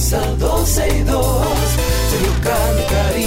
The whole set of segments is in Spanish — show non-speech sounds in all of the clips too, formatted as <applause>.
comienza 12 y 2. Sergio Carlos, Karina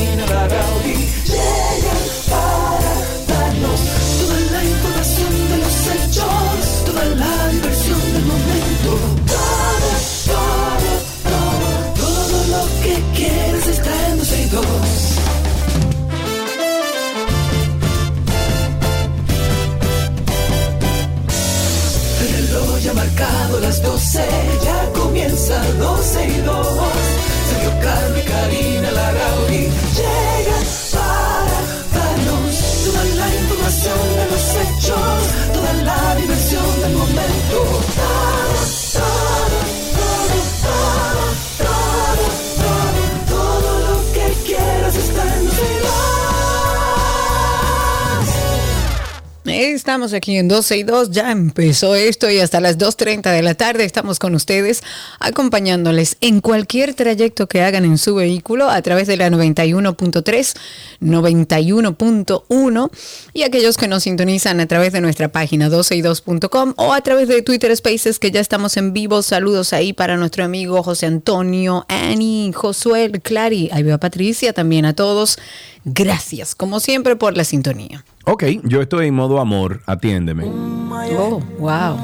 Estamos aquí en 12 y 2, ya empezó esto y hasta las 2.30 de la tarde estamos con ustedes acompañándoles en cualquier trayecto que hagan en su vehículo a través de la 91.3, 91.1 y aquellos que nos sintonizan a través de nuestra página 12y2.com o a través de Twitter Spaces que ya estamos en vivo. Saludos ahí para nuestro amigo José Antonio, Annie, Josué, Clary, ahí veo a Patricia, también a todos. Gracias, como siempre, por la sintonía. Ok, yo estoy en modo amor, atiéndeme. Oh, wow.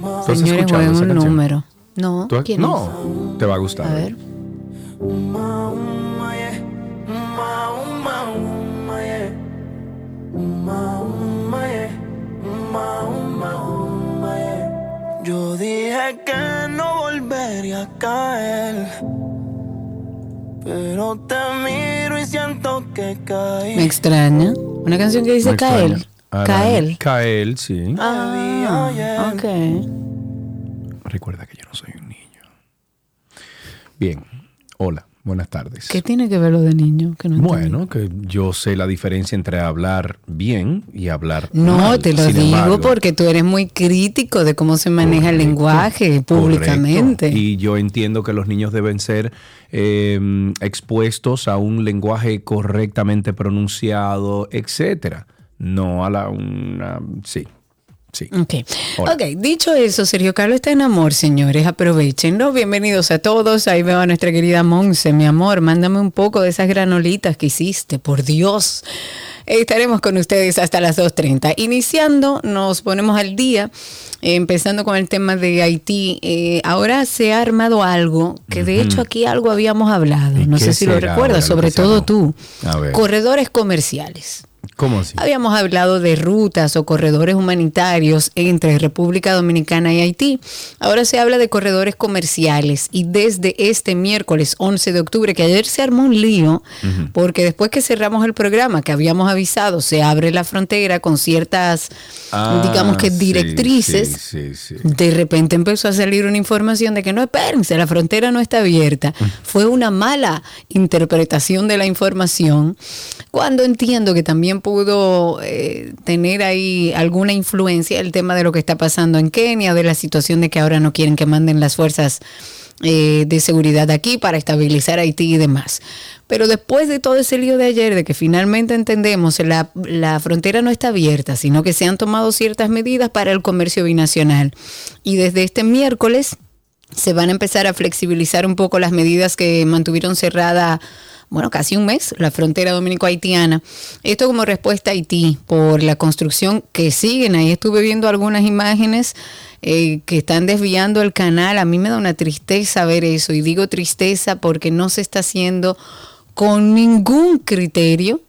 ¿Tú has Señores, escuchado jueguen esa un canción? número. No, ¿Tú has- ¿quién no, te va a es? gustar. A ver. Yo dije que no volvería a caer. Pero te miro y siento que caí. Me extraña. Una canción que dice Me Kael. Kael. Kael, sí. Ah, ok. Recuerda que yo no soy un niño. Bien, hola, buenas tardes. ¿Qué tiene que ver lo de niño? Que no. Bueno, que yo sé la diferencia entre hablar bien y hablar No, mal. te lo Sin digo embargo, porque tú eres muy crítico de cómo se maneja el lenguaje públicamente. correcto. Y yo entiendo que los niños deben ser eh, expuestos a un lenguaje correctamente pronunciado, etcétera. No a la una. Sí, sí. Ok. Hola. ok, dicho eso, Sergio Carlos está en amor, señores. Aprovechenlo. Bienvenidos a todos. Ahí veo a nuestra querida Monse, mi amor. Mándame un poco de esas granolitas que hiciste, por Dios. Estaremos con ustedes hasta las 2.30. Iniciando, nos ponemos al día, eh, empezando con el tema de Haití. Eh, ahora se ha armado algo, que de hecho aquí algo habíamos hablado, ¿Y no sé si lo recuerdas, sobre todo tú. A ver. Corredores comerciales. ¿Cómo así? Habíamos hablado de rutas o corredores humanitarios entre República Dominicana y Haití. Ahora se habla de corredores comerciales y desde este miércoles 11 de octubre, que ayer se armó un lío, porque después que cerramos el programa, que habíamos avisado, se abre la frontera con ciertas, Ah, digamos que directrices. Sí, sí, sí. De repente empezó a salir una información de que no, espérense, la frontera no está abierta. Fue una mala interpretación de la información, cuando entiendo que también pudo eh, tener ahí alguna influencia el tema de lo que está pasando en Kenia, de la situación de que ahora no quieren que manden las fuerzas eh, de seguridad aquí para estabilizar Haití y demás. Pero después de todo ese lío de ayer, de que finalmente entendemos la, la frontera no está abierta, sino que se han tomado ciertas medidas para el comercio binacional. Y desde este miércoles se van a empezar a flexibilizar un poco las medidas que mantuvieron cerrada, bueno, casi un mes, la frontera dominico-haitiana. Esto como respuesta a Haití por la construcción que siguen. Ahí estuve viendo algunas imágenes eh, que están desviando el canal. A mí me da una tristeza ver eso. Y digo tristeza porque no se está haciendo con ningún criterio.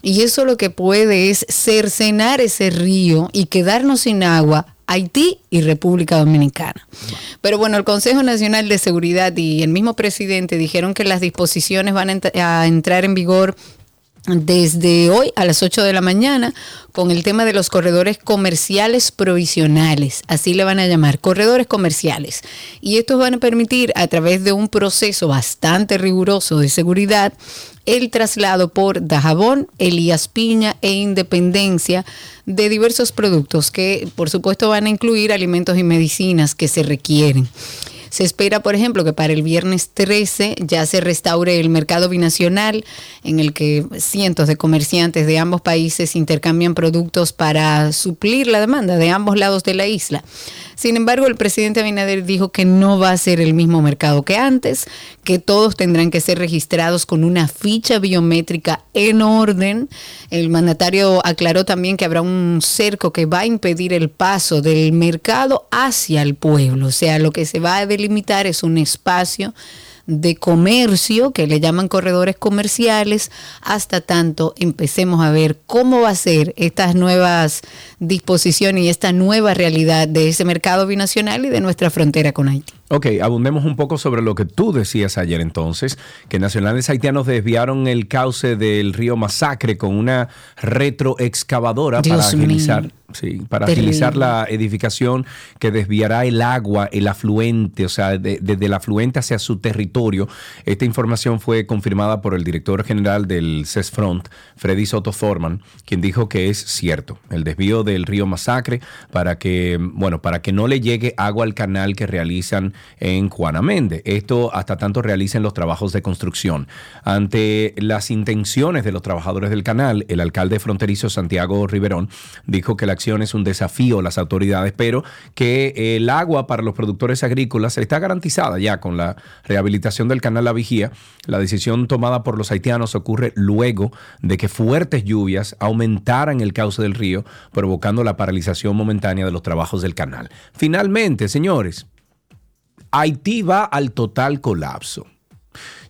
Y eso lo que puede es cercenar ese río y quedarnos sin agua Haití y República Dominicana. Pero bueno, el Consejo Nacional de Seguridad y el mismo presidente dijeron que las disposiciones van a, a entrar en vigor desde hoy a las 8 de la mañana con el tema de los corredores comerciales provisionales, así le van a llamar, corredores comerciales. Y estos van a permitir a través de un proceso bastante riguroso de seguridad el traslado por Dajabón, Elías Piña e Independencia de diversos productos que por supuesto van a incluir alimentos y medicinas que se requieren. Se espera, por ejemplo, que para el viernes 13 ya se restaure el mercado binacional en el que cientos de comerciantes de ambos países intercambian productos para suplir la demanda de ambos lados de la isla. Sin embargo, el presidente Abinader dijo que no va a ser el mismo mercado que antes, que todos tendrán que ser registrados con una ficha biométrica en orden. El mandatario aclaró también que habrá un cerco que va a impedir el paso del mercado hacia el pueblo. O sea, lo que se va a delimitar es un espacio de comercio, que le llaman corredores comerciales, hasta tanto empecemos a ver cómo va a ser estas nuevas disposiciones y esta nueva realidad de ese mercado binacional y de nuestra frontera con Haití. Ok, abundemos un poco sobre lo que tú decías ayer entonces, que nacionales haitianos desviaron el cauce del río Masacre con una retroexcavadora para agilizar, sí, para agilizar la edificación que desviará el agua, el afluente, o sea, desde el afluente hacia su territorio. Esta información fue confirmada por el director general del CESFRONT, Freddy Soto Forman, quien dijo que es cierto, el desvío del río Masacre para que, bueno, para que no le llegue agua al canal que realizan en Juanamende. Esto hasta tanto realicen los trabajos de construcción. Ante las intenciones de los trabajadores del canal, el alcalde fronterizo Santiago Riverón dijo que la acción es un desafío a las autoridades, pero que el agua para los productores agrícolas está garantizada ya con la rehabilitación del canal La Vigía. La decisión tomada por los haitianos ocurre luego de que fuertes lluvias aumentaran el cauce del río, provocando la paralización momentánea de los trabajos del canal. Finalmente, señores, Haití va al total colapso.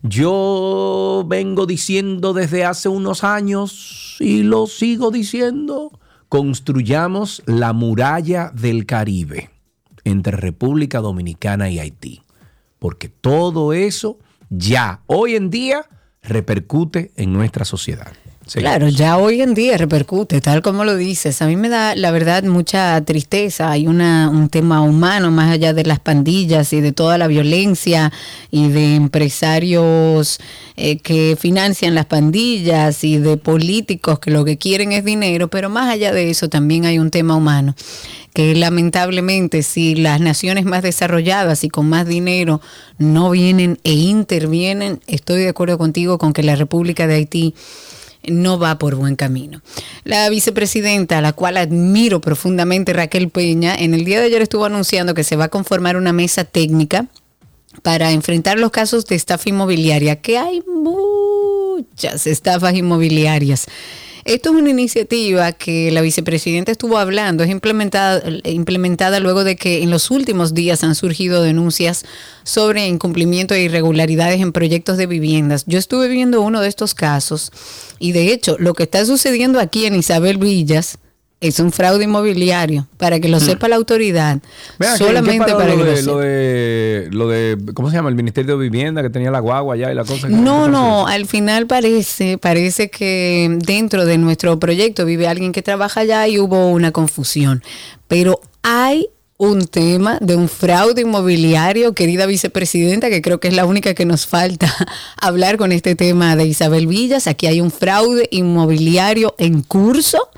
Yo vengo diciendo desde hace unos años y lo sigo diciendo, construyamos la muralla del Caribe entre República Dominicana y Haití, porque todo eso ya hoy en día repercute en nuestra sociedad. Claro, ya hoy en día repercute, tal como lo dices. A mí me da, la verdad, mucha tristeza. Hay una, un tema humano más allá de las pandillas y de toda la violencia y de empresarios eh, que financian las pandillas y de políticos que lo que quieren es dinero, pero más allá de eso también hay un tema humano que lamentablemente si las naciones más desarrolladas y con más dinero no vienen e intervienen, estoy de acuerdo contigo con que la República de Haití no va por buen camino. La vicepresidenta, a la cual admiro profundamente, Raquel Peña, en el día de ayer estuvo anunciando que se va a conformar una mesa técnica para enfrentar los casos de estafa inmobiliaria, que hay muchas estafas inmobiliarias. Esto es una iniciativa que la vicepresidenta estuvo hablando, es implementada, implementada luego de que en los últimos días han surgido denuncias sobre incumplimiento e irregularidades en proyectos de viviendas. Yo estuve viendo uno de estos casos y de hecho lo que está sucediendo aquí en Isabel Villas es un fraude inmobiliario, para que lo sepa la autoridad. solamente para lo, de, lo, de, lo de, ¿cómo se llama? El Ministerio de Vivienda que tenía la guagua allá y la cosa. No, no, al final parece, parece que dentro de nuestro proyecto vive alguien que trabaja allá y hubo una confusión. Pero hay un tema de un fraude inmobiliario, querida vicepresidenta, que creo que es la única que nos falta <laughs> hablar con este tema de Isabel Villas. Aquí hay un fraude inmobiliario en curso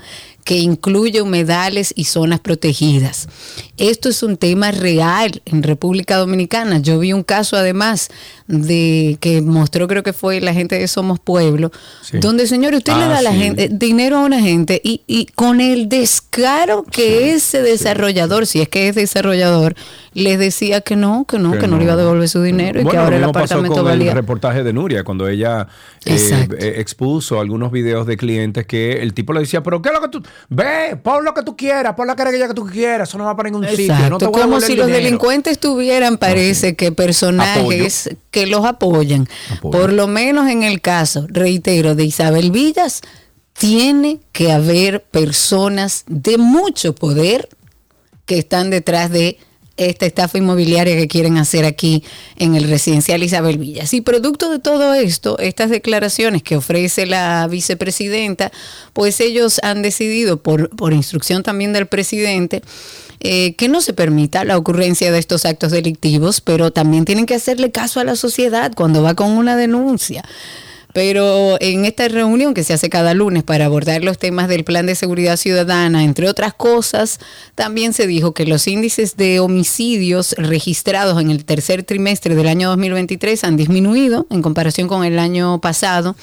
que incluye humedales y zonas protegidas. Esto es un tema real en República Dominicana. Yo vi un caso además de que mostró, creo que fue la gente de Somos Pueblo, donde, señor, usted le ah, da la gente, dinero a una gente y, y con el descaro que ese desarrollador, si es que es desarrollador, les decía que no, que no, que, no, le iba a devolver su dinero y que ahora el apartamento pasó con el reportaje de Nuria, cuando ella eh, eh, expuso algunos videos de clientes que el tipo le decía, pero ¿qué es lo que tú? Ve, pon lo que tú quieras, pon la carga que tú quieras, eso no va para ningún sitio. No te Como si los delincuentes tuvieran, parece que personajes que los apoyan. Por lo menos en el caso, reitero, de Isabel Villas, tiene que haber personas de mucho poder que están detrás de esta estafa inmobiliaria que quieren hacer aquí en el residencial Isabel Villas. Y producto de todo esto, estas declaraciones que ofrece la vicepresidenta, pues ellos han decidido, por, por instrucción también del presidente, eh, que no se permita la ocurrencia de estos actos delictivos, pero también tienen que hacerle caso a la sociedad cuando va con una denuncia. Pero en esta reunión que se hace cada lunes para abordar los temas del Plan de Seguridad Ciudadana, entre otras cosas, también se dijo que los índices de homicidios registrados en el tercer trimestre del año 2023 han disminuido en comparación con el año pasado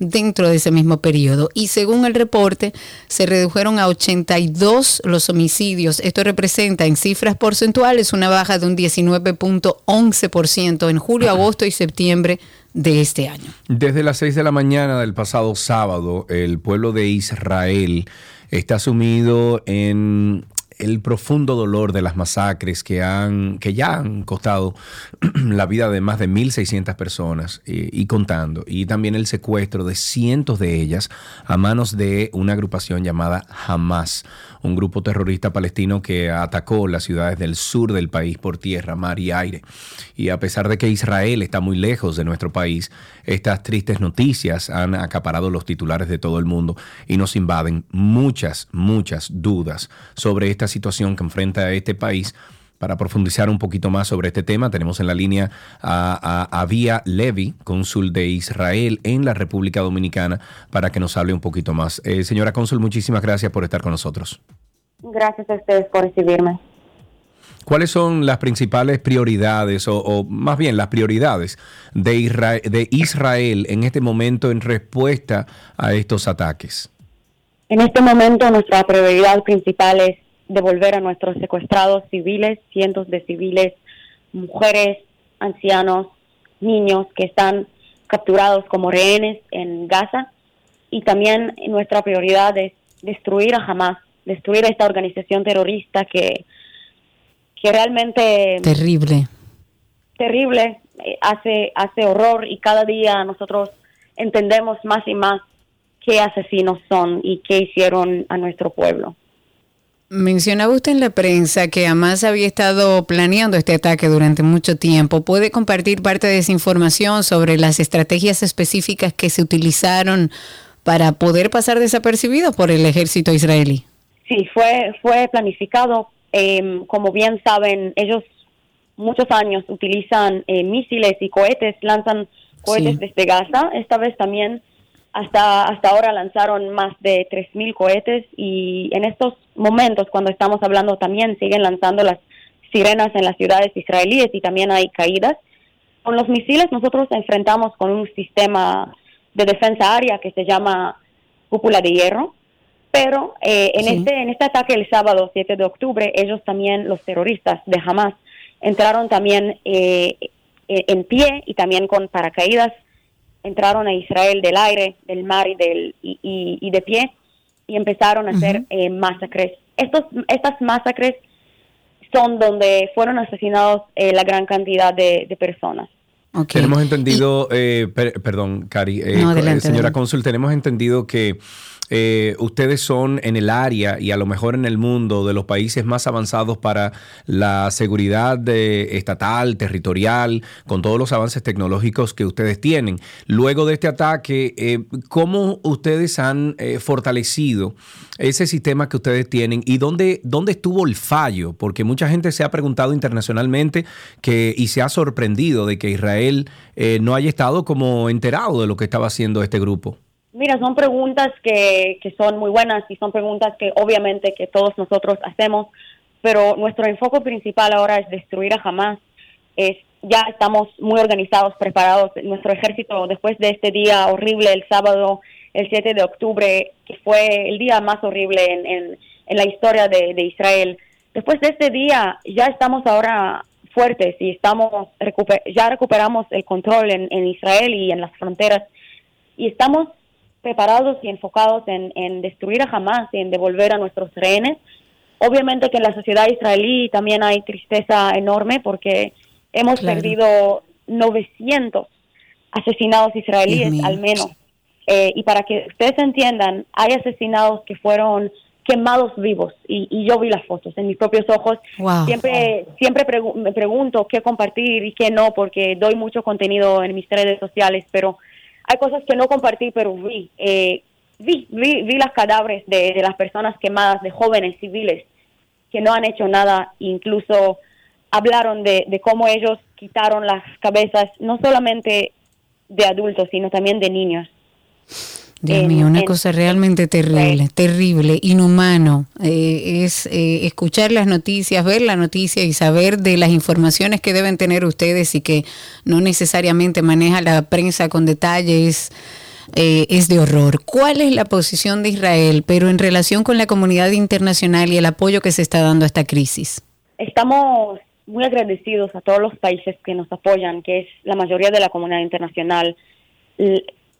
dentro de ese mismo periodo. Y según el reporte, se redujeron a 82 los homicidios. Esto representa en cifras porcentuales una baja de un 19.11% en julio, agosto y septiembre de este año. Desde las 6 de la mañana del pasado sábado, el pueblo de Israel está sumido en el profundo dolor de las masacres que, han, que ya han costado <clears throat> la vida de más de 1.600 personas y, contando, y también el secuestro de cientos de ellas a manos de una agrupación llamada Hamas, un grupo terrorista palestino que atacó las ciudades del sur del país por tierra, mar y aire. Y a pesar de que Israel está muy lejos de nuestro país, estas tristes noticias han acaparado los titulares de todo el mundo y nos invaden muchas, muchas dudas sobre esta situación que enfrenta este país. Para profundizar un poquito más sobre este tema, tenemos en la línea a, a Avia Levy, cónsul de Israel en la República Dominicana, para que nos hable un poquito más. Eh, señora cónsul, muchísimas gracias por estar con nosotros. Gracias a ustedes por recibirme. ¿Cuáles son las principales prioridades o, más bien las prioridades de Israel, de Israel en este momento en respuesta a estos ataques? En este momento nuestra prioridad principal es devolver a nuestros secuestrados civiles, cientos de civiles, mujeres, ancianos, niños que están capturados como rehenes en Gaza. Y también nuestra prioridad es destruir a Hamas, destruir a esta organización terrorista que, que realmente... Terrible. Terrible, eh, hace, hace horror y cada día nosotros entendemos más y más qué asesinos son y qué hicieron a nuestro pueblo. Mencionaba usted en la prensa que Hamas había estado planeando este ataque durante mucho tiempo. ¿Puede compartir parte de esa información sobre las estrategias específicas que se utilizaron para poder pasar desapercibidos por el ejército israelí? Sí, fue, fue planificado. Em, como bien saben, ellos muchos años utilizan eh, misiles y cohetes, lanzan cohetes desde Gaza. Esta vez también hasta, hasta ahora lanzaron más de 3.000 cohetes y en estos momentos, cuando estamos hablando también, siguen lanzando las sirenas en las ciudades israelíes y también hay caídas. Con los misiles nosotros enfrentamos con un sistema de defensa aérea que se llama cúpula de hierro, pero eh, en, este, en este ataque el sábado 7 de octubre, ellos también, los terroristas de Hamas, entraron también eh, en pie y también con paracaídas entraron a Israel del aire, del mar y, del, y, de pie y empezaron a hacer eh, masacres. Estos, estas masacres son donde fueron asesinados eh, la gran cantidad de, personas. Tenemos entendido, eh, perdón, Cari, señora Cónsul, tenemos entendido que eh, ustedes son en el área y a lo mejor en el mundo de los países más avanzados para la seguridad estatal, territorial, con todos los avances tecnológicos que ustedes tienen. Luego de este ataque, eh, ¿cómo ustedes han eh, fortalecido ese sistema que ustedes tienen y dónde, dónde estuvo el fallo? Porque mucha gente se ha preguntado internacionalmente que, y se ha sorprendido de que Israel no haya estado como enterado de lo que estaba haciendo este grupo. Mira, son preguntas que, que son muy buenas y son preguntas que obviamente que todos nosotros hacemos, pero nuestro enfoque principal ahora es destruir a Hamas. Es, ya estamos muy organizados, preparados. Nuestro ejército, después de este día horrible, el sábado, el 7 de octubre, que fue el día más horrible en, en, la historia de, de, Israel, después de este día ya estamos ahora fuertes y estamos ya recuperamos el control en, en Israel y en las fronteras y estamos preparados y enfocados en, destruir a Hamas y en devolver a nuestros rehenes. Obviamente que en la sociedad israelí también hay tristeza enorme porque hemos perdido 900 asesinados israelíes al menos. Eh, y para que ustedes entiendan, hay asesinados que fueron quemados vivos y, yo vi las fotos en mis propios ojos. Siempre, siempre me pregunto qué compartir y qué no porque doy mucho contenido en mis redes sociales, pero hay cosas que no compartí, pero vi, eh, vi, vi, vi las cadáveres de, las personas quemadas, de jóvenes civiles que no han hecho nada, incluso hablaron de, cómo ellos quitaron las cabezas, no solamente de adultos, sino también de niños. Dios mío, una cosa realmente terrible, terrible, inhumano. Eh, es eh, escuchar las noticias, ver la noticia y saber de las informaciones que deben tener ustedes y que no necesariamente maneja la prensa con detalles. Eh, es de horror. ¿Cuál es la posición de Israel, pero en relación con la comunidad internacional y el apoyo que se está dando a esta crisis? Estamos muy agradecidos a todos los países que nos apoyan, que es la mayoría de la comunidad internacional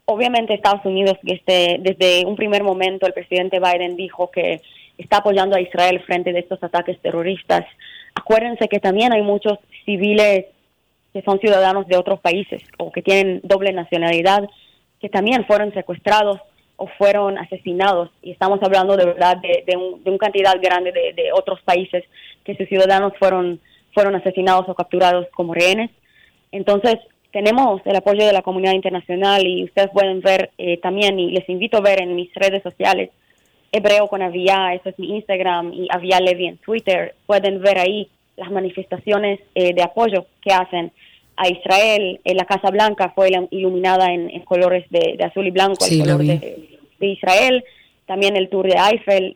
obviamente Estados Unidos, desde, desde un primer momento el presidente Biden dijo que está apoyando a Israel frente a estos ataques terroristas. Acuérdense que también hay muchos civiles que son ciudadanos de otros países o que tienen doble nacionalidad, que también fueron secuestrados o fueron asesinados. Y estamos hablando de verdad de, de, una cantidad grande de, de, otros países que sus ciudadanos fueron, fueron asesinados o capturados como rehenes. Entonces, tenemos el apoyo de la comunidad internacional y ustedes pueden ver eh, también, y les invito a ver en mis redes sociales, Hebreo con Avia, eso es mi Instagram, y Avia Levi en Twitter, pueden ver ahí las manifestaciones eh, de apoyo que hacen a Israel. En la Casa Blanca fue iluminada en, colores de, azul y blanco, el color de, Israel. También el Tour de Eiffel,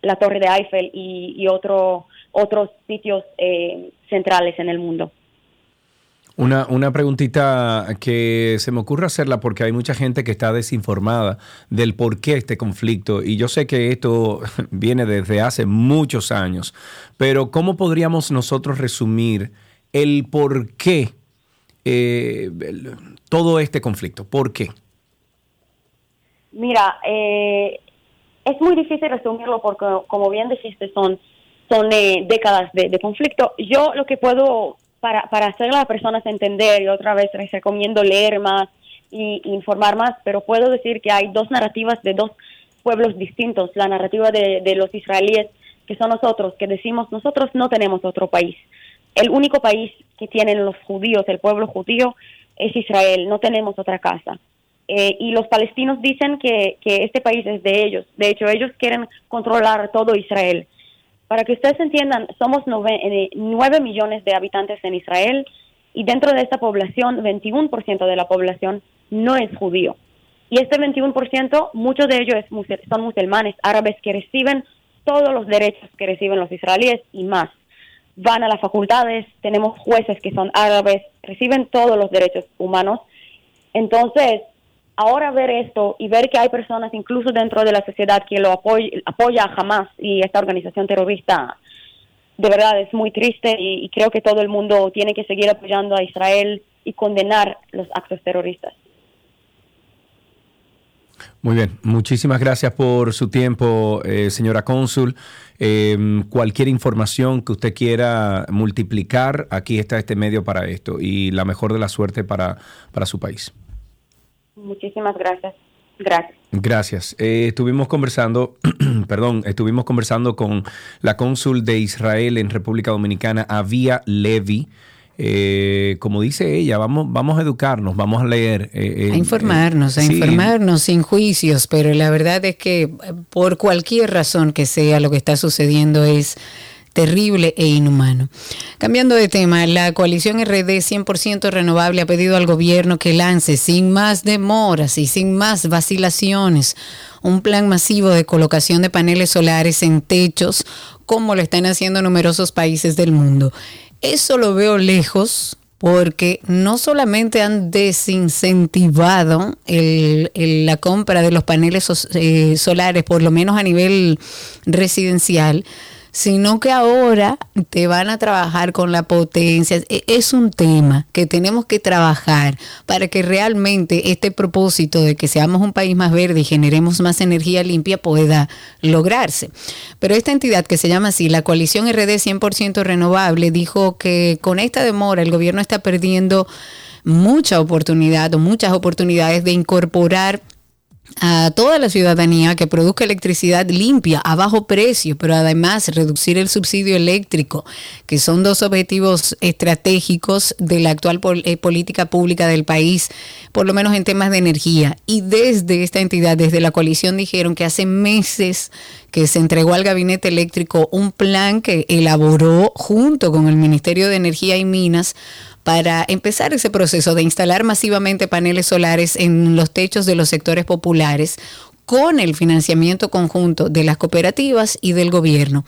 la Torre de Eiffel y, otro, otros sitios eh, centrales en el mundo. Una, una preguntita que se me ocurre hacerla porque hay mucha gente que está desinformada del por qué este conflicto y yo sé que esto <laughs> viene desde hace muchos años, pero ¿cómo podríamos nosotros resumir el por qué eh, todo este conflicto? ¿Por qué? Mira, eh, es muy difícil resumirlo porque, como bien dijiste, son, son eh, décadas de, de conflicto. Yo lo que puedo para, para hacer a las personas entender y otra vez les recomiendo leer más y, informar más, pero puedo decir que hay dos narrativas de dos pueblos distintos, la narrativa de, los israelíes que son nosotros, que decimos nosotros no tenemos otro país. El único país que tienen los judíos, el pueblo judío, es Israel, no tenemos otra casa. Eh, y los palestinos dicen que, que este país es de ellos. De hecho, ellos quieren controlar todo Israel. Para que ustedes entiendan, somos 9, eh, millones de habitantes en Israel y dentro de esta población, 21% de la población no es judío. Y este 21%, muchos de ellos son musulmanes, árabes que reciben todos los derechos que reciben los israelíes y más. Van a las facultades, tenemos jueces que son árabes, reciben todos los derechos humanos. Entonces, ahora ver esto y ver que hay personas incluso dentro de la sociedad que lo apoya, apoya jamás y esta organización terrorista de verdad es muy triste y, creo que todo el mundo tiene que seguir apoyando a Israel y condenar los actos terroristas. Muy bien, muchísimas gracias por su tiempo, eh, señora cónsul. Em, cualquier información que usted quiera multiplicar, aquí está este medio para esto y la mejor de la suerte para, para su país. Muchísimas gracias. Gracias. Gracias. Eh, estuvimos conversando, <clears throat> perdón, estuvimos conversando con la cónsul de Israel en República Dominicana, Avia Levi. Eh, como dice ella, vamos, vamos a educarnos, vamos a leer. Eh, a informarnos, a informarnos sin juicios, pero la verdad es que por cualquier razón que sea lo que está sucediendo es terrible e inhumano. Cambiando de tema, la coalición RD 100% renovable ha pedido al gobierno que lance sin más demoras y sin más vacilaciones un plan masivo de colocación de paneles solares en techos como lo están haciendo numerosos países del mundo. Eso lo veo lejos porque no solamente han desincentivado la compra de los paneles eh, solares, por lo menos a nivel residencial, sino que ahora te van a trabajar con la potencia. E, es un tema que tenemos que trabajar para que realmente este propósito de que seamos un país más verde y generemos más energía limpia pueda lograrse. Pero esta entidad que se llama así, la coalición RD 100% renovable, dijo que con esta demora el gobierno está perdiendo mucha oportunidad o muchas oportunidades de incorporar a toda la ciudadanía que produzca electricidad limpia a bajo precio, pero además reducir el subsidio eléctrico, que son dos objetivos estratégicos de la actual eh, política pública del país, por lo menos en temas de energía. Y desde esta entidad, desde la coalición, dijeron que hace meses que se entregó al gabinete eléctrico un plan que elaboró junto con el Ministerio de Energía y Minas para empezar ese proceso de instalar masivamente paneles solares en los techos de los sectores populares con el financiamiento conjunto de las cooperativas y del gobierno.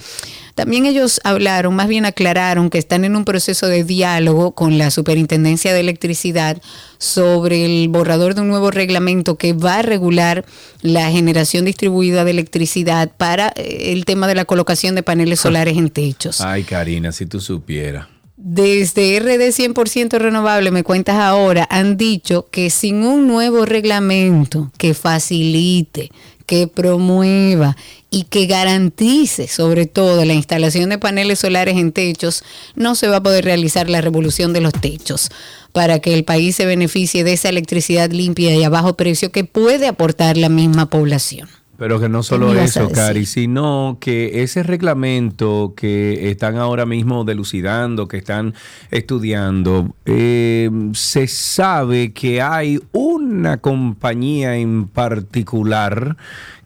También ellos hablaron, más bien aclararon que están en un proceso de diálogo con la Superintendencia de Electricidad sobre el borrador de un nuevo reglamento que va a regular la generación distribuida de electricidad para eh, el tema de la colocación de paneles solares en techos. Ay, Karina, si tú supieras. Desde RD 100% renovable, me cuentas ahora, han dicho que sin un nuevo reglamento que facilite, que promueva y que garantice sobre todo la instalación de paneles solares en techos, no se va a poder realizar la revolución de los techos para que el país se beneficie de esa electricidad limpia y a bajo precio que puede aportar la misma población. Pero que no solo eso, Cari, sino que ese reglamento que están ahora mismo delucidando, que están estudiando, eh, se sabe que hay una compañía en particular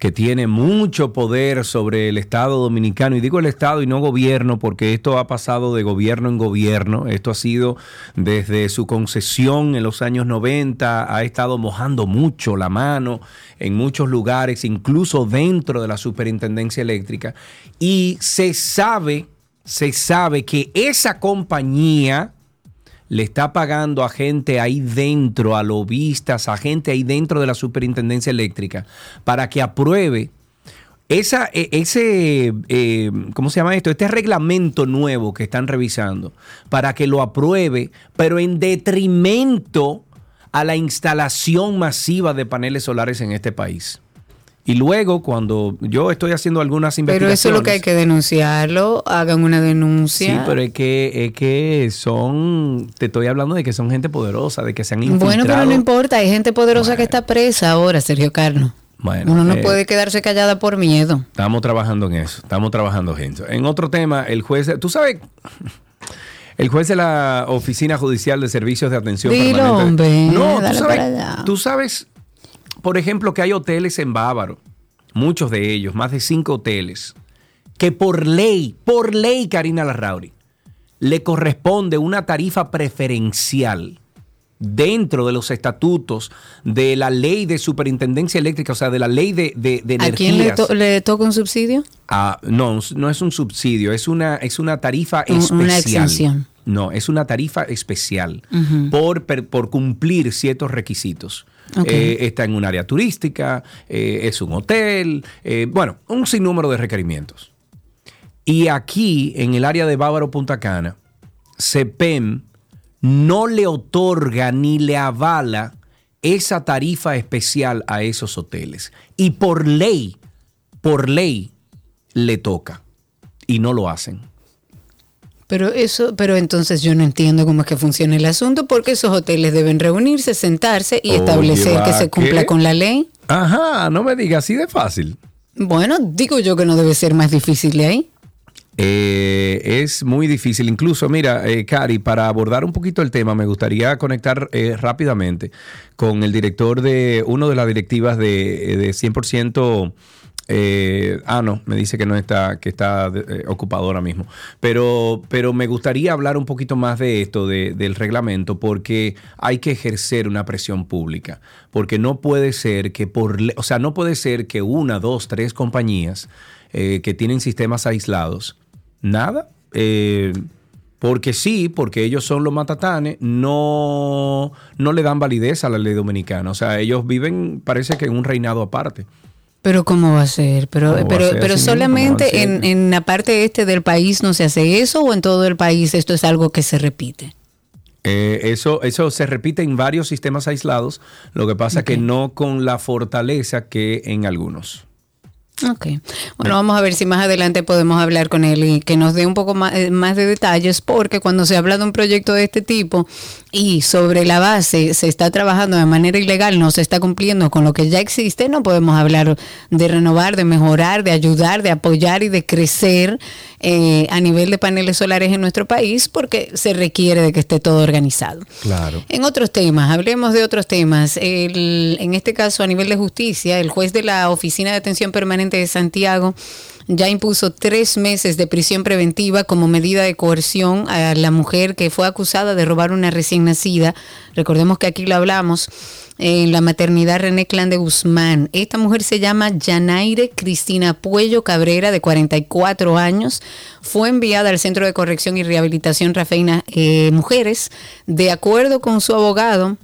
que tiene mucho poder sobre el Estado dominicano, y digo el Estado y no gobierno, porque esto ha pasado de gobierno en gobierno, esto ha sido desde su concesión en los años 90, ha estado mojando mucho la mano en muchos lugares, incluso dentro de la superintendencia eléctrica, y se sabe, se sabe que esa compañía le está pagando a gente ahí dentro, a lobistas, a gente ahí dentro de la superintendencia eléctrica, para que apruebe esa, e, ese, eh, ¿cómo se llama esto? Este reglamento nuevo que están revisando, para que lo apruebe, pero en detrimento a la instalación masiva de paneles solares en este país. Y luego, cuando yo estoy haciendo algunas investigaciones. Pero eso es lo que hay que denunciarlo, hagan una denuncia. Sí, pero es que, es que son. Te estoy hablando de que son gente poderosa, de que se han infiltrado. Bueno, pero no importa, hay gente poderosa que está presa ahora, Sergio Carlos. Bueno, Uno no eh, puede quedarse callada por miedo. Estamos trabajando en eso, estamos trabajando en eso. En otro tema, el juez. Tú sabes. El juez de la Oficina Judicial de Servicios de Atención Dilo, Hombre, no, tú sabes, tú sabes por ejemplo, que hay hoteles en Bávaro, muchos de ellos, más de cinco hoteles, que por ley, por ley, Karina Larrauri, le corresponde una tarifa preferencial dentro de los estatutos de la ley de superintendencia eléctrica, o sea, de la ley de, de, de ¿A quién le, toca un subsidio? Ah, no, no es un subsidio, es una, es una tarifa especial. Una exención. No, es una tarifa especial por, por cumplir ciertos requisitos. Eh, está en un área turística, eh, es un hotel, eh, bueno, un sinnúmero de requerimientos. Y aquí, en el área de Bávaro Punta Cana, CEPEM no le otorga ni le avala esa tarifa especial a esos hoteles. Y por ley, por ley, le toca. Y no lo hacen. Pero eso, pero entonces yo no entiendo cómo es que funciona el asunto, porque esos hoteles deben reunirse, sentarse y establecer que se cumpla con la ley. Ajá, no me digas así de fácil. Bueno, digo yo que no debe ser más difícil de ahí. Eh, es muy difícil. Incluso, mira, eh, Cari, para abordar un poquito el tema, me gustaría conectar eh, rápidamente con el director de uno de las directivas de, de 100% eh, ah, no, me dice que no está, que está eh, ocupado ahora mismo. Pero, pero me gustaría hablar un poquito más de esto, del reglamento, porque hay que ejercer una presión pública. Porque no puede ser que por, o sea, no puede ser que una, dos, tres compañías eh, que tienen sistemas aislados, nada, porque sí, porque ellos son los matatanes, no, no le dan validez a la ley dominicana. O sea, ellos viven, parece que en un reinado aparte. Pero ¿cómo va a ser? Pero, pero, pero solamente en, en, la parte este del país no se hace eso o en todo el país esto es algo que se repite. Eh, eso, eso se repite en varios sistemas aislados, lo que pasa que no con la fortaleza que en algunos. Ok. Bueno, vamos a ver si más adelante podemos hablar con él y que nos dé un poco más, eh, más, de detalles, porque cuando se habla de un proyecto de este tipo y sobre la base se está trabajando de manera ilegal, no se está cumpliendo con lo que ya existe, no podemos hablar de renovar, de mejorar, de ayudar, de apoyar y de crecer eh, a nivel de paneles solares en nuestro país, porque se requiere de que esté todo organizado. Claro. En otros temas, hablemos de otros temas. en este caso, a nivel de justicia, el juez de la Oficina de Atención permanente de Santiago ya impuso tres meses de prisión preventiva como medida de coerción a la mujer que fue acusada de robar una recién nacida. Recordemos que aquí lo hablamos en la maternidad René Clan de Guzmán. Esta mujer se llama Yanaire Cristina Puello Cabrera, de 44 años. Fue enviada al Centro de Corrección y Rehabilitación Rafeina eh, Mujeres. De acuerdo con su abogado,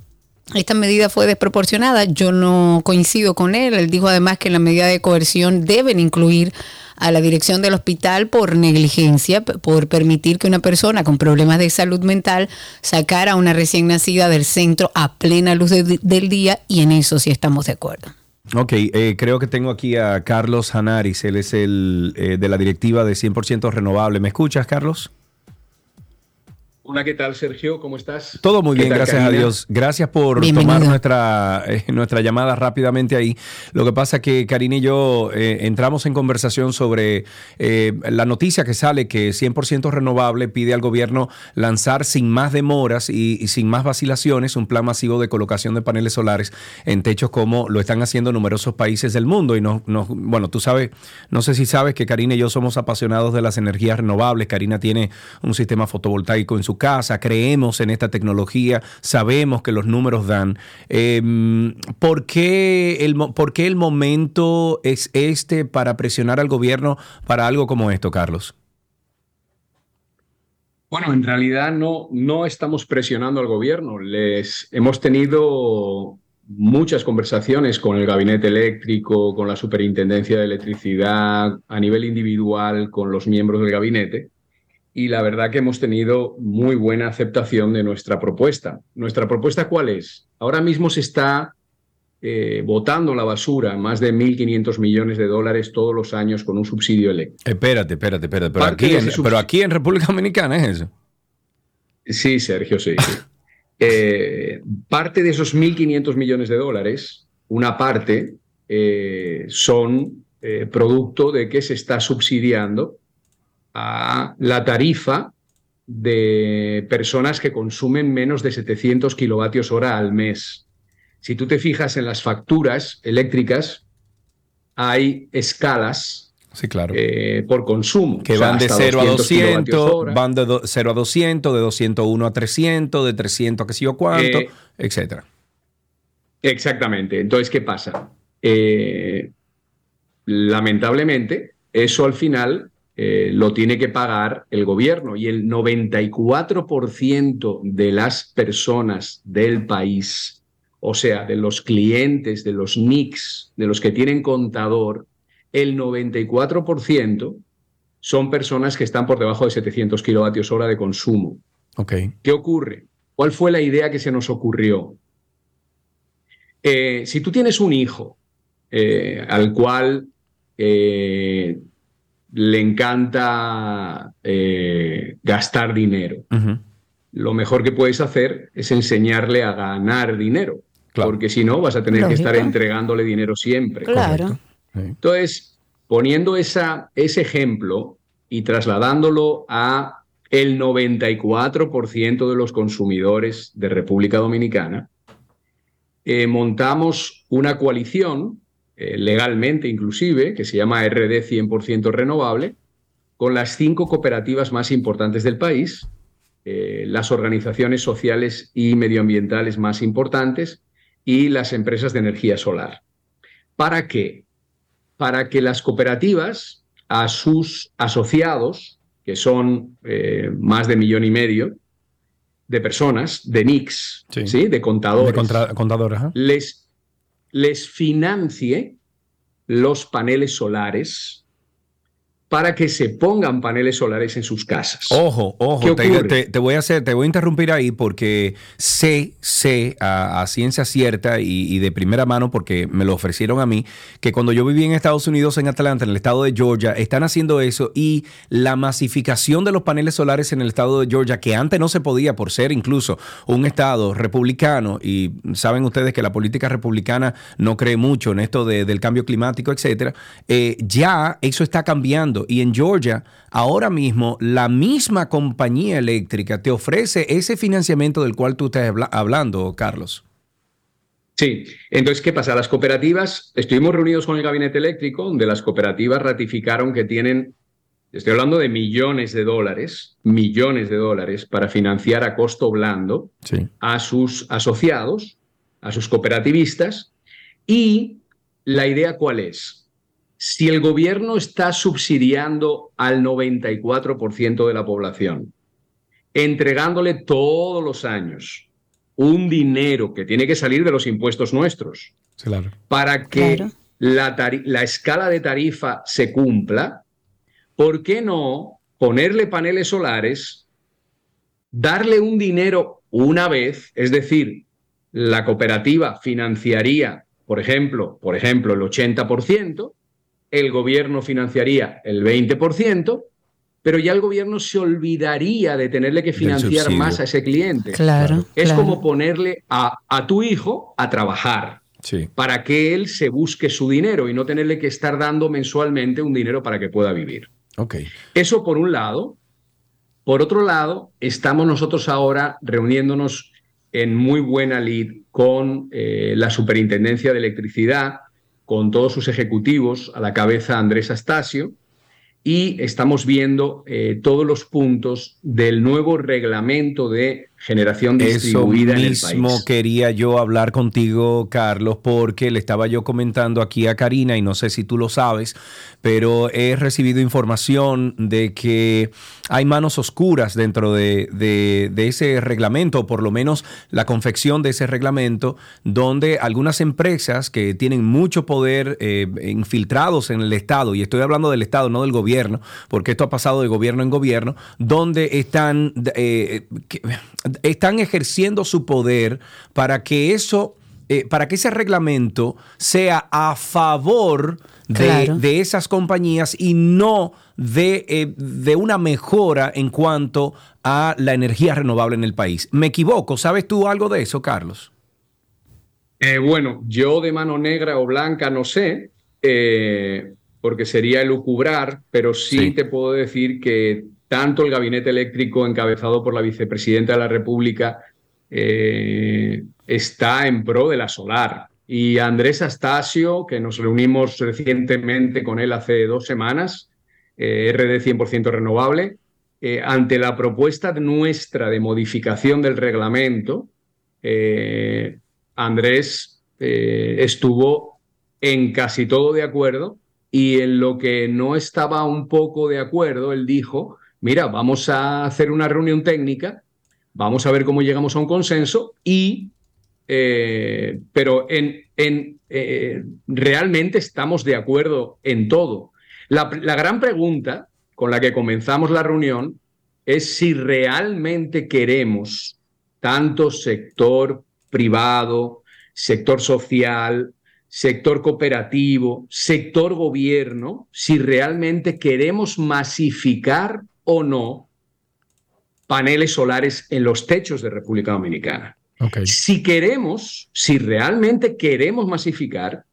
esta medida fue desproporcionada. Yo no coincido con él. Él dijo además que la medida de coerción deben incluir a la dirección del hospital por negligencia, por permitir que una persona con problemas de salud mental sacara a una recién nacida del centro a plena luz del día y en eso sí estamos de acuerdo. Ok, eh, creo que tengo aquí a Carlos Hanaris, él es el eh, de la directiva de 100% renovable. ¿Me escuchas, Carlos? Hola, ¿qué tal, Sergio? ¿Cómo estás? Todo muy bien, gracias a Dios. Gracias por tomar nuestra, eh, nuestra llamada rápidamente ahí. Lo que pasa es que Karina y yo eh, entramos en conversación sobre eh, la noticia que sale que 100% renovable pide al gobierno lanzar sin más demoras y, sin más vacilaciones un plan masivo de colocación de paneles solares en techos como lo están haciendo numerosos países del mundo. Y no, no, bueno, tú sabes, no sé si sabes que Karina y yo somos apasionados de las energías renovables. Karina tiene un sistema fotovoltaico en su casa, creemos en esta tecnología, sabemos que los números dan. Em, ¿por, qué el, ¿Por qué el momento es este para presionar al gobierno para algo como esto, Carlos? Bueno, en realidad no, no estamos presionando al gobierno. Les hemos tenido muchas conversaciones con el gabinete eléctrico, con la superintendencia de electricidad, a nivel individual, con los miembros del gabinete y la verdad que hemos tenido muy buena aceptación de nuestra propuesta. ¿Nuestra propuesta cuál es? Ahora mismo se está eh, botando la basura más de 1.500 millones de dólares todos los años con un subsidio eléctrico. Espérate, espérate, espérate. Pero, aquí en, pero aquí en, República Dominicana es eso. Sí, Sergio, sí. <laughs> Eh, parte de esos 1.500 millones de dólares, una parte, eh, son producto de que se está subsidiando a la tarifa de personas que consumen menos de 700 kilovatios hora al mes. Si tú te fijas en las facturas eléctricas, hay escalas sí, claro. Eh, por consumo. Que van de 0 a 200, van de 0 a 200, de 201 a 300, de 300 a qué sé yo cuánto, eh, etcétera. Exactamente. Entonces, ¿qué pasa? Eh, lamentablemente, eso al final eh, lo tiene que pagar el gobierno y el 94% de las personas del país, o sea, de los clientes, de los NICs, de los que tienen contador, el 94% son personas que están por debajo de 700 kilovatios hora de consumo. Okay. ¿Qué ocurre? ¿Cuál fue la idea que se nos ocurrió? Eh, si tú tienes un hijo eh, al cual le encanta eh, gastar dinero. Lo mejor que puedes hacer es enseñarle a ganar dinero, porque si no vas a tener que estar entregándole dinero siempre. Claro. Entonces, poniendo esa, ese ejemplo y trasladándolo a el 94% de los consumidores de República Dominicana, eh, montamos una coalición eh, legalmente inclusive, que se llama RD 100% renovable, con las cinco cooperativas más importantes del país, eh, las organizaciones sociales y medioambientales más importantes y las empresas de energía solar. ¿Para qué? Para que las cooperativas a sus asociados, que son eh, más de millón y medio de personas, de NICs, sí. de contadores, de les les financie los paneles solares para que se pongan paneles solares en sus casas. Ojo, ojo, te, voy a hacer, te voy a interrumpir ahí porque sé, sé a, ciencia cierta y, de primera mano, porque me lo ofrecieron a mí, que cuando yo viví en Estados Unidos, en Atlanta, en el estado de Georgia, están haciendo eso y la masificación de los paneles solares en el estado de Georgia, que antes no se podía por ser incluso un estado republicano, y saben ustedes que la política republicana no cree mucho en esto del cambio climático, etcétera, eh, ya eso está cambiando y en Georgia, ahora mismo, la misma compañía eléctrica te ofrece ese financiamiento del cual tú estás hablando, Carlos. Sí, entonces, ¿qué pasa? Las cooperativas, estuvimos reunidos con el gabinete eléctrico, donde las cooperativas ratificaron que tienen, estoy hablando de millones de dólares, millones de dólares para financiar a costo blando a sus asociados, a sus cooperativistas, y la idea cuál es? Si el gobierno está subsidiando al 94% de la población, entregándole todos los años un dinero que tiene que salir de los impuestos nuestros para que la, la escala de tarifa se cumpla, ¿por qué no ponerle paneles solares, darle un dinero una vez, es decir, la cooperativa financiaría, por ejemplo, por ejemplo, el 80%, el gobierno financiaría el 20%, pero ya el gobierno se olvidaría de tenerle que financiar más a ese cliente. Claro. Es como ponerle a, a, tu hijo a trabajar para que él se busque su dinero y no tenerle que estar dando mensualmente un dinero para que pueda vivir. Okay. Eso por un lado. Por otro lado, estamos nosotros ahora reuniéndonos en muy buena lid con eh, la Superintendencia de Electricidad, con todos sus ejecutivos, a la cabeza Andrés Astasio, y estamos viendo eh, todos los puntos del nuevo reglamento de generación distribuida Eso en el mismo quería yo hablar contigo, Carlos, porque le estaba yo comentando aquí a Karina, y no sé si tú lo sabes, pero he recibido información de que hay manos oscuras dentro de, ese reglamento, o por lo menos la confección de ese reglamento, donde algunas empresas que tienen mucho poder eh, infiltrados en el Estado, y estoy hablando del Estado, no del gobierno, porque esto ha pasado de gobierno en gobierno, donde están... Eh, están ejerciendo su poder para que eso, eh, para que ese reglamento sea a favor de, esas compañías y no de, eh, de, una mejora en cuanto a la energía renovable en el país. ¿Me equivoco? ¿Sabes tú algo de eso, Carlos? Eh, bueno, yo de mano negra o blanca no sé, porque sería elucubrar, pero sí, te puedo decir que tanto el gabinete eléctrico encabezado por la vicepresidenta de la República eh, está en pro de la solar. Y Andrés Astasio, que nos reunimos recientemente con él hace dos semanas, eh, RD 100% renovable, eh, ante la propuesta nuestra de modificación del reglamento, Andrés estuvo en casi todo de acuerdo y en lo que no estaba un poco de acuerdo, él dijo mira, vamos a hacer una reunión técnica, vamos a ver cómo llegamos a un consenso y, eh, pero en, en eh, realmente estamos de acuerdo en todo. La, la gran pregunta con la que comenzamos la reunión es si realmente queremos tanto sector privado, sector social, sector cooperativo, sector gobierno, si realmente queremos masificar o no paneles solares en los techos de República Dominicana. Si queremos, si realmente queremos masificar,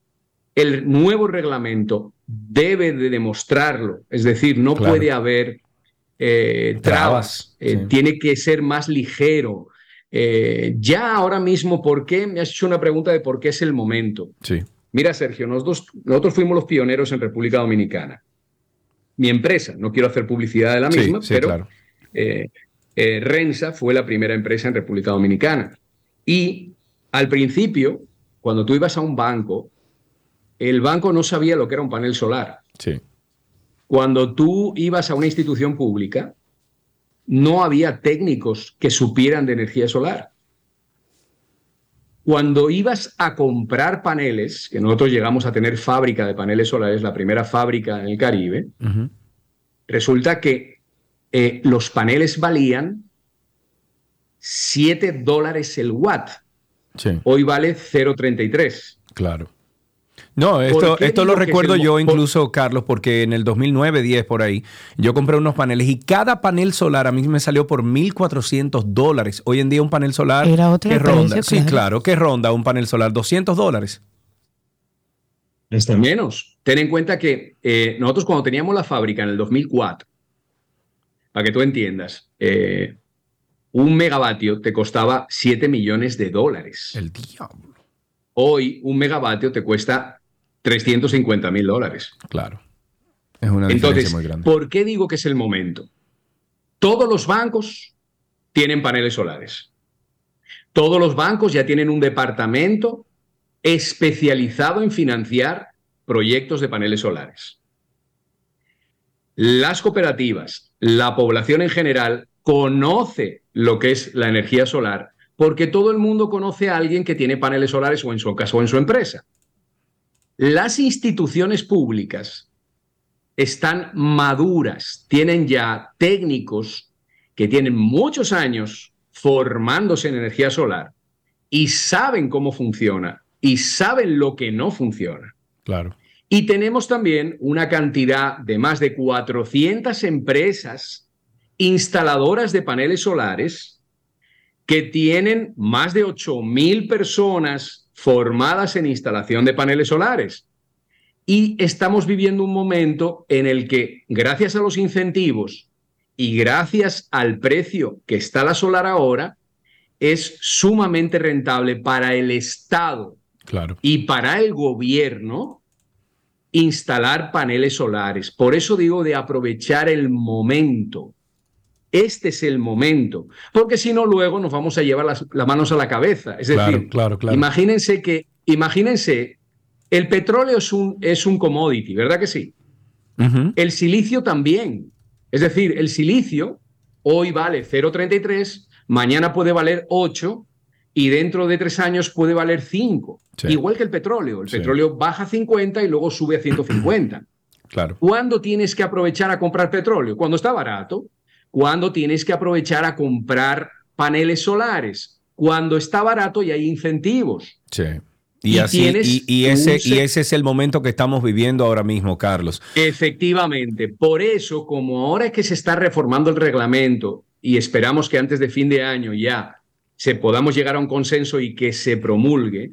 el nuevo reglamento debe de demostrarlo. Es decir, no puede haber eh, trabas, eh, tiene que ser más ligero. Eh, ya ahora mismo, ¿por qué? Me has hecho una pregunta de por qué es el momento. Sí. Mira, Sergio, nosotros, nosotros fuimos los pioneros en República Dominicana mi empresa. No quiero hacer publicidad de la misma, pero eh, eh, Rensa fue la primera empresa en República Dominicana. Y al principio, cuando tú ibas a un banco, el banco no sabía lo que era un panel solar. Sí. Cuando tú ibas a una institución pública, no había técnicos que supieran de energía solar. Cuando ibas a comprar paneles, que nosotros llegamos a tener fábrica de paneles solares, la primera fábrica en el Caribe, resulta que eh, los paneles valían 7 dólares el watt. Hoy vale 0,33. Claro. No, esto, esto lo recuerdo yo incluso, Carlos, porque en el 2009, 10 por ahí, yo compré unos paneles y cada panel solar a mí me salió por 1.400 dólares. Hoy en día un panel solar Era otro que ronda, sí, claro, que ronda un panel solar 200 dólares. Está menos. Ten en cuenta que eh, nosotros cuando teníamos la fábrica en el 2004, para que tú entiendas, eh, un megavatio te costaba 7 millones de dólares. El diablo. hoy un megavatio te cuesta 350 mil dólares. Claro. Es una diferencia Entonces, muy grande. ¿por qué digo que es el momento? Todos los bancos tienen paneles solares. Todos los bancos ya tienen un departamento especializado en financiar proyectos de paneles solares. Las cooperativas, la población en general, conoce lo que es la energía solar porque todo el mundo conoce a alguien que tiene paneles solares o en su casa o en su empresa. Las instituciones públicas están maduras, tienen ya técnicos que tienen muchos años formándose en energía solar y saben cómo funciona y saben lo que no funciona. Claro. Y tenemos también una cantidad de más de 400 empresas instaladoras de paneles solares que tienen más de 8.000 personas formadas en instalación de paneles solares. Y estamos viviendo un momento en el que, gracias a los incentivos y gracias al precio que está la solar ahora, es sumamente rentable para el Estado Claro. y para el gobierno instalar paneles solares. Por eso digo de aprovechar el momento. Este es el momento, porque si no luego nos vamos a llevar las, las manos a la cabeza. Es Claro, decir, claro, claro. imagínense que, imagínense, el petróleo es un, es un commodity, ¿verdad que sí? El silicio también. Es decir, el silicio hoy vale 0,33, mañana puede valer 8 y dentro de tres años puede valer 5. Sí. Igual que el petróleo. El Sí. petróleo baja a 50 y luego sube a 150. Claro. ¿Cuándo tienes que aprovechar a comprar petróleo? Cuando está barato. ¿Cuándo tienes que aprovechar a comprar paneles solares? Cuando está barato y hay incentivos. Sí. Y, Y así, y, y ese, y se- ese es el momento que estamos viviendo ahora mismo, Carlos. Efectivamente, por eso, como ahora es que se está reformando el reglamento y esperamos que antes de fin de año ya se podamos llegar a un consenso y que se promulgue,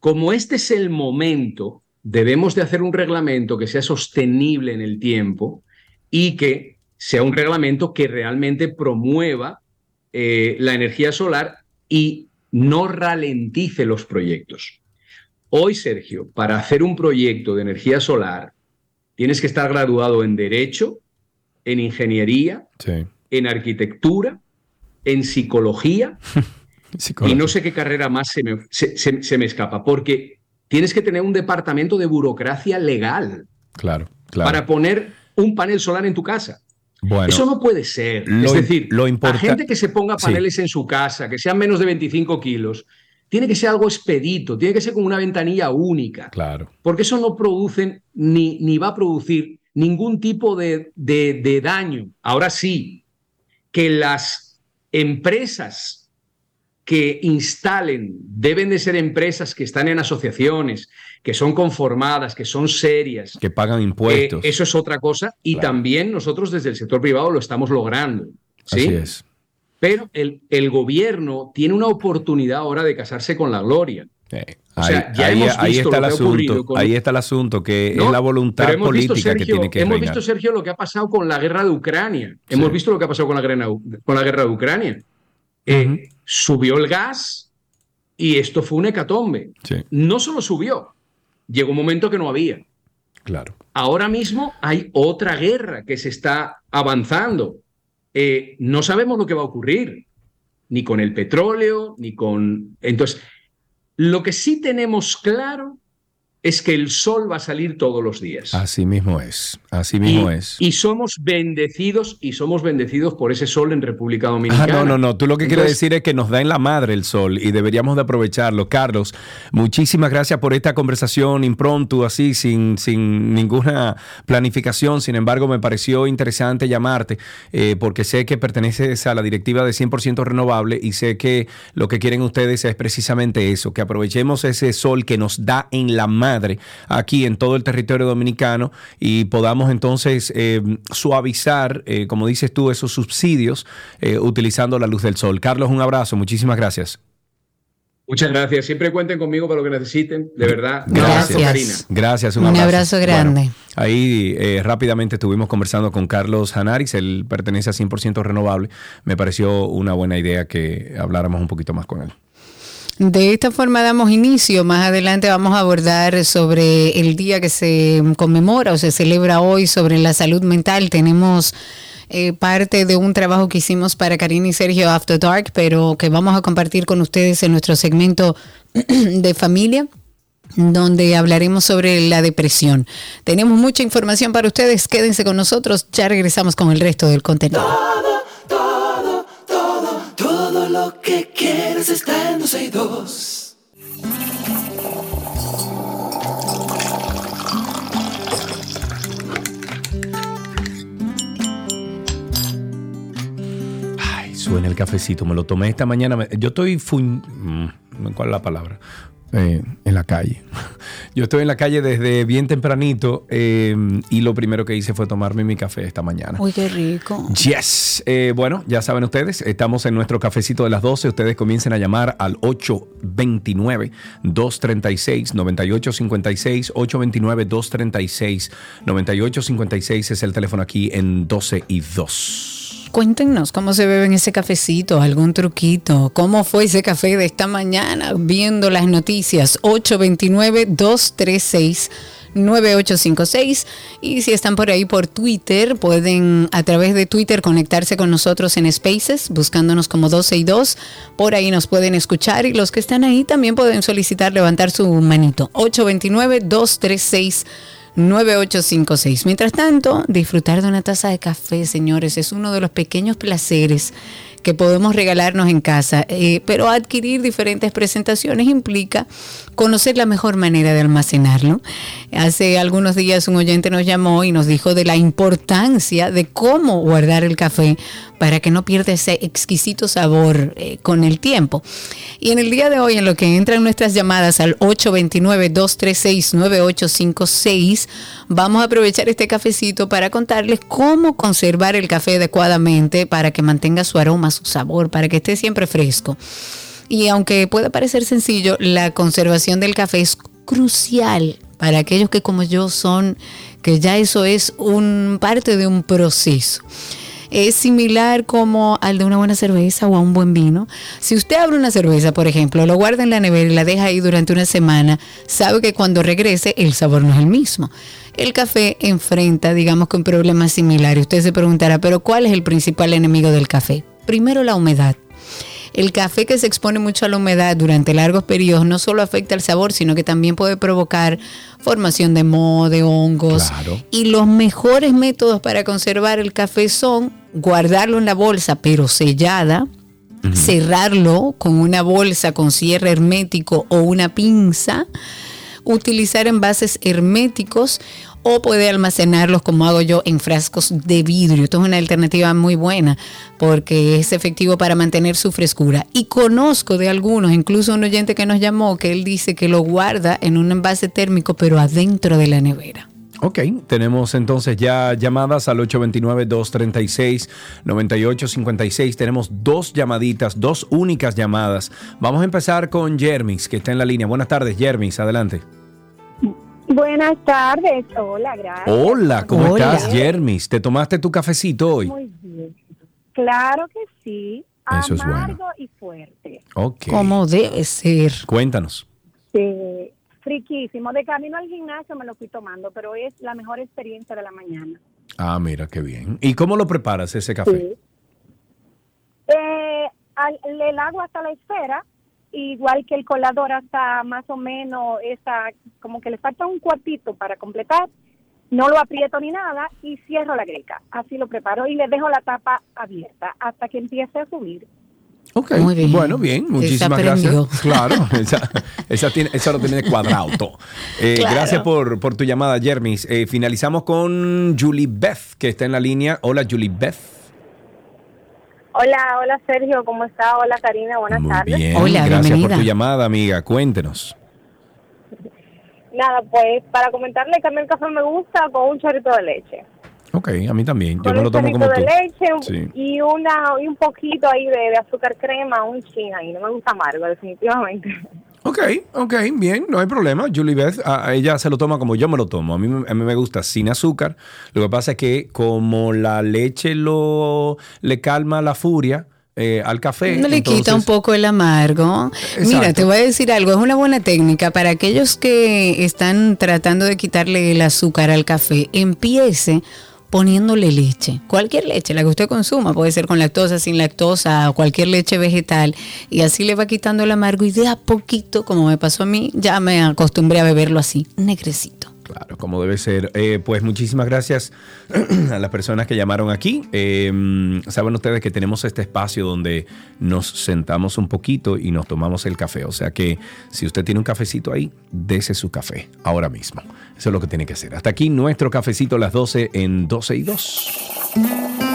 como este es el momento, debemos de hacer un reglamento que sea sostenible en el tiempo y que sea un reglamento que realmente promueva eh, la energía solar y no ralentice los proyectos. Hoy, Sergio, para hacer un proyecto de energía solar, tienes que estar graduado en Derecho, en Ingeniería, Sí. en Arquitectura, en Psicología <laughs> y no sé qué carrera más se me, se- se- se me escapa, porque tienes que tener un departamento de burocracia legal Claro, claro. para poner un panel solar en tu casa. Bueno, Eso no puede ser. lo es decir, lo a gente que se ponga Sí. paneles en su casa, que sean menos de 25 kilos, tiene que ser algo expedito, tiene que ser con una ventanilla única, claro. porque eso no produce ni, ni va a producir ningún tipo de, de- de daño. Ahora sí, que las empresas que instalen deben de ser empresas que están en asociaciones, que son conformadas, que son serias, Que pagan impuestos. eh, eso es otra cosa y Claro. también nosotros desde el sector privado lo estamos logrando. ¿sí? Así es. Pero el, el gobierno tiene una oportunidad ahora de casarse con la gloria. O ahí, sea, ya ahí- hemos ahí visto está el lo asunto. con- Ahí está el asunto, que ¿no? es la voluntad hemos visto, política que Sergio, tiene que hemos reinar. visto, Sergio, lo que ha pasado con la guerra de Ucrania. Sí. Hemos visto lo que ha pasado con la guerra, con la guerra de Ucrania. Eh. Subió el gas y esto fue un hecatombe. Sí, No solo subió, llegó un momento que no había. claro. Ahora mismo hay otra guerra que se está avanzando. Eh, no sabemos lo que va a ocurrir, ni con el petróleo, ni con... Entonces, lo que sí tenemos claro es que el sol va a salir todos los días. Así mismo es. Así mismo y, es. y somos bendecidos y somos bendecidos por ese sol en República Dominicana. Ah, no, no, no. Tú lo que quieres decir es que nos da en la madre el sol y deberíamos de aprovecharlo. Carlos, muchísimas gracias por esta conversación impromptu, así, sin, sin ninguna planificación. Sin embargo, me pareció interesante llamarte eh, porque sé que perteneces a la directiva de 100% renovable y sé que lo que quieren ustedes es precisamente eso, que aprovechemos ese sol que nos da en la madre aquí en todo el territorio dominicano y podamos entonces eh, suavizar, eh, como dices tú, esos subsidios eh, utilizando la luz del sol. Carlos, un abrazo, muchísimas gracias. Muchas gracias. Siempre cuenten conmigo para lo que necesiten. De verdad. Un abrazo, Gracias. Karina. Gracias, un Un abrazo. abrazo grande. Bueno, ahí eh, rápidamente estuvimos conversando con Carlos Hanaris, él pertenece a 100% renovable. Me pareció una buena idea que habláramos un poquito más con él. De esta forma damos inicio. Más adelante vamos a abordar sobre el día que se conmemora o se celebra hoy sobre la salud mental. Tenemos eh, parte de un trabajo que hicimos para Karina y Sergio After Dark, pero que vamos a compartir con ustedes en nuestro segmento <clears throat> de familia donde hablaremos sobre la depresión. Tenemos mucha información para ustedes, quédense con nosotros, ya regresamos con el resto del contenido. Todo, lo que quieres está en 12 y 2. Ay, suena el cafecito, me lo tomé esta mañana. Yo estoy fun... mm, ¿Cuál es la palabra? Eh, en la calle. <laughs> Yo estoy en la calle desde bien tempranito eh, y lo primero que hice fue tomarme mi café esta mañana. Uy, qué rico. Yes. Eh, bueno, ya saben ustedes, estamos en nuestro cafecito de las 12. Ustedes comiencen a llamar al 829-236-9856. 829-236-9856 es el teléfono aquí en 12 y 2. Cuéntenos cómo se bebe en ese cafecito, algún truquito, cómo fue ese café de esta mañana viendo las noticias 829-236-9856 y si están por ahí por Twitter pueden a través de Twitter conectarse con nosotros en Spaces buscándonos como 12 y 2, por ahí nos pueden escuchar y los que están ahí también pueden solicitar levantar su manito. 829-236 9856. Mientras tanto, disfrutar de una taza de café, señores, es uno de los pequeños placeres que podemos regalarnos en casa, eh, pero adquirir diferentes presentaciones implica conocer la mejor manera de almacenarlo. Hace algunos días un oyente nos llamó y nos dijo de la importancia de cómo guardar el café para que no pierda ese exquisito sabor eh, con el tiempo. Y en el día de hoy, en lo que entran nuestras llamadas al 829-236-9856, vamos a aprovechar este cafecito para contarles cómo conservar el café adecuadamente para que mantenga su aroma, su sabor, para que esté siempre fresco. Y aunque pueda parecer sencillo, la conservación del café es crucial para aquellos que como yo son, que ya eso es un parte de un proceso. Es similar como al de una buena cerveza o a un buen vino. Si usted abre una cerveza, por ejemplo, lo guarda en la nevera y la deja ahí durante una semana, sabe que cuando regrese el sabor no es el mismo. El café enfrenta, digamos, con problemas similares. Usted se preguntará, pero ¿cuál es el principal enemigo del café? Primero la humedad. El café que se expone mucho a la humedad durante largos periodos no solo afecta el sabor, sino que también puede provocar formación de moho, de hongos. Claro. Y los mejores métodos para conservar el café son guardarlo en la bolsa, pero sellada, cerrarlo con una bolsa con cierre hermético o una pinza, utilizar envases herméticos o puede almacenarlos como hago yo en frascos de vidrio. Esto es una alternativa muy buena porque es efectivo para mantener su frescura. Y conozco de algunos, incluso un oyente que nos llamó, que él dice que lo guarda en un envase térmico pero adentro de la nevera. Ok, tenemos entonces ya llamadas al 829-236-9856. Tenemos dos llamaditas, dos únicas llamadas. Vamos a empezar con Jermis, que está en la línea. Buenas tardes, Jermis, adelante. Buenas tardes. Hola, gracias. Hola, ¿cómo Hola. estás, Jermis? ¿Te tomaste tu cafecito hoy? Muy bien. Claro que sí. Eso es bueno. Amargo y fuerte. Ok. Como debe ser. Cuéntanos. Sí. Friquísimo. De camino al gimnasio me lo fui tomando, pero es la mejor experiencia de la mañana. Ah, mira, qué bien. ¿Y cómo lo preparas ese café? Sí. Eh, al- el agua hasta la esfera, igual que el colador hasta más o menos esa, como que le falta un cuartito para completar. No lo aprieto ni nada y cierro la greca. Así lo preparo y le dejo la tapa abierta hasta que empiece a subir. Ok, Muy bien. bueno, bien, muchísimas gracias. Claro, <laughs> esa, esa, tiene, esa lo tiene cuadrado. todo. <laughs> Eh, Claro. Gracias por, por tu llamada, Jermis. Eh, finalizamos con Julie Beth, que está en la línea. Hola, Julie Beth. Hola, hola Sergio, ¿cómo está? Hola Karina, buenas Muy tardes. bien, Hola, gracias bienvenida. por tu llamada, amiga. Cuéntenos. Nada, pues para comentarle que a mí el café me gusta con un chorrito de leche. Ok, a mí también. Yo con me lo tomo como de tú. leche Sí. y una y un poquito ahí de, de azúcar crema, un chin ahí. No me gusta amargo, definitivamente. Ok, ok, bien, no hay problema. Julie Beth, a, a ella se lo toma como yo me lo tomo. A mí, me- a mí me gusta sin azúcar. Lo que pasa es que como la leche lo le calma la furia, eh, al café. No le quita un poco el amargo. Mira, te voy a decir algo, es una buena técnica para aquellos que están tratando de quitarle el azúcar al café. Empiece poniéndole leche, cualquier leche, la que usted consuma, puede ser con lactosa, sin lactosa, cualquier leche vegetal, y así le va quitando el amargo y de a poquito, como me pasó a mí, ya me acostumbré a beberlo así, negrecito. Claro, como debe ser. Eh, pues muchísimas gracias <clears throat> a las personas que llamaron aquí. Eh, saben ustedes que tenemos este espacio donde nos sentamos un poquito y nos tomamos el café. O sea que si usted tiene un cafecito ahí, dese su café ahora mismo. Eso es lo que tiene que hacer. Hasta aquí nuestro cafecito a las 12 en 12 y 2.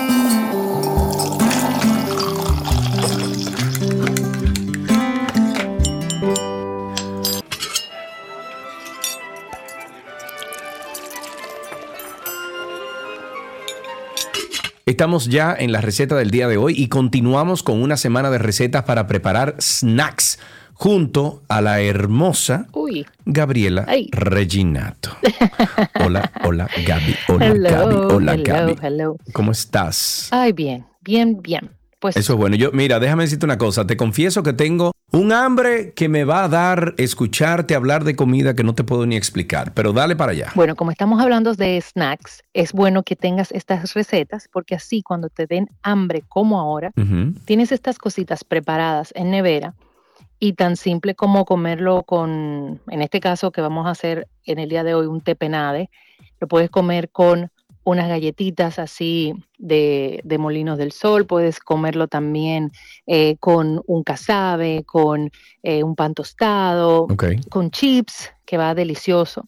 Estamos ya en la receta del día de hoy y continuamos con una semana de recetas para preparar snacks junto a la hermosa Uy. Gabriela Ay. Reginato. <laughs> Hola, hola Gaby, hola Hello, Gaby, hola hello, Gaby. hello. ¿Cómo estás? Ay, bien, bien, bien. Pues Eso es bueno. Yo, mira, déjame decirte una cosa. Te confieso que tengo un hambre que me va a dar escucharte hablar de comida que no te puedo ni explicar. Pero dale para allá. bueno, como estamos hablando de snacks, es bueno que tengas estas recetas porque así cuando te den hambre como ahora, tienes estas cositas preparadas en nevera y tan simple como comerlo con, en este caso que vamos a hacer en el día de hoy, un tepenade, lo puedes comer con unas galletitas así de, de molinos del sol, puedes comerlo también eh, con un casabe, con eh, un pan tostado, con chips, que va delicioso.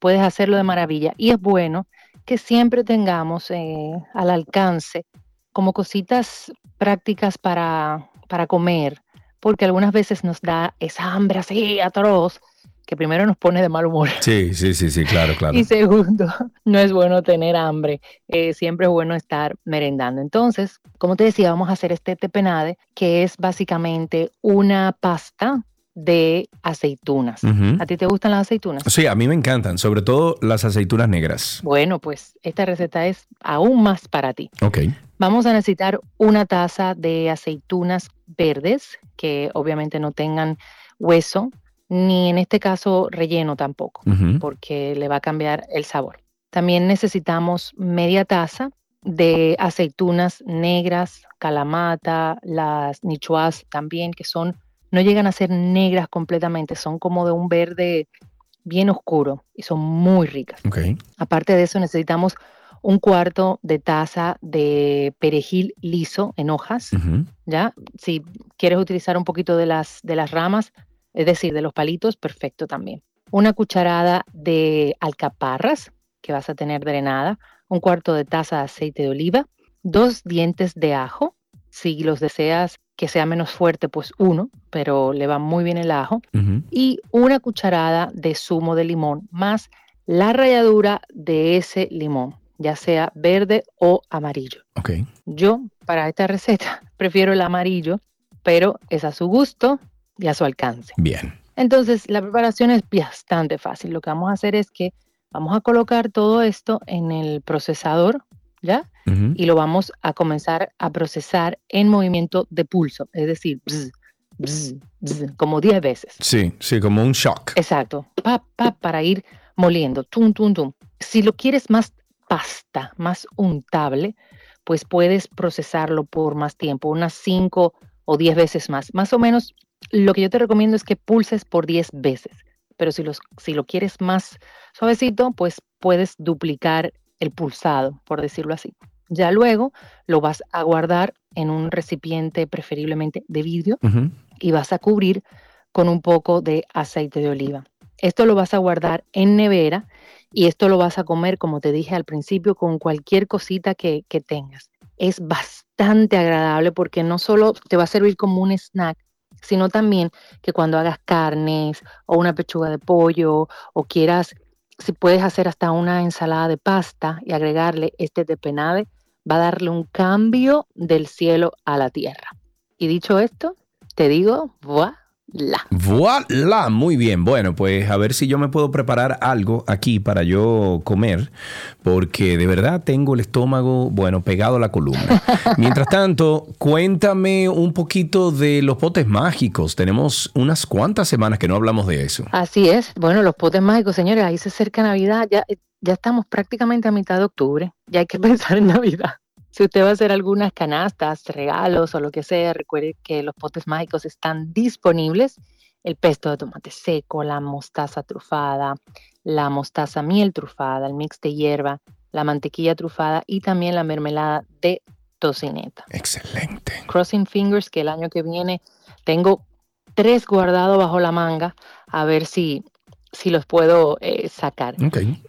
Puedes hacerlo de maravilla. Y es bueno que siempre tengamos eh, al alcance como cositas prácticas para, para comer, porque algunas veces nos da esa hambre así atroz que primero nos pone de mal humor. Sí, sí, sí, sí, claro, <laughs> claro. Y segundo, <laughs> no es bueno tener hambre, eh, siempre es bueno estar merendando. Entonces, como te decía, vamos a hacer este tepenade, que es básicamente una pasta de aceitunas. ¿A ti te gustan las aceitunas? Sí, a mí me encantan, sobre todo las aceitunas negras. Bueno, pues esta receta es aún más para ti. Ok. Vamos a necesitar una taza de aceitunas verdes, que obviamente no tengan hueso, ni en este caso relleno tampoco, porque le va a cambiar el sabor. También necesitamos media taza de aceitunas negras, calamata, las nichuas también, que son, no llegan a ser negras completamente, son como de un verde bien oscuro y son muy ricas. Ok. Aparte de eso, necesitamos un cuarto de taza de perejil liso en hojas. ¿ya? Si quieres utilizar un poquito de las, de las ramas, es decir, de los palitos, perfecto también. Una cucharada de alcaparras que vas a tener drenada, un cuarto de taza de aceite de oliva, dos dientes de ajo, si los deseas que sea menos fuerte, pues uno, pero le va muy bien el ajo, y una cucharada de zumo de limón más la ralladura de ese limón, ya sea verde o amarillo. Ok. Yo para esta receta <laughs> prefiero el amarillo, pero es a su gusto y a su alcance. Bien. Entonces la preparación es bastante fácil. Lo que vamos a hacer es que vamos a colocar todo esto en el procesador, ¿ya? Y lo vamos a comenzar a procesar en movimiento de pulso, es decir, bzz, bzz, bzz, como 10 veces. Sí, sí, como un shock. Exacto, pa, pa, para ir moliendo, tum, tum, tum. Si lo quieres más pasta, más untable, pues puedes procesarlo por más tiempo, unas 5 o 10 veces más. Más o menos, lo que yo te recomiendo es que pulses por 10 veces, pero si, los, si lo quieres más suavecito, pues puedes duplicar el pulsado, por decirlo así. Ya luego lo vas a guardar en un recipiente preferiblemente de vidrio y vas a cubrir con un poco de aceite de oliva. Esto lo vas a guardar en nevera y esto lo vas a comer, como te dije al principio, con cualquier cosita que, que tengas. Es bastante agradable porque no solo te va a servir como un snack, sino también que cuando hagas carnes o una pechuga de pollo o quieras, si puedes hacer hasta una ensalada de pasta y agregarle este tepenade, va a darle un cambio del cielo a la tierra. Y dicho esto, te digo, ¡buah! Voilà, muy bien. Bueno, pues a ver si yo me puedo preparar algo aquí para yo comer, porque de verdad tengo el estómago, bueno, pegado a la columna. <laughs> Mientras tanto, cuéntame un poquito de los potes mágicos. Tenemos unas cuantas semanas que no hablamos de eso. Así es. Bueno, los potes mágicos, señores, ahí se acerca Navidad. Ya, ya estamos prácticamente a mitad de octubre. Ya hay que <laughs> pensar en Navidad. Si usted va a hacer algunas canastas, regalos o lo que sea, recuerde que los potes mágicos están disponibles. El pesto de tomate seco, la mostaza trufada, la mostaza miel trufada, el mix de hierba, la mantequilla trufada y también la mermelada de tocineta. Excelente. Crossing Fingers, que el año que viene tengo tres guardados bajo la manga, a ver si, si los puedo eh, sacar.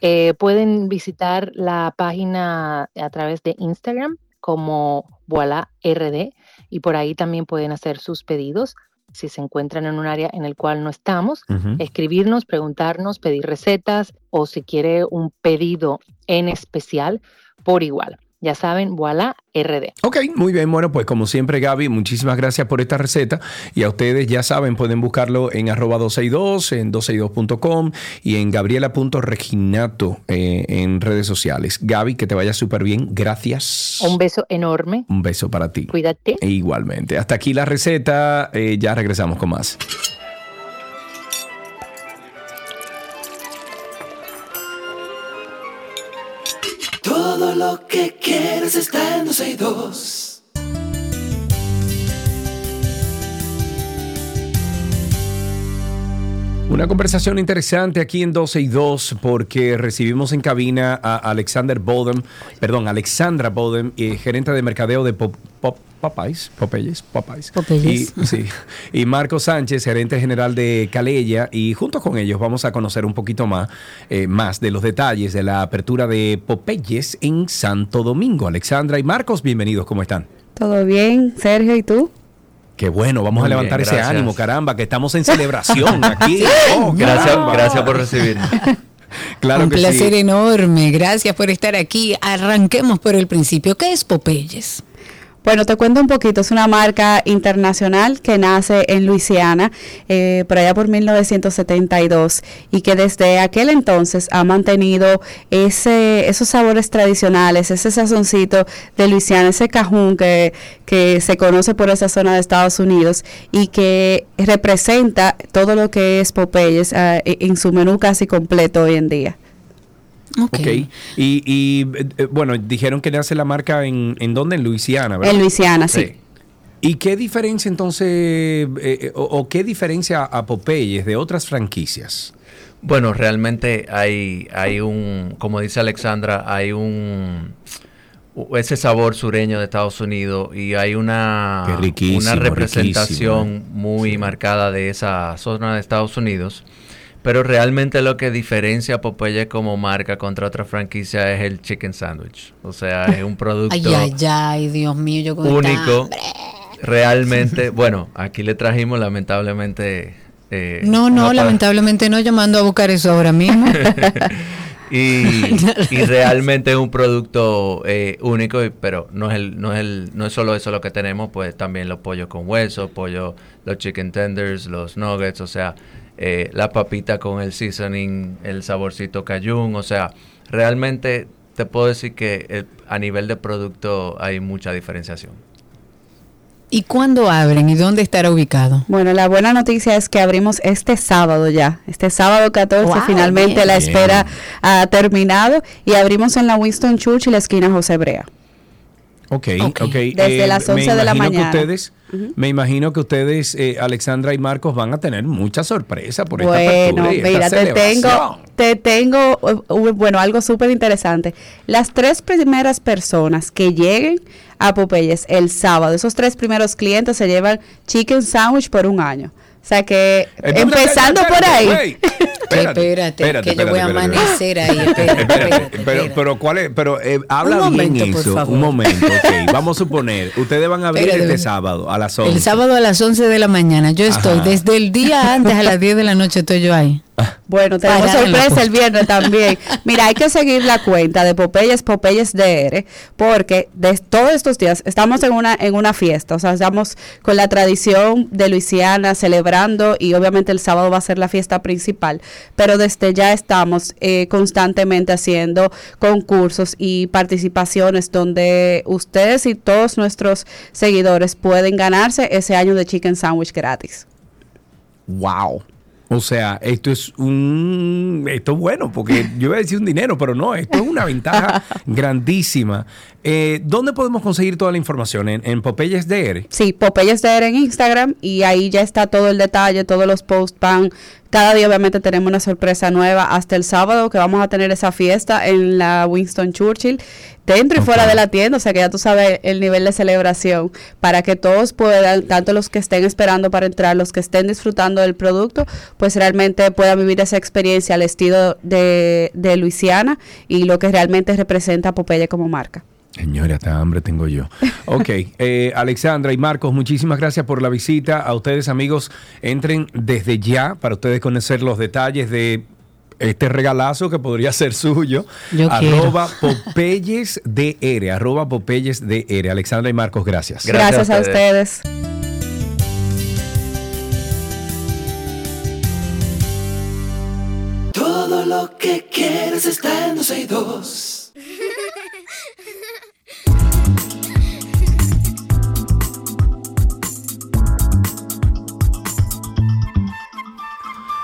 Eh, pueden visitar la página a través de Instagram como Voila RD y por ahí también pueden hacer sus pedidos. Si se encuentran en un área en el cual no estamos, escribirnos, preguntarnos, pedir recetas o si quiere un pedido en especial, por igual. Ya saben, Voila RD. Ok, muy bien. Bueno, pues como siempre, Gaby, muchísimas gracias por esta receta. Y a ustedes ya saben, pueden buscarlo en arroba 262, en 262.com y en gabriela.reginato eh, en redes sociales. Gaby, que te vaya súper bien. Gracias. Un beso enorme. Un beso para ti. Cuídate. E igualmente. Hasta aquí la receta. eh, ya regresamos con más. Lo que quieres está en 262. Una conversación interesante aquí en 12 y 2 porque recibimos en cabina a Alexander Bodem, perdón, Alexandra Bodem, eh, gerente de mercadeo de Pop, Pop- Popeyes, Popeyes, Popeyes. Popeyes. Y, sí, y Marco Sánchez, gerente general de Calella y junto con ellos vamos a conocer un poquito más, eh, más de los detalles de la apertura de Popeyes en Santo Domingo. Alexandra y Marcos, bienvenidos, ¿cómo están? Todo bien, Sergio, ¿y tú? Qué bueno, vamos Muy a levantar bien, ese ánimo, caramba, que estamos en celebración <laughs> aquí. Oh, Gracias, gracias por recibirme. <laughs> Claro Un que placer sí. enorme. Gracias por estar aquí. Arranquemos por el principio. ¿Qué es Popeyes? Bueno, te cuento un poquito, es una marca internacional que nace en Luisiana, eh, por allá por 1972, y que desde aquel entonces ha mantenido ese, esos sabores tradicionales, ese sazoncito de Luisiana, ese cajún que, se conoce por esa zona de Estados Unidos y que representa todo lo que es Popeyes ah, en su menú casi completo hoy en día. Ok. Y, y, eh, bueno, dijeron que nace la marca en, en dónde? En Luisiana, ¿verdad? En Luisiana, sí. ¿Y qué diferencia entonces, eh, eh, o, o qué diferencia a Popeyes de otras franquicias? Bueno, realmente hay, hay un, como dice Alexandra, hay un ese sabor sureño de Estados Unidos y hay una, una representación riquísimo, muy marcada de esa zona de Estados Unidos. Pero realmente lo que diferencia a Popeye como marca contra otra franquicia es el chicken sandwich. O sea, es un producto <laughs> Ay, ay, ay, Dios mío, yo único. Realmente, <laughs> bueno, aquí le trajimos lamentablemente. eh, No, no, lamentablemente no. Yo mando a buscar eso ahora mismo. <laughs> y, y realmente es un producto eh, único, pero no es el, no es el, no es solo eso lo que tenemos, pues también los pollos con hueso, pollo, los chicken tenders, los nuggets, o sea, eh, la papita con el seasoning, el saborcito cayún, o sea, realmente te puedo decir que eh, a nivel de producto hay mucha diferenciación. ¿Y cuándo abren y dónde estará ubicado? Bueno, la buena noticia es que abrimos este sábado ya. Este sábado 14 Wow, finalmente bien. la Bien. espera ha terminado y abrimos en la Winston Churchill, la esquina José Brea. Ok, Ok. ok. Desde las me 11 de la imagino que Me imagino que ustedes, eh, Alexandra y Marcos, van a tener mucha sorpresa por esta Bueno, apertura y esta mira, te tengo, te tengo, uh, bueno, algo súper interesante. Las tres primeras personas que lleguen a Popeyes el sábado, esos tres primeros clientes se llevan chicken sandwich por un año. O sea que, empezando por ahí. Espérate, que yo voy a espérate. amanecer ahí. Espérate, <laughs> Espérate, espérate, pero, espérate. pero ¿cuál es? Pero eh, habla Un momento, bien por eso. Un momento, ok. <laughs> Vamos a suponer, ustedes van a abrir Espérate. este sábado a las 11. El sábado a las 11 de la mañana. Yo estoy Ajá. desde el día antes a las 10 de la noche estoy yo ahí. Bueno, tenemos sorpresa el viernes también. Mira, hay que seguir la cuenta de Popeyes, Popeyes DR, porque de todos estos días estamos en una, en una fiesta, o sea, estamos con la tradición de Luisiana celebrando y obviamente el sábado va a ser la fiesta principal, pero desde ya estamos eh, constantemente haciendo concursos y participaciones donde ustedes y todos nuestros seguidores pueden ganarse ese año de chicken sandwich gratis. Wow. O sea, esto es un. Esto es bueno, porque yo iba a decir un dinero, pero no, esto es una ventaja <laughs> grandísima. Eh, ¿Dónde podemos conseguir toda la información? ¿En, en Popeyes DR? Sí, Popeyes DR en Instagram y ahí ya está todo el detalle, todos los posts van. Cada día obviamente tenemos una sorpresa nueva hasta el sábado que vamos a tener esa fiesta en la Winston Churchill, dentro y fuera de la tienda, o sea que ya tú sabes el nivel de celebración para que todos puedan, tanto los que estén esperando para entrar, los que estén disfrutando del producto, pues realmente puedan vivir esa experiencia al estilo de, de Luisiana y lo que realmente representa Popeye como marca. Señora, hasta hambre tengo yo. <laughs> Ok, eh, Alexandra y Marcos, muchísimas gracias por la visita. A ustedes, amigos, entren desde ya para ustedes conocer los detalles de este regalazo que podría ser suyo. Yo arroba Popeyes DR, arroba Popeyes DR. Alexandra y Marcos, gracias. Gracias Gracias, a a ustedes. Todo lo que quieres está en 262. <laughs>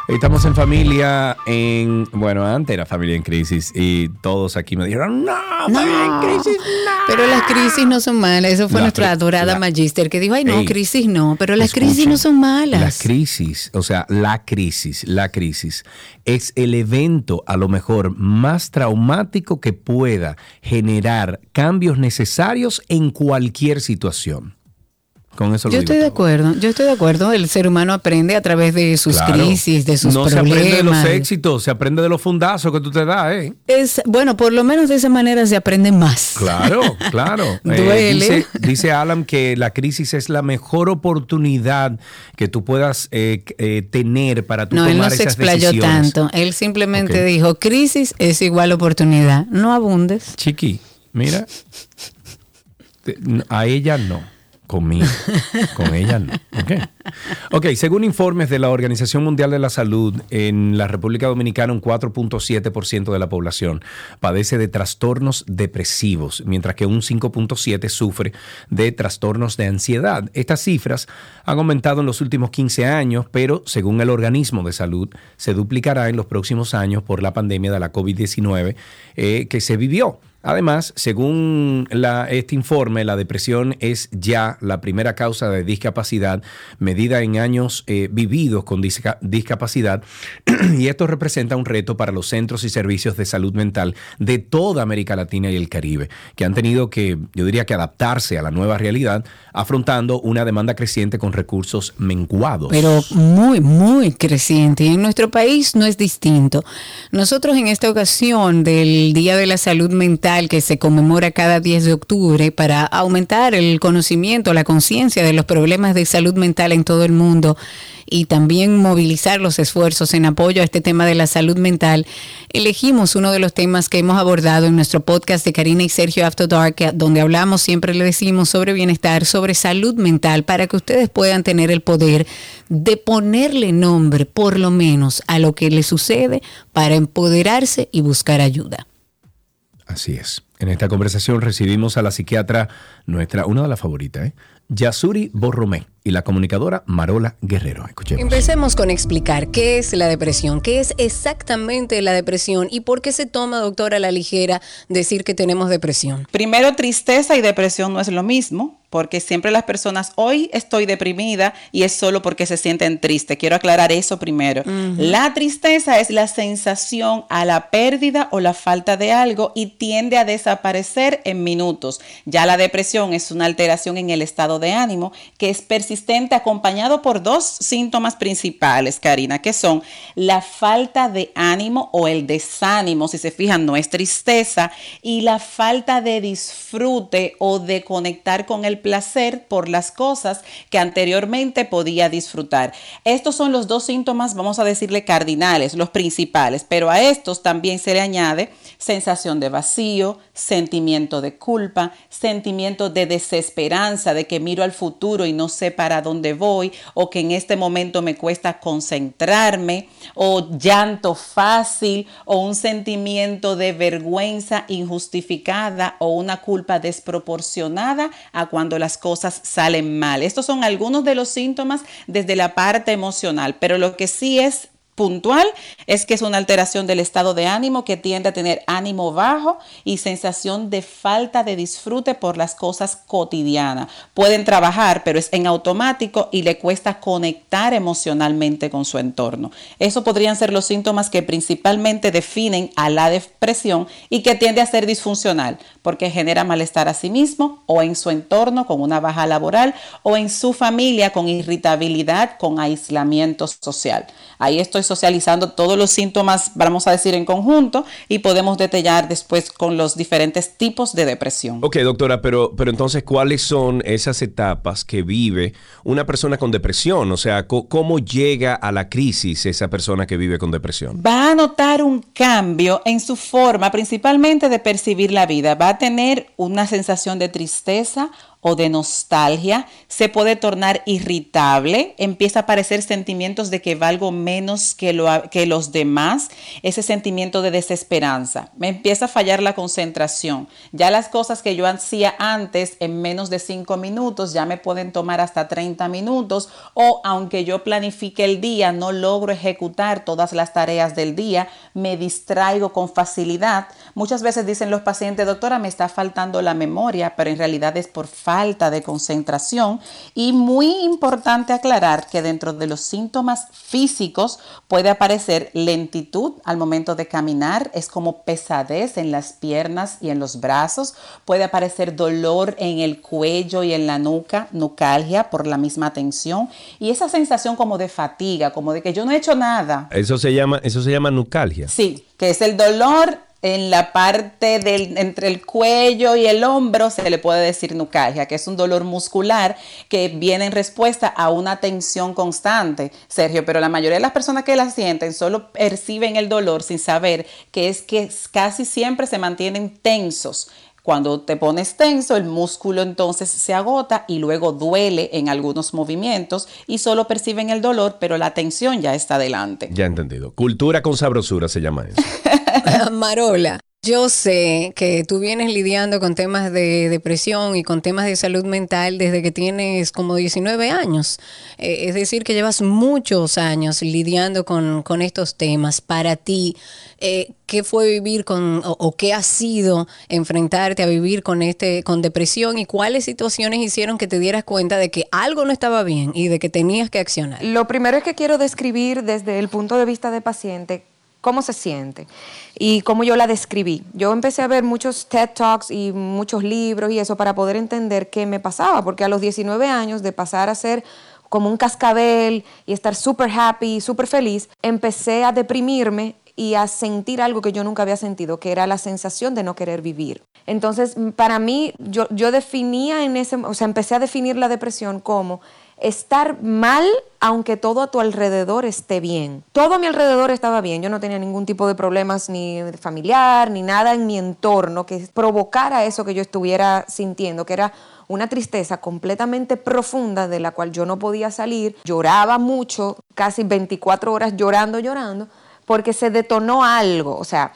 Estamos en familia en, bueno, antes era familia en crisis y todos aquí me dijeron, no, familia en crisis, no. Pero las crisis no son malas. Eso fue La nuestra adorada la- Magister que dijo, ay no, Ey, crisis no, pero las crisis Escuchen, no son malas. La crisis, o sea, la crisis, la crisis es el evento a lo mejor más traumático que pueda generar cambios necesarios en cualquier situación. Con eso lo Yo digo estoy de todo. acuerdo, yo estoy de acuerdo. El ser humano aprende a través de sus Claro. crisis, de sus no se problemas. aprende de los éxitos, se aprende de los fundazos que tú te das, ¿eh? Es, bueno, por lo menos de esa manera se aprende más. Claro, <laughs> claro. Eh, Duele. dice, dice Alan que la crisis es la mejor oportunidad que tú puedas eh, eh, tener para tú No, él tomar no se esas explayó decisiones. tanto. Él simplemente Ok. dijo, crisis es igual oportunidad. No abundes. Chiqui, mira, a ella no. Conmigo. Con ella no. Ok. Ok, según informes de la Organización Mundial de la Salud, en la República Dominicana un 4.7% de la población padece de trastornos depresivos, mientras que un 5.7% sufre de trastornos de ansiedad. Estas cifras han aumentado en los últimos 15 años, pero según el organismo de salud, se duplicará en los próximos años por la pandemia de la COVID-19 eh, que se vivió. Además, según este informe, la depresión es ya la primera causa de discapacidad medida en años eh, vividos con disca- discapacidad <clears throat> y esto representa un reto para los centros y servicios de salud mental de toda América Latina y el Caribe, que han tenido que, yo diría que adaptarse a la nueva realidad, afrontando una demanda creciente con recursos menguados. Pero muy, muy creciente. Y en nuestro país no es distinto. Nosotros en esta ocasión del Día de la Salud Mental que se conmemora cada 10 de octubre para aumentar el conocimiento, la conciencia de los problemas de salud mental en todo el mundo y también movilizar los esfuerzos en apoyo a este tema de la salud mental, elegimos uno de los temas que hemos abordado en nuestro podcast de Karina y Sergio After Dark, donde hablamos, siempre le decimos sobre bienestar, sobre salud mental, para que ustedes puedan tener el poder de ponerle nombre, por lo menos, a lo que les sucede para empoderarse y buscar ayuda. Así es. En esta conversación recibimos a la psiquiatra, nuestra, una de las favoritas, ¿eh? Yasuri Borromé y la comunicadora Marola Guerrero. Escuchemos. Empecemos con explicar qué es la depresión, qué es exactamente la depresión y por qué se toma, doctora, a la ligera decir que tenemos depresión. Primero, tristeza y depresión no es lo mismo, porque siempre las personas, hoy estoy deprimida y es solo porque se sienten tristes. Quiero aclarar eso primero. La tristeza es la sensación a la pérdida o la falta de algo y tiende a desaparecer en minutos. Ya la depresión es una alteración en el estado de ánimo que es persistente acompañado por dos síntomas principales, Karina, que son la falta de ánimo o el desánimo, si se fijan, no es tristeza, y la falta de disfrute o de conectar con el placer por las cosas que anteriormente podía disfrutar. Estos son los dos síntomas, vamos a decirle cardinales, los principales, pero a estos también se le añade sensación de vacío, sentimiento de culpa, sentimiento de desesperanza, de que miro al futuro y no sé para dónde voy, o que en este momento me cuesta concentrarme, o llanto fácil, o un sentimiento de vergüenza injustificada o una culpa desproporcionada a cuando las cosas salen mal. Estos son algunos de los síntomas desde la parte emocional, pero lo que sí es puntual es que es una alteración del estado de ánimo que tiende a tener ánimo bajo y sensación de falta de disfrute por las cosas cotidianas. Pueden trabajar, pero es en automático y le cuesta conectar emocionalmente con su entorno. Eso podrían ser los síntomas que principalmente definen a la depresión y que tiende a ser disfuncional porque genera malestar a sí mismo o en su entorno con una baja laboral o en su familia con irritabilidad, con aislamiento social. Ahí estoy socializando todos los síntomas, vamos a decir, en conjunto y podemos detallar después con los diferentes tipos de depresión. Ok, doctora, pero, pero entonces, ¿cuáles son esas etapas que vive una persona con depresión? O sea, ¿cómo llega a la crisis esa persona que vive con depresión? Va a notar un cambio en su forma, principalmente de percibir la vida. Va a tener una sensación de tristeza o de nostalgia, se puede tornar irritable, empieza a aparecer sentimientos de que valgo menos que, lo, que los demás, ese sentimiento de desesperanza, me empieza a fallar la concentración, ya las cosas que yo hacía antes en menos de 5 minutos ya me pueden tomar hasta 30 minutos o aunque yo planifique el día, no logro ejecutar todas las tareas del día, me distraigo con facilidad. Muchas veces dicen los pacientes, doctora, me está faltando la memoria, pero en realidad es por falta falta de concentración y muy importante aclarar que dentro de los síntomas físicos puede aparecer lentitud al momento de caminar, es como pesadez en las piernas y en los brazos, puede aparecer dolor en el cuello y en la nuca, nucalgia por la misma tensión y esa sensación como de fatiga, como de que yo no he hecho nada. Eso se llama eso se llama nucalgia. Sí, que es el dolor en la parte del, entre el cuello y el hombro se le puede decir nucalgia, que es un dolor muscular que viene en respuesta a una tensión constante, Sergio, pero la mayoría de las personas que la sienten solo perciben el dolor sin saber que es que casi siempre se mantienen tensos. Cuando te pones tenso, el músculo entonces se agota y luego duele en algunos movimientos y solo perciben el dolor, pero la tensión ya está adelante. Ya entendido. Cultura con sabrosura se llama eso. <laughs> <laughs> Marola. Yo sé que tú vienes lidiando con temas de depresión y con temas de salud mental desde que tienes como 19 años. Eh, es decir, que llevas muchos años lidiando con, estos temas. Para ti, eh, ¿qué fue vivir con o, qué ha sido enfrentarte a vivir con, este, con depresión y cuáles situaciones hicieron que te dieras cuenta de que algo no estaba bien y de que tenías que accionar? Lo primero es que quiero describir desde el punto de vista de paciente cómo se siente y cómo yo la describí. Yo empecé a ver muchos TED Talks y muchos libros y eso para poder entender qué me pasaba, porque a los 19 años de pasar a ser como un cascabel y estar súper happy, súper feliz, empecé a deprimirme y a sentir algo que yo nunca había sentido, que era la sensación de no querer vivir. Entonces, para mí, yo, yo definía en ese, o sea, empecé a definir la depresión como estar mal aunque todo a tu alrededor esté bien. Todo a mi alrededor estaba bien, yo no tenía ningún tipo de problemas ni familiar, ni nada en mi entorno que provocara eso que yo estuviera sintiendo, que era una tristeza completamente profunda de la cual yo no podía salir. Lloraba mucho, casi 24 horas llorando, llorando, porque se detonó algo, o sea,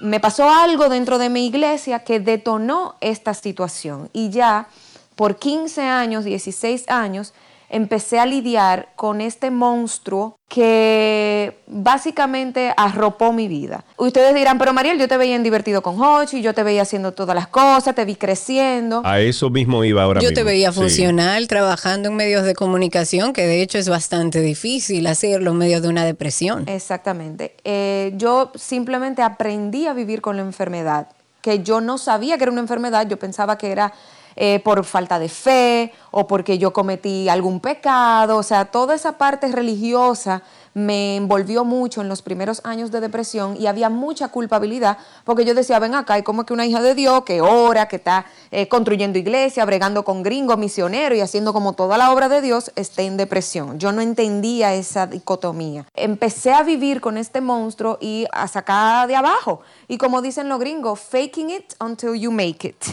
me pasó algo dentro de mi iglesia que detonó esta situación y ya por 15 años, 16 años, empecé a lidiar con este monstruo que básicamente arropó mi vida. Ustedes dirán, pero Mariel, yo te veía en divertido con Hochi, yo te veía haciendo todas las cosas, te vi creciendo. A eso mismo iba ahora yo mismo. te veía funcional, trabajando en medios de comunicación, que de hecho es bastante difícil hacerlo en medio de una depresión. Exactamente. Eh, yo simplemente aprendí a vivir con la enfermedad que yo no sabía que era una enfermedad, yo pensaba que era eh, por falta de fe o porque yo cometí algún pecado, o sea, toda esa parte religiosa me envolvió mucho en los primeros años de depresión y había mucha culpabilidad porque yo decía, ven acá, hay como que una hija de Dios que ora, que está eh, construyendo iglesia, bregando con gringos, misioneros y haciendo como toda la obra de Dios, esté en depresión. Yo no entendía esa dicotomía. Empecé a vivir con este monstruo y a sacar de abajo. Y como dicen los gringos, faking it until you make it.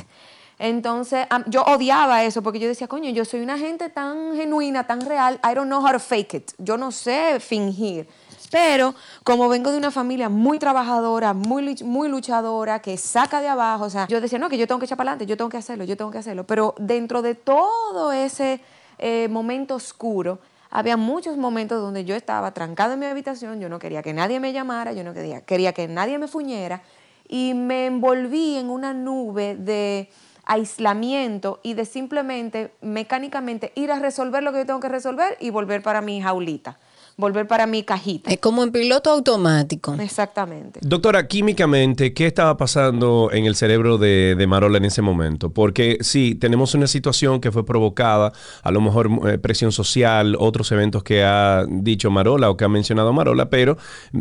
Entonces, yo odiaba eso porque yo decía, coño, yo soy una gente tan genuina, tan real, I don't know how to fake it. Yo no sé fingir. Pero como vengo de una familia muy trabajadora, muy, muy luchadora, que saca de abajo, o sea, yo decía, no, que yo tengo que echar para adelante, yo tengo que hacerlo, yo tengo que hacerlo. Pero dentro de todo ese eh, momento oscuro, había muchos momentos donde yo estaba trancada en mi habitación, yo no quería que nadie me llamara, yo no quería, quería que nadie me fuñera y me envolví en una nube de aislamiento y de simplemente mecánicamente ir a resolver lo que yo tengo que resolver y volver para mi jaulita volver para mi cajita. Es como en piloto automático. Exactamente. Doctora, químicamente, ¿qué estaba pasando en el cerebro de, Marola en ese momento? Porque sí, tenemos una situación que fue provocada, a lo mejor eh, presión social, otros eventos que ha dicho Marola o que ha mencionado Marola, pero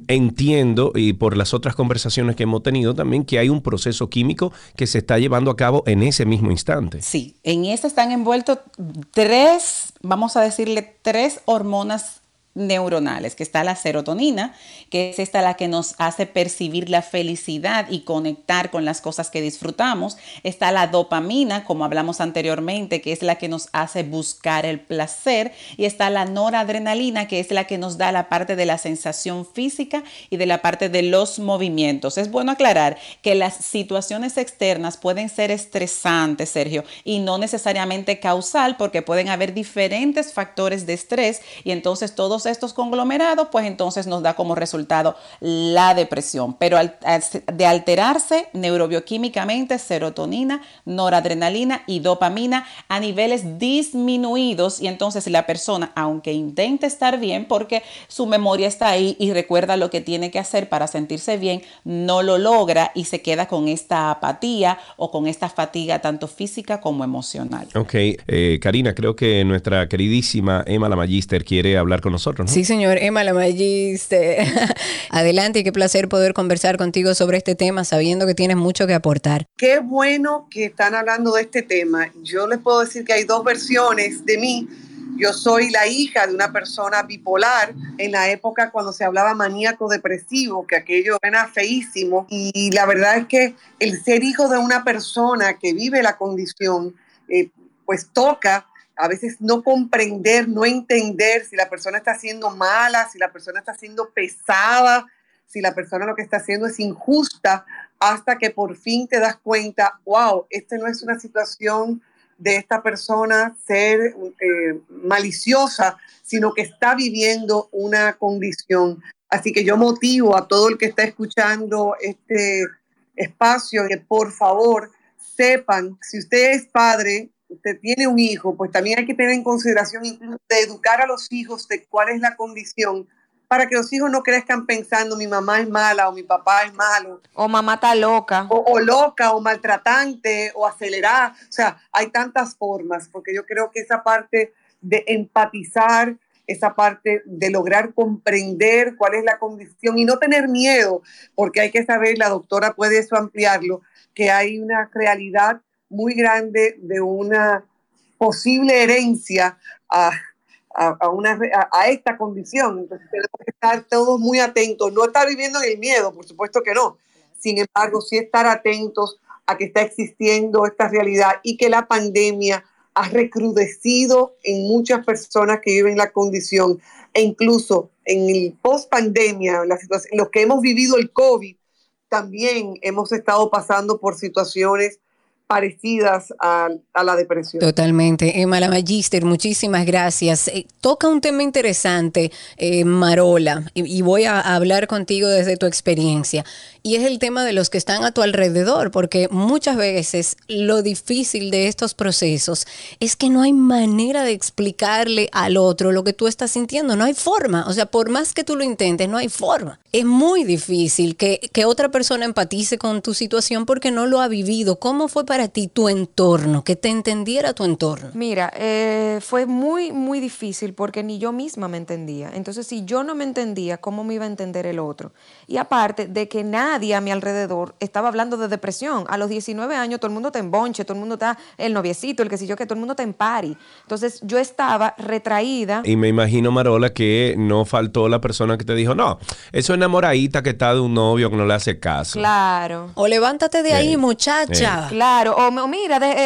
entiendo y por las otras conversaciones que hemos tenido también que hay un proceso químico que se está llevando a cabo en ese mismo instante. Sí, en ese están envueltos tres, vamos a decirle, tres hormonas neuronales, que está la serotonina, que es esta la que nos hace percibir la felicidad y conectar con las cosas que disfrutamos. Está la dopamina, como hablamos anteriormente, que es la que nos hace buscar el placer. Y está la noradrenalina, que es la que nos da la parte de la sensación física y de la parte de los movimientos. Es bueno aclarar que las situaciones externas pueden ser estresantes, Sergio, y no necesariamente causal, porque pueden haber diferentes factores de estrés y entonces estos conglomerados, pues entonces nos da como resultado la depresión. Pero de alterarse neurobioquímicamente, serotonina, noradrenalina y dopamina a niveles disminuidos y entonces la persona, aunque intente estar bien, porque su memoria está ahí y recuerda lo que tiene que hacer para sentirse bien, no lo logra y se queda con esta apatía o con esta fatiga tanto física como emocional. Ok, eh, Karina, creo que nuestra queridísima Emma la Magister quiere hablar con nosotros. Sí, señor. Emma Lamagiste. <laughs> Adelante y qué placer poder conversar contigo sobre este tema, sabiendo que tienes mucho que aportar. Qué bueno que están hablando de este tema. Yo les puedo decir que hay dos versiones de mí. Yo soy la hija de una persona bipolar en la época cuando se hablaba maníaco depresivo, que aquello era feísimo. Y la verdad es que el ser hijo de una persona que vive la condición, eh, pues toca a veces no comprender, no entender si la persona está siendo mala, si la persona está siendo pesada, si la persona lo que está haciendo es injusta, hasta que por fin te das cuenta, wow, esta no es una situación de esta persona ser eh, maliciosa, sino que está viviendo una condición. Así que yo motivo a todo el que está escuchando este espacio que por favor sepan, si usted es padre, usted tiene un hijo, pues también hay que tener en consideración de educar a los hijos de cuál es la condición para que los hijos no crezcan pensando mi mamá es mala o mi papá es malo. O mamá está loca. O, loca o maltratante o acelerada. O sea, hay tantas formas, porque yo creo que esa parte de empatizar, esa parte de lograr comprender cuál es la condición y no tener miedo, porque hay que saber, la doctora puede eso ampliarlo, que hay una realidad muy grande de una posible herencia a, una, a, esta condición. Entonces tenemos que estar todos muy atentos. No estar viviendo en el miedo, por supuesto que no. Sin embargo, sí estar atentos a que está existiendo esta realidad y que la pandemia ha recrudecido en muchas personas que viven la condición e incluso en el post pandemia, los que hemos vivido el COVID, también hemos estado pasando por situaciones parecidas a, a la depresión. Totalmente. Emma la Magister, muchísimas gracias. Eh, toca un tema interesante, eh, Marola, y, y voy a hablar contigo desde tu experiencia. Y es el tema de los que están a tu alrededor, porque muchas veces lo difícil de estos procesos es que no hay manera de explicarle al otro lo que tú estás sintiendo, no hay forma. O sea, por más que tú lo intentes, no hay forma. Es muy difícil que, que otra persona empatice con tu situación porque no lo ha vivido. ¿Cómo fue para ti tu entorno? Que te entendiera tu entorno. Mira, eh, fue muy, muy difícil porque ni yo misma me entendía. Entonces, si yo no me entendía, ¿cómo me iba a entender el otro? Y aparte de que nadie a mi alrededor estaba hablando de depresión. A los 19 años todo el mundo está en bonche, todo el mundo está el noviecito, el que sé yo, que todo el mundo está en party. Entonces, yo estaba retraída. Y me imagino, Marola, que no faltó la persona que te dijo, no, eso es enamoradita que está de un novio que no le hace caso. Claro. O levántate de ahí, Eh, muchacha. Claro, o, o mira, de- eh,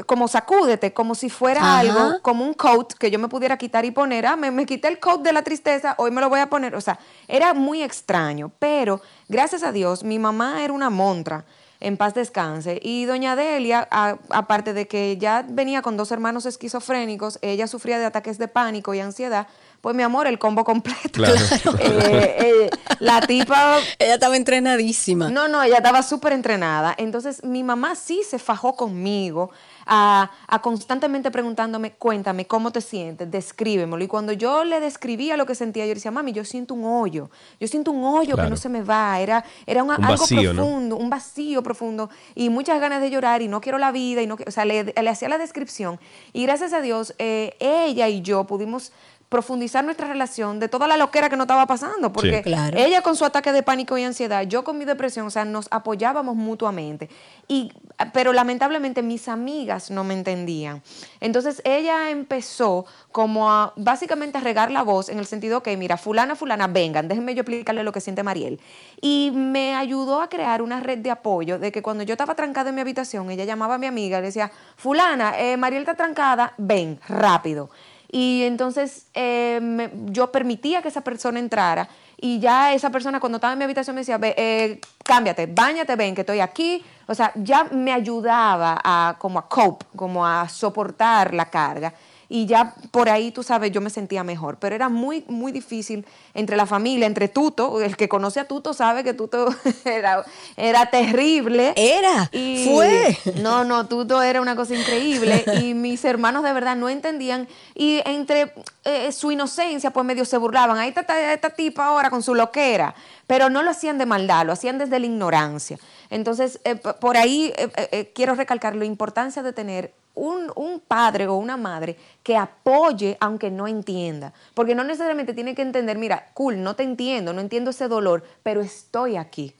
eh, como sacúdete, como si fuera Ajá. algo, como un coat que yo me pudiera quitar y poner. Ah, me, me quité el coat de la tristeza, hoy me lo voy a poner. O sea, era muy extraño, pero gracias a Dios, mi mamá era una montra. En paz descanse. Y doña Delia, aparte de que ya venía con dos hermanos esquizofrénicos, ella sufría de ataques de pánico y ansiedad, pues mi amor, el combo completo. Claro. <laughs> Eh, eh, la tipa... Ella estaba entrenadísima. No, no, ella estaba súper entrenada. Entonces, mi mamá sí se fajó conmigo a, a constantemente preguntándome, cuéntame, ¿cómo te sientes? Descríbemelo. Y cuando yo le describía lo que sentía, yo decía, mami, yo siento un hoyo. Yo siento un hoyo que no se me va. Era, era una- Un algo vacío, ¿no? profundo, un vacío profundo. Y muchas ganas de llorar y no quiero la vida. Y no, o sea, le, le hacía la descripción. Y gracias a Dios, eh, ella y yo pudimos profundizar nuestra relación de toda la loquera que nos estaba pasando, porque Sí. Claro. ella con su ataque de pánico y ansiedad, yo con mi depresión, o sea, nos apoyábamos mutuamente. Y, pero lamentablemente mis amigas no me entendían. Entonces ella empezó como a básicamente a regar la voz en el sentido que, mira, fulana, fulana, vengan, déjenme yo explicarle lo que siente Mariel. Y me ayudó a crear una red de apoyo de que cuando yo estaba trancada en mi habitación, ella llamaba a mi amiga y le decía, fulana, eh, Mariel está trancada, ven, rápido. Y entonces eh, me- yo permitía que esa persona entrara y ya esa persona cuando estaba en mi habitación me decía, Ve, eh, cámbiate, bañate, ven, que estoy aquí. O sea, ya me ayudaba a como a cope, como a soportar la carga. Y ya por ahí, tú sabes, yo me sentía mejor. Pero era muy, muy difícil entre la familia, entre Tuto. El que conoce a Tuto sabe que Tuto <laughs> era, era terrible. Era, Y- fue. No, no, Tuto era una cosa increíble. <laughs> y mis hermanos de verdad no entendían. Y entre eh, su inocencia, pues medio se burlaban. Ahí está esta, esta tipa ahora con su loquera. Pero no lo hacían de maldad, lo hacían desde la ignorancia. Entonces, eh, por ahí eh, quiero recalcar la importancia de tener un, un padre o una madre que apoye aunque no entienda. Porque no necesariamente tiene que entender, mira, cool, no te entiendo, no entiendo ese dolor, pero estoy aquí.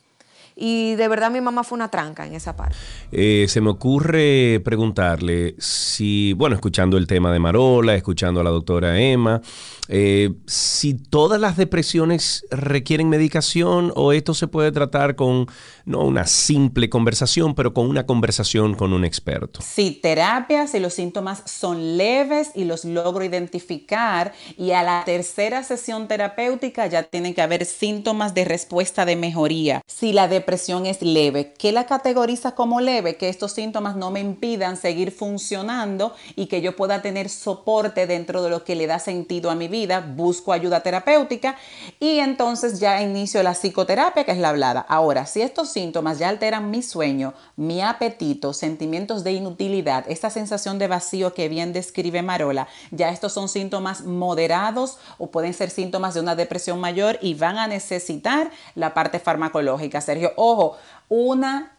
Y de verdad mi mamá fue una tranca en esa parte. Eh, se me ocurre preguntarle si, bueno, escuchando el tema de Marola, escuchando a la doctora Emma, eh, si todas las depresiones requieren medicación o esto se puede tratar con, no una simple conversación, pero con una conversación con un experto. Sí, terapia si los síntomas son leves y los logro identificar y a la tercera sesión terapéutica ya tienen que haber síntomas de respuesta de mejoría. Si la depresión es leve, ¿qué la categoriza como leve? Que estos síntomas no me impidan seguir funcionando y que yo pueda tener soporte dentro de lo que le da sentido a mi vida, busco ayuda terapéutica y entonces ya inicio la psicoterapia, que es la hablada. Ahora, si estos síntomas ya alteran mi sueño, mi apetito, sentimientos de inutilidad, esta sensación de vacío que bien describe Marola, ya estos son síntomas moderados o pueden ser síntomas de una depresión mayor y van a necesitar la parte farmacológica. Sergio, ojo, una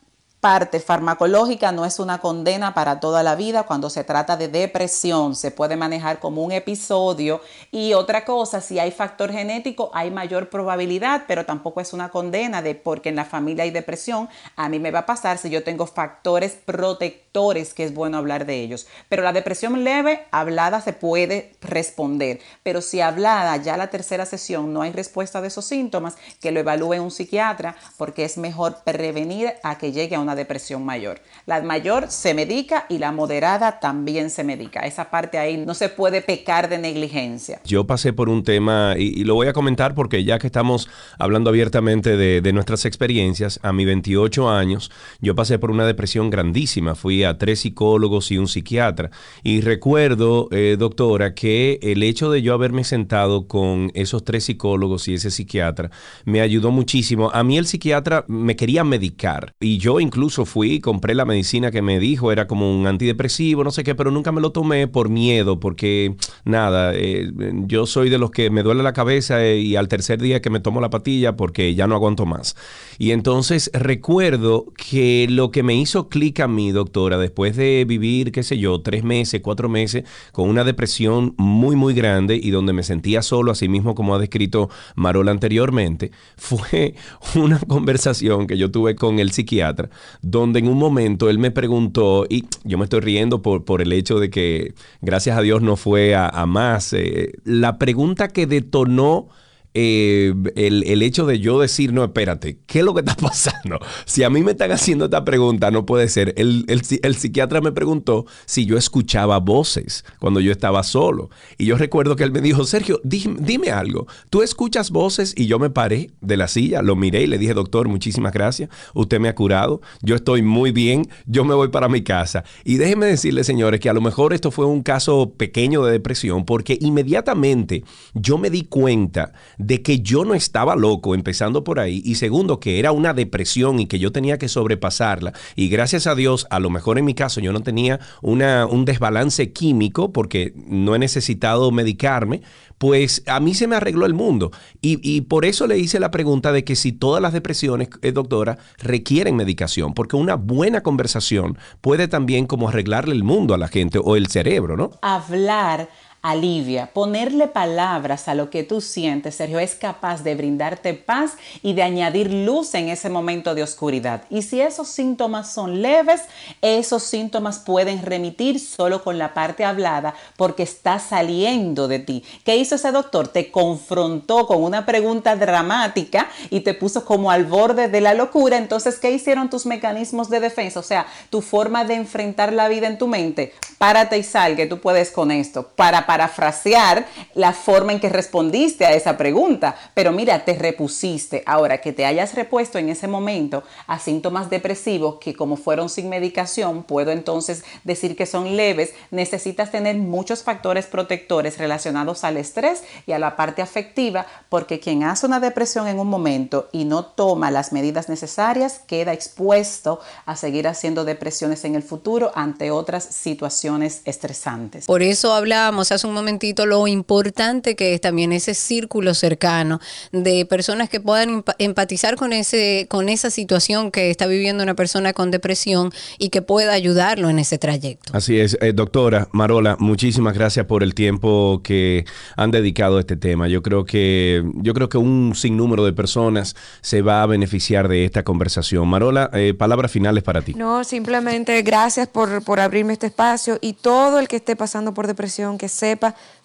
parte farmacológica no es una condena para toda la vida. Cuando se trata de depresión, se puede manejar como un episodio. Y otra cosa, si hay factor genético hay mayor probabilidad, pero tampoco es una condena de porque en la familia hay depresión, a mí me va a pasar si yo tengo factores protectores que es bueno hablar de ellos, pero la depresión leve, hablada se puede responder, pero si hablada ya la tercera sesión no hay respuesta de esos síntomas, que lo evalúe un psiquiatra porque es mejor prevenir a que llegue a una depresión mayor. La mayor se medica y la moderada también se medica. Esa parte ahí no se puede pecar de negligencia. Yo pasé por un tema, y, lo voy a comentar porque ya que estamos hablando abiertamente de, de nuestras experiencias, a mis 28 años, yo pasé por una depresión grandísima. Fui tres psicólogos y un psiquiatra. Y recuerdo, eh, doctora, que el hecho de yo haberme sentado con esos tres psicólogos y ese psiquiatra me ayudó muchísimo. A mí el psiquiatra me quería medicar y yo incluso fui compré la medicina que me dijo, era como un antidepresivo, no sé qué, pero nunca me lo tomé por miedo, porque nada, eh, yo soy de los que me duele la cabeza eh, y al tercer día que me tomo la patilla porque ya no aguanto más. Y entonces recuerdo que lo que me hizo clic a mí, doctora, después de vivir, qué sé yo, tres meses, cuatro meses, con una depresión muy, muy grande y donde me sentía solo, así mismo como ha descrito Marola anteriormente, <laughs> fue una conversación que yo tuve con el psiquiatra, donde en un momento él me preguntó, y yo me estoy riendo por, por el hecho de que gracias a Dios no fue a, más, eh, la pregunta que detonó eh, el, el, hecho de yo decir, no, espérate, ¿qué es lo que está <laughs> pasando? Si a mí me están haciendo esta pregunta, no puede ser. El, el, el, psiquiatra me preguntó si yo escuchaba voces cuando yo estaba solo. Y yo recuerdo que él me dijo, Sergio, dime, dime algo, ¿tú escuchas voces? Y yo me paré de la silla, lo miré y le dije, doctor, muchísimas gracias, usted me ha curado, yo estoy muy bien, yo me voy para mi casa. Y déjenme decirle, señores, que a lo mejor esto fue un caso pequeño de depresión, porque inmediatamente yo me di cuenta de que yo no estaba loco, empezando por ahí, y segundo, que era una depresión y que yo tenía que sobrepasarla. Y gracias a Dios, a lo mejor en mi caso yo no tenía una, un desbalance químico porque no he necesitado medicarme, pues a mí se me arregló el mundo. Y, y, por eso le hice la pregunta de que si todas las depresiones, eh, doctora, requieren medicación, porque una buena conversación puede también como arreglarle el mundo a la gente o el cerebro, ¿no? Hablar alivia. Ponerle palabras a lo que tú sientes, Sergio, es capaz de brindarte paz y de añadir luz en ese momento de oscuridad. Y si esos síntomas son leves, esos síntomas pueden remitir solo con la parte hablada porque está saliendo de ti. ¿Qué hizo ese doctor? Te confrontó con una pregunta dramática y te puso como al borde de la locura. Entonces, ¿qué hicieron tus mecanismos de defensa? O sea, tu forma de enfrentar la vida en tu mente. Párate y sal, que tú puedes con esto. Para parafrasear la forma en que respondiste a esa pregunta, pero mira, te repusiste. Ahora que te hayas repuesto en ese momento a síntomas depresivos que como fueron sin medicación, puedo entonces decir que son leves, necesitas tener muchos factores protectores relacionados al estrés y a la parte afectiva, porque quien hace una depresión en un momento y no toma las medidas necesarias queda expuesto a seguir haciendo depresiones en el futuro ante otras situaciones estresantes. Por eso hablábamos hace un momentito lo importante que es también ese círculo cercano de personas que puedan empatizar con ese con esa situación que está viviendo una persona con depresión y que pueda ayudarlo en ese trayecto. Así es, eh, doctora Marola, muchísimas gracias por el tiempo que han dedicado a este tema. Yo creo que yo creo que un sinnúmero de personas se va a beneficiar de esta conversación. Marola, eh, palabras finales para ti. No, simplemente gracias por, por abrirme este espacio y todo el que esté pasando por depresión que sepa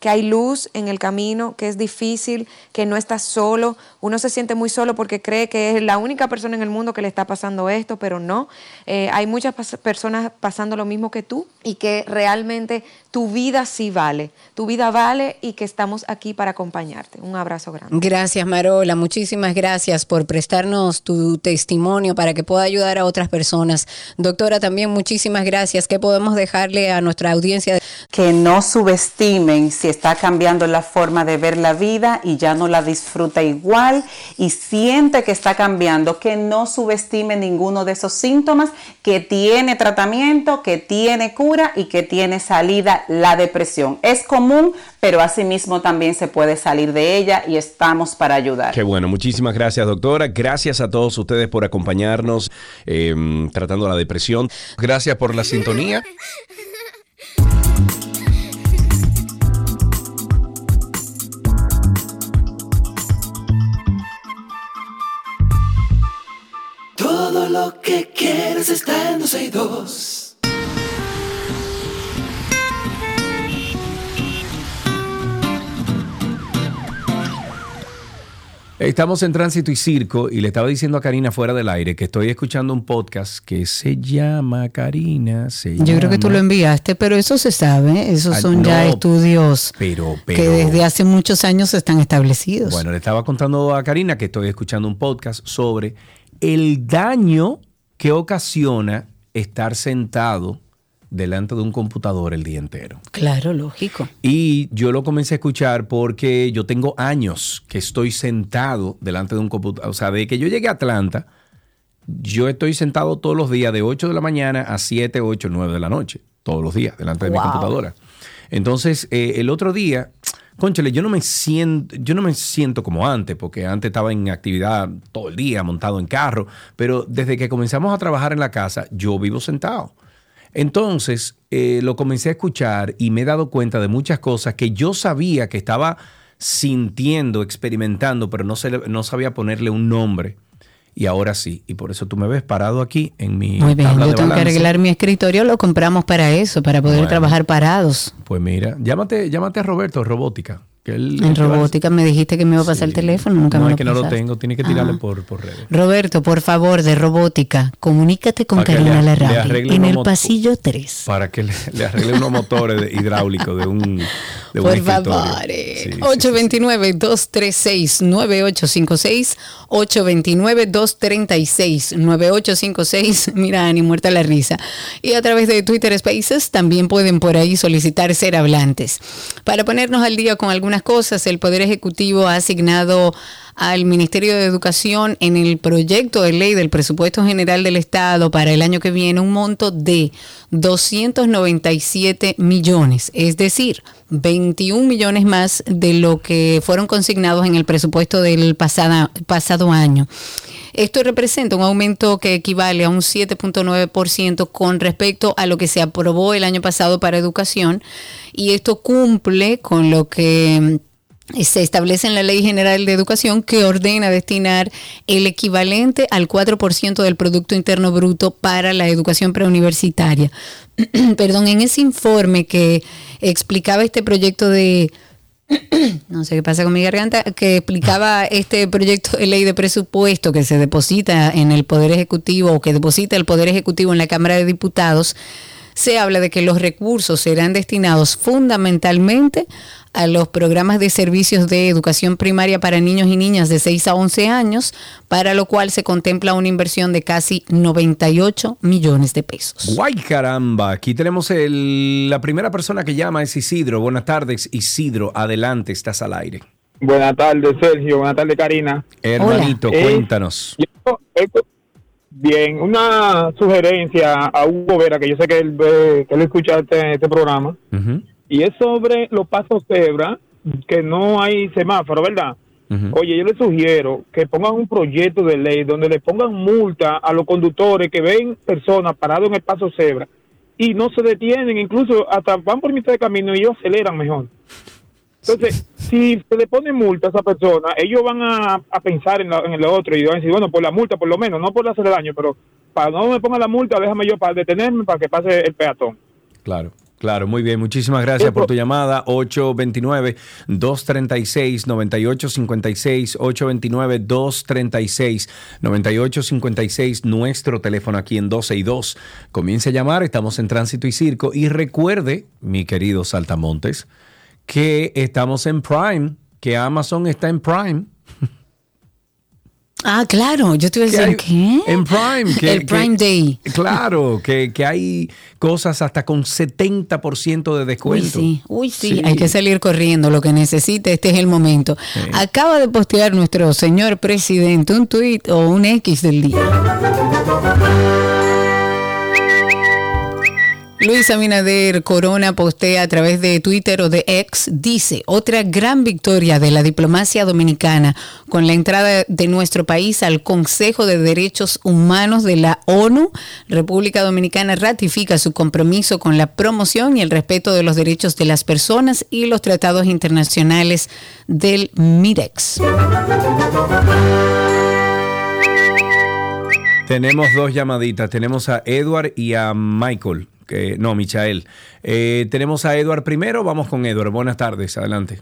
que hay luz en el camino, que es difícil, que no estás solo. Uno se siente muy solo porque cree que es la única persona en el mundo que le está pasando esto, pero no. Eh, hay muchas personas pasando lo mismo que tú y que realmente tu vida sí vale. Tu vida vale y que estamos aquí para acompañarte. Un abrazo grande. Gracias, Marola. Muchísimas gracias por prestarnos tu testimonio para que pueda ayudar a otras personas. Doctora, también muchísimas gracias. ¿Qué podemos dejarle a nuestra audiencia? Que no subestimen si está cambiando la forma de ver la vida y ya no la disfruta igual y siente que está cambiando, que no subestime ninguno de esos síntomas, que tiene tratamiento, que tiene cura y que tiene salida la depresión. Es común, pero asimismo también se puede salir de ella y estamos para ayudar. Qué bueno, muchísimas gracias doctora. Gracias a todos ustedes por acompañarnos eh, tratando la depresión. Gracias por la sintonía. Todo lo que quieres está en 12 y 2. Estamos en Tránsito y Circo y le estaba diciendo a Karina fuera del aire que estoy escuchando un podcast que se llama Karina. Se Yo creo que tú lo enviaste, pero eso se sabe, esos Ah, son ya estudios pero, que desde hace muchos años están establecidos. Bueno, le estaba contando a Karina que estoy escuchando un podcast sobre el daño que ocasiona estar sentado delante de un computador el día entero. Claro, lógico. Y yo lo comencé a escuchar porque yo tengo años que estoy sentado delante de un computador. O sea, de que yo llegué a Atlanta, yo estoy sentado todos los días de 8 de la mañana a 7, 8, 9 de la noche. Todos los días, delante de mi computadora. Entonces, eh, el otro día, conchale, yo no me siento, yo no me siento como antes, porque antes estaba en actividad todo el día, montado en carro, pero desde que comenzamos a trabajar en la casa, yo vivo sentado. Entonces, eh, lo comencé a escuchar y me he dado cuenta de muchas cosas que yo sabía que estaba sintiendo, experimentando, pero no, se no sabía ponerle un nombre. Y ahora sí. Y por eso tú me ves parado aquí en mi Muy bien, tabla yo de tengo que arreglar mi escritorio, lo compramos para eso, para poder Bueno. trabajar parados. Pues mira, llámate, llámate a Roberto, robótica. Que él, En robótica me dijiste que me iba a pasar el teléfono, nunca No, me es lo que no lo tengo, tiene que tirarle Ah. por, por redes. Roberto, por favor, de robótica, comunícate con Karina arregle en el pasillo 3. Para que le, le arregle unos motores <laughs> hidráulicos de un, de un Por escritorio. favor, Sí, eh, sí, 829-236-9856, 829-236-9856. <laughs> Mira, Ani, muerta la risa. Y a través de Twitter Spaces también pueden por ahí solicitar ser hablantes. Para ponernos al día con algunas cosas, el Poder Ejecutivo ha asignado al Ministerio de Educación en el proyecto de ley del presupuesto general del Estado para el año que viene un monto de 297 millones, es decir, 21 millones más de lo que fueron consignados en el presupuesto del pasada- pasado año. Esto representa un aumento que equivale a un 7.9% con respecto a lo que se aprobó el año pasado para educación y esto cumple con lo que se establece en la Ley General de Educación que ordena destinar el equivalente al 4% del Producto Interno Bruto para la educación preuniversitaria. <clears throat> Perdón, en ese informe que explicaba este proyecto de <clears throat> no sé qué pasa con mi garganta, que explicaba este proyecto de ley de presupuesto que se deposita en el Poder Ejecutivo o que deposita el Poder Ejecutivo en la Cámara de Diputados, se habla de que los recursos serán destinados fundamentalmente a los programas de servicios de educación primaria para niños y niñas de 6 a 11 años, para lo cual se contempla una inversión de casi 98 millones de pesos. Guay caramba, aquí tenemos el- la primera persona que llama es Isidro. Buenas tardes, Isidro, adelante, estás al aire. Buenas tardes, Sergio. Buenas tardes, Karina. Hermanito, Eh, cuéntanos. yo- esto- bien, una sugerencia a Hugo Vera, que yo sé que él, ve- que él escucha este, este programa, y es sobre los pasos cebra, que no hay semáforo, ¿verdad? Oye, yo les sugiero que pongan un proyecto de ley donde le pongan multa a los conductores que ven personas paradas en el paso cebra y no se detienen, incluso hasta van por mitad de camino y ellos aceleran mejor. Entonces, si se le pone multa a esa persona, ellos van a, a pensar en, la- en el otro y van a decir, bueno, por la multa por lo menos, no por hacerle daño, pero para no me ponga la multa, déjame yo para detenerme para que pase el peatón. Claro. Claro, muy bien. Muchísimas gracias por tu llamada. 829-236-9856. 829-236-9856. Nuestro teléfono aquí en 12 y 2. Comience a llamar. Estamos en Tránsito y Circo. Y recuerde, mi querido Saltamontes, que estamos en Prime, que Amazon está en Prime. Ah, claro, yo te iba a decir, ¿qué? En Prime. que- el Prime que- Day. Claro, que, que hay cosas hasta con 70% de Uy, descuento. sí, uy, sí, Sí. hay que salir corriendo, lo que necesite, este es el momento. Acaba de postear nuestro señor presidente un tuit o un X del día. Luis Abinader Corona postea a través de Twitter o de X, dice, otra gran victoria de la diplomacia dominicana con la entrada de nuestro país al Consejo de Derechos Humanos de la ONU. República Dominicana ratifica su compromiso con la promoción y el respeto de los derechos de las personas y los tratados internacionales del MIREX. Tenemos dos llamaditas. Tenemos a Edward y a Michael. No, Michael. Eh, tenemos a Edward primero. Vamos con Edward. Buenas tardes. Adelante.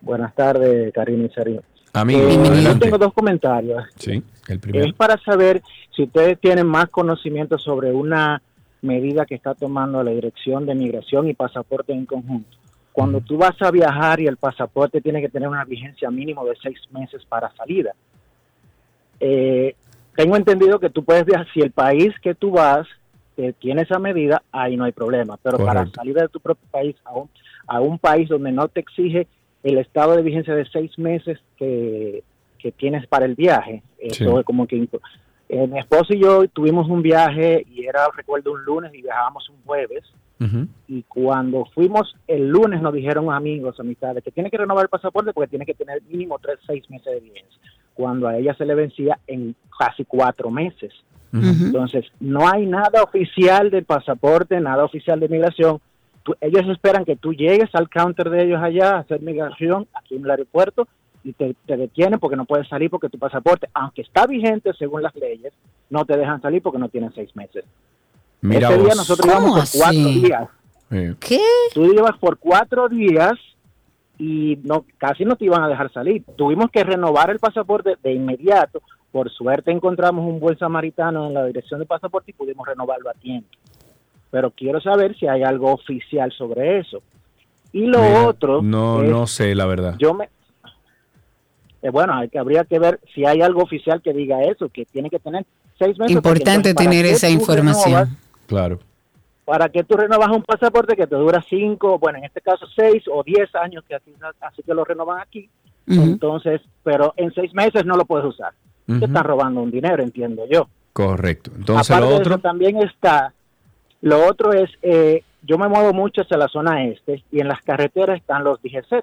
Buenas tardes, Karina y Sarino. Amigo, Eh, yo tengo dos comentarios. Sí, el primero. Es para saber si ustedes tienen más conocimiento sobre una medida que está tomando la Dirección de Migración y Pasaporte en conjunto. Cuando tú vas a viajar y el pasaporte tiene que tener una vigencia mínimo de seis meses para salida. Eh, tengo entendido que tú puedes viajar, si el país que tú vas que tiene esa medida, ahí no hay problema. Pero para salir de tu propio país a un, a un país donde no te exige el estado de vigencia de seis meses que, que tienes para el viaje, eso Sí. es como que... eh, mi esposo y yo tuvimos un viaje y era, recuerdo, un lunes y viajábamos un jueves. Y cuando fuimos el lunes nos dijeron amigos, amistades, que tiene que renovar el pasaporte porque tiene que tener mínimo tres, seis meses de vigencia. Cuando a ella se le vencía en casi cuatro meses. Entonces, no hay nada oficial del pasaporte, nada oficial de migración. Tú- ellos esperan que tú llegues al counter de ellos allá a hacer migración aquí en el aeropuerto y te, te detienen porque no puedes salir porque tu pasaporte, aunque está vigente según las leyes, no te dejan salir porque no tienen seis meses. Mira Ese día nosotros íbamos por cuatro días. ¿Qué? Tú llevas por cuatro días y no casi no te iban a dejar salir. Tuvimos que renovar el pasaporte de inmediato. Por suerte encontramos un buen samaritano en la dirección del pasaporte y pudimos renovarlo a tiempo. Pero quiero saber si hay algo oficial sobre eso. Y lo mira, otro, No, es- no sé, la verdad. yo me eh, bueno, hay que, habría que ver si hay algo oficial que diga eso, que tiene que tener seis meses. Importante entonces, ¿para tener esa información. renovas? Claro. ¿Para qué tú renovas un pasaporte que te dura cinco, bueno, en este caso seis o diez años, que así, así que lo renovan aquí? Entonces, pero en seis meses no lo puedes usar. Te están robando un dinero, entiendo yo. Correcto. Entonces Aparte lo de otro. eso, también está, lo otro es, eh, yo me muevo mucho hacia la zona este y en las carreteras están los DGC.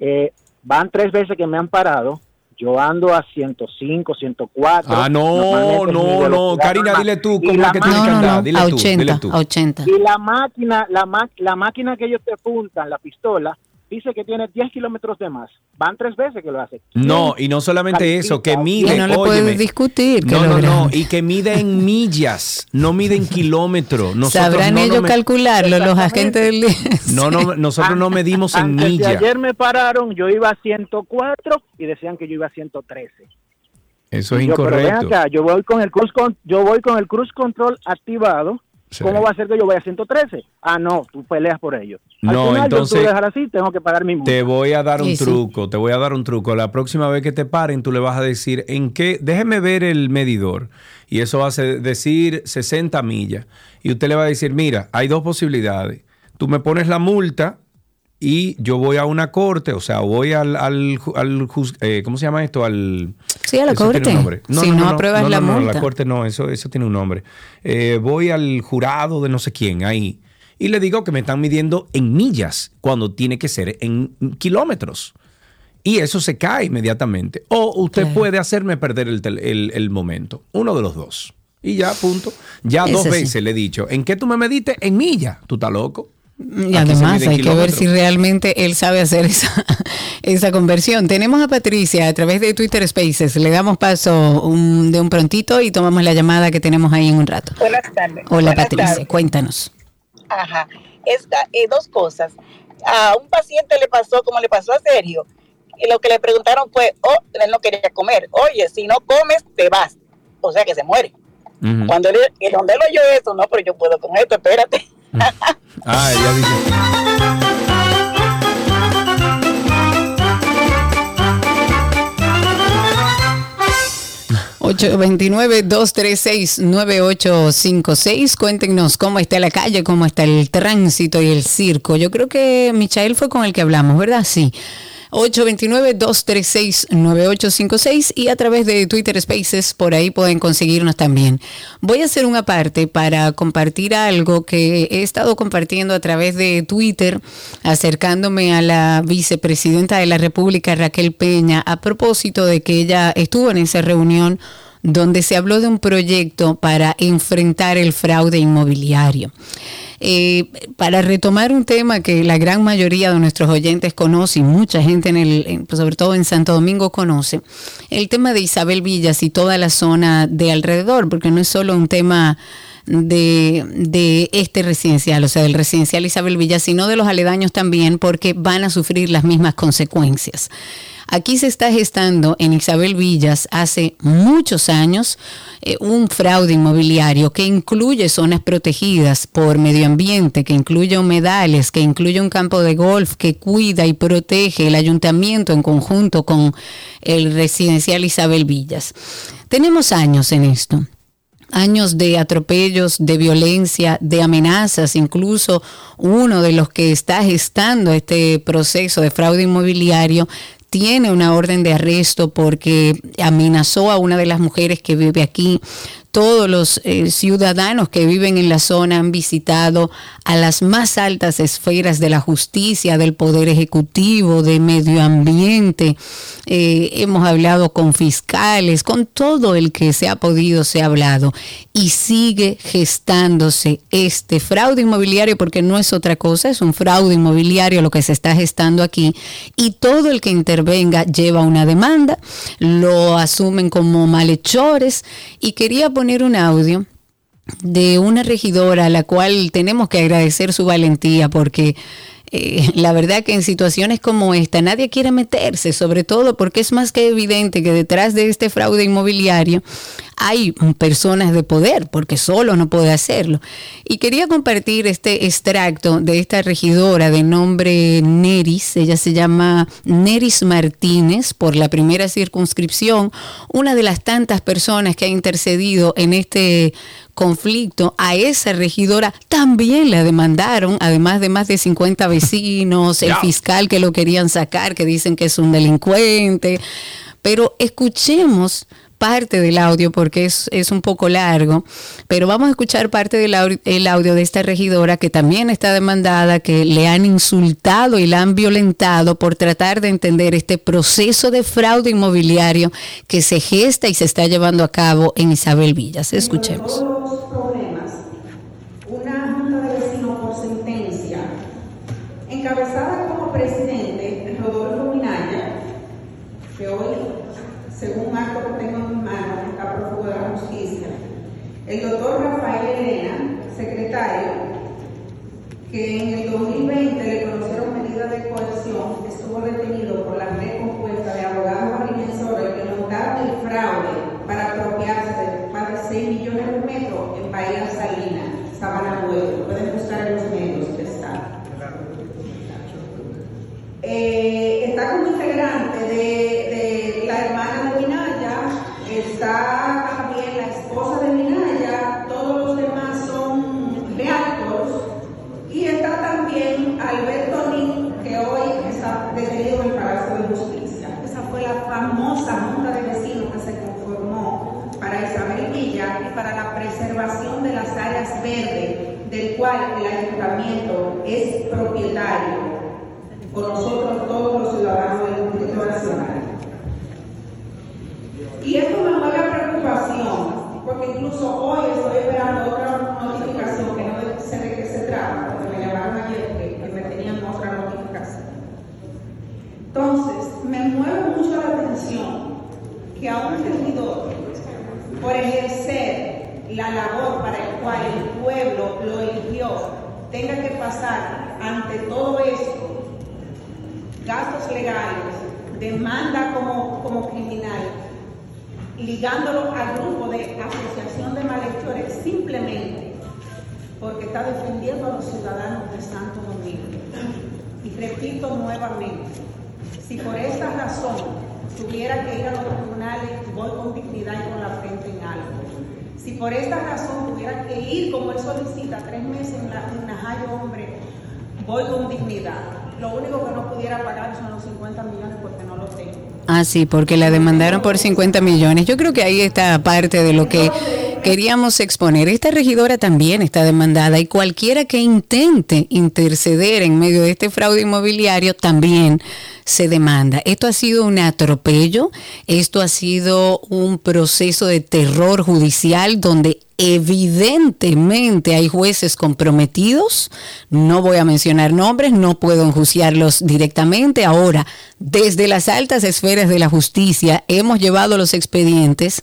Eh, van tres veces que me han parado. Yo ando a 105, 104. Ah, no, no, no. Karina, normal. dile tú cómo la es que tienes No, que no, andar. no, Dile a tú, 80, dile tú. a 80. Y la máquina, la, ma- la máquina que ellos te apuntan, la pistola, dice que tiene 10 kilómetros de más. Van tres veces que lo hace. No, y no solamente eso, que mide. No le óyeme, puedes discutir. que No, lo no, no, y que mide en millas, no mide en kilómetros. <laughs> Nosotros Sabrán no ellos calcularlo, los agentes del No, no, <laughs> nosotros no medimos en millas. ayer me pararon, yo iba a 104 y decían que yo iba a 113. Eso es Yo, pero ven incorrecto. acá, yo voy con el cruise con, yo voy con el cruise control activado. Sí. ¿Cómo va a ser que yo vaya a 113? Ah, no, tú peleas por ello. Al No, final, entonces- yo dejar así, tengo que pagar mi multa. Te voy a dar un Sí, sí. truco, te voy a dar un truco. La próxima vez que te paren, tú le vas a decir en qué, déjeme ver el medidor. Y eso va a ser- decir 60 millas. Y usted le va a decir, mira, hay dos posibilidades. Tú me pones la multa y yo voy a una corte, o sea, voy al, al, eh, ¿cómo se llama esto? Al, Sí, a la corte. nombre. Si no apruebas no, la no, no, multa. la corte no, eso, eso tiene un nombre. Eh, voy al jurado de no sé quién ahí y le digo que me están midiendo en millas cuando tiene que ser en kilómetros. Y eso se cae inmediatamente. O usted puede hacerme perder el, el- el momento. Uno de los dos. Y ya, punto. Ya Ese dos sí. veces le he dicho. ¿En qué tú me mediste? En millas. ¿Tú estás loco? Y además hay que ver si realmente él sabe hacer esa, <laughs> esa conversión. Tenemos a Patricia a través de Twitter Spaces. Le damos paso un- de un prontito y tomamos la llamada que tenemos ahí en un rato. Buenas tardes. Hola Buenas Patricia, tardes. cuéntanos. Ajá. Esta, eh, dos cosas. A un paciente le pasó como le pasó a Sergio. Y lo que le preguntaron fue, oh, él no quería comer. Oye, si no comes, te vas. O sea que se muere. Cuando él, y donde él oyó eso, no, pero yo puedo con esto, espérate. <laughs> Ah, ella dice. 829-236-9856. Cuéntenos cómo está la calle, cómo está el tránsito y el circo. Yo creo que Michael fue con el que hablamos, ¿verdad? Sí. 829-236-9856 y a través de Twitter Spaces, por ahí pueden conseguirnos también. Voy a hacer una parte para compartir algo que he estado compartiendo a través de Twitter, acercándome a la vicepresidenta de la República, Raquel Peña, a propósito de que ella estuvo en esa reunión donde se habló de un proyecto para enfrentar el fraude inmobiliario. Eh, para retomar un tema que la gran mayoría de nuestros oyentes conoce y mucha gente, en el, pues, sobre todo en Santo Domingo, conoce, el tema de Isabel Villas y toda la zona de alrededor, porque no es solo un tema de este residencial, o sea, del residencial Isabel Villas, sino de los aledaños también, porque van a sufrir las mismas consecuencias. Aquí se está gestando en Isabel Villas hace muchos años eh, un fraude inmobiliario que incluye zonas protegidas por medio ambiente, que incluye humedales, que incluye un campo de golf que cuida y protege el ayuntamiento en conjunto con el residencial Isabel Villas. Tenemos años en esto. años de atropellos, de violencia, de amenazas, incluso uno de los que está gestando este proceso de fraude inmobiliario tiene una orden de arresto porque amenazó a una de las mujeres que vive aquí. Todos los eh, ciudadanos que viven en la zona han visitado a las más altas esferas de la justicia, del poder ejecutivo, de medio ambiente. Eh, hemos hablado con fiscales, con todo el que se ha podido, se ha hablado. Y sigue gestándose este fraude inmobiliario, porque no es otra cosa, es un fraude inmobiliario lo que se está gestando aquí. Y todo el que intervenga lleva una demanda, lo asumen como malhechores. Y quería poner un audio de una regidora a la cual tenemos que agradecer su valentía porque eh, la verdad que en situaciones como esta nadie quiere meterse, sobre todo porque es más que evidente que detrás de este fraude inmobiliario hay personas de poder, porque solo no puede hacerlo. Y quería compartir este extracto de esta regidora de nombre Neris, ella se llama Neris Martínez por la primera circunscripción, una de las tantas personas que ha intercedido en este conflicto, a esa regidora también la demandaron, además de más de 50 vecinos, el fiscal que lo querían sacar, que dicen que es un delincuente. Pero escuchemos parte del audio porque es, es, un poco largo, pero vamos a escuchar parte del audio, el audio de esta regidora que también está demandada, que le han insultado y la han violentado por tratar de entender este proceso de fraude inmobiliario que se gesta y se está llevando a cabo en Isabel Villas. Escuchemos. Una junta de vecinos por sentencia, encabezada como presidente Rodolfo Minaya, que hoy, según un acto que tengo en mi mano, está prófugo de la justicia, el doctor Rafael Elena, secretario, que en el 2020 le conocieron medidas de coerción, estuvo detenido por la red compuesta de abogados agrimensores que montaron el fraude para apropiarse de más de 6 millones de metros en Bahía Salina, Sabana. Pueden buscar en los medios que está. Eh, está como integrante de, de, la hermana de Minaya, está también la esposa de Minaya, todos los demás son beatos, y está también Alberto Nin, que hoy está detenido en el Palacio de Justicia. Esa fue la famosa Junta de Vecinos que se conformó para Isabel Villa y para la preservación de las áreas verdes, del cual el ayuntamiento es propietario con nosotros todos los ciudadanos del Distrito Nacional. Y esto me mueve preocupación, porque incluso hoy estoy esperando otra notificación que no sé de qué se trata, porque me llamaron ayer que, me tenían otra notificación. Entonces, me mueve mucho la atención que a un regidor, por ejercer la labor para el cual el pueblo lo eligió, tenga que pasar ante todo esto gastos legales, demanda como, como criminal, ligándolo al grupo de asociación de malhechores simplemente porque está defendiendo a los ciudadanos de Santo Domingo. Y repito nuevamente, si por esta razón tuviera que ir a los tribunales, voy con dignidad y con la frente en algo. Si por esta razón tuviera que ir, como él solicita, tres meses en, la, Najayo, hombre, voy con dignidad. Lo único que no pudiera pagar son los 50 millones porque no lo tengo. Ah, sí, porque la demandaron por 50 millones. Yo creo que ahí está parte de lo que queríamos exponer. Esta regidora también está demandada y cualquiera que intente interceder en medio de este fraude inmobiliario también se demanda. Esto ha sido un atropello, esto ha sido un proceso de terror judicial donde evidentemente hay jueces comprometidos, no voy a mencionar nombres, no puedo enjuiciarlos directamente. Ahora, desde las altas esferas de la justicia hemos llevado los expedientes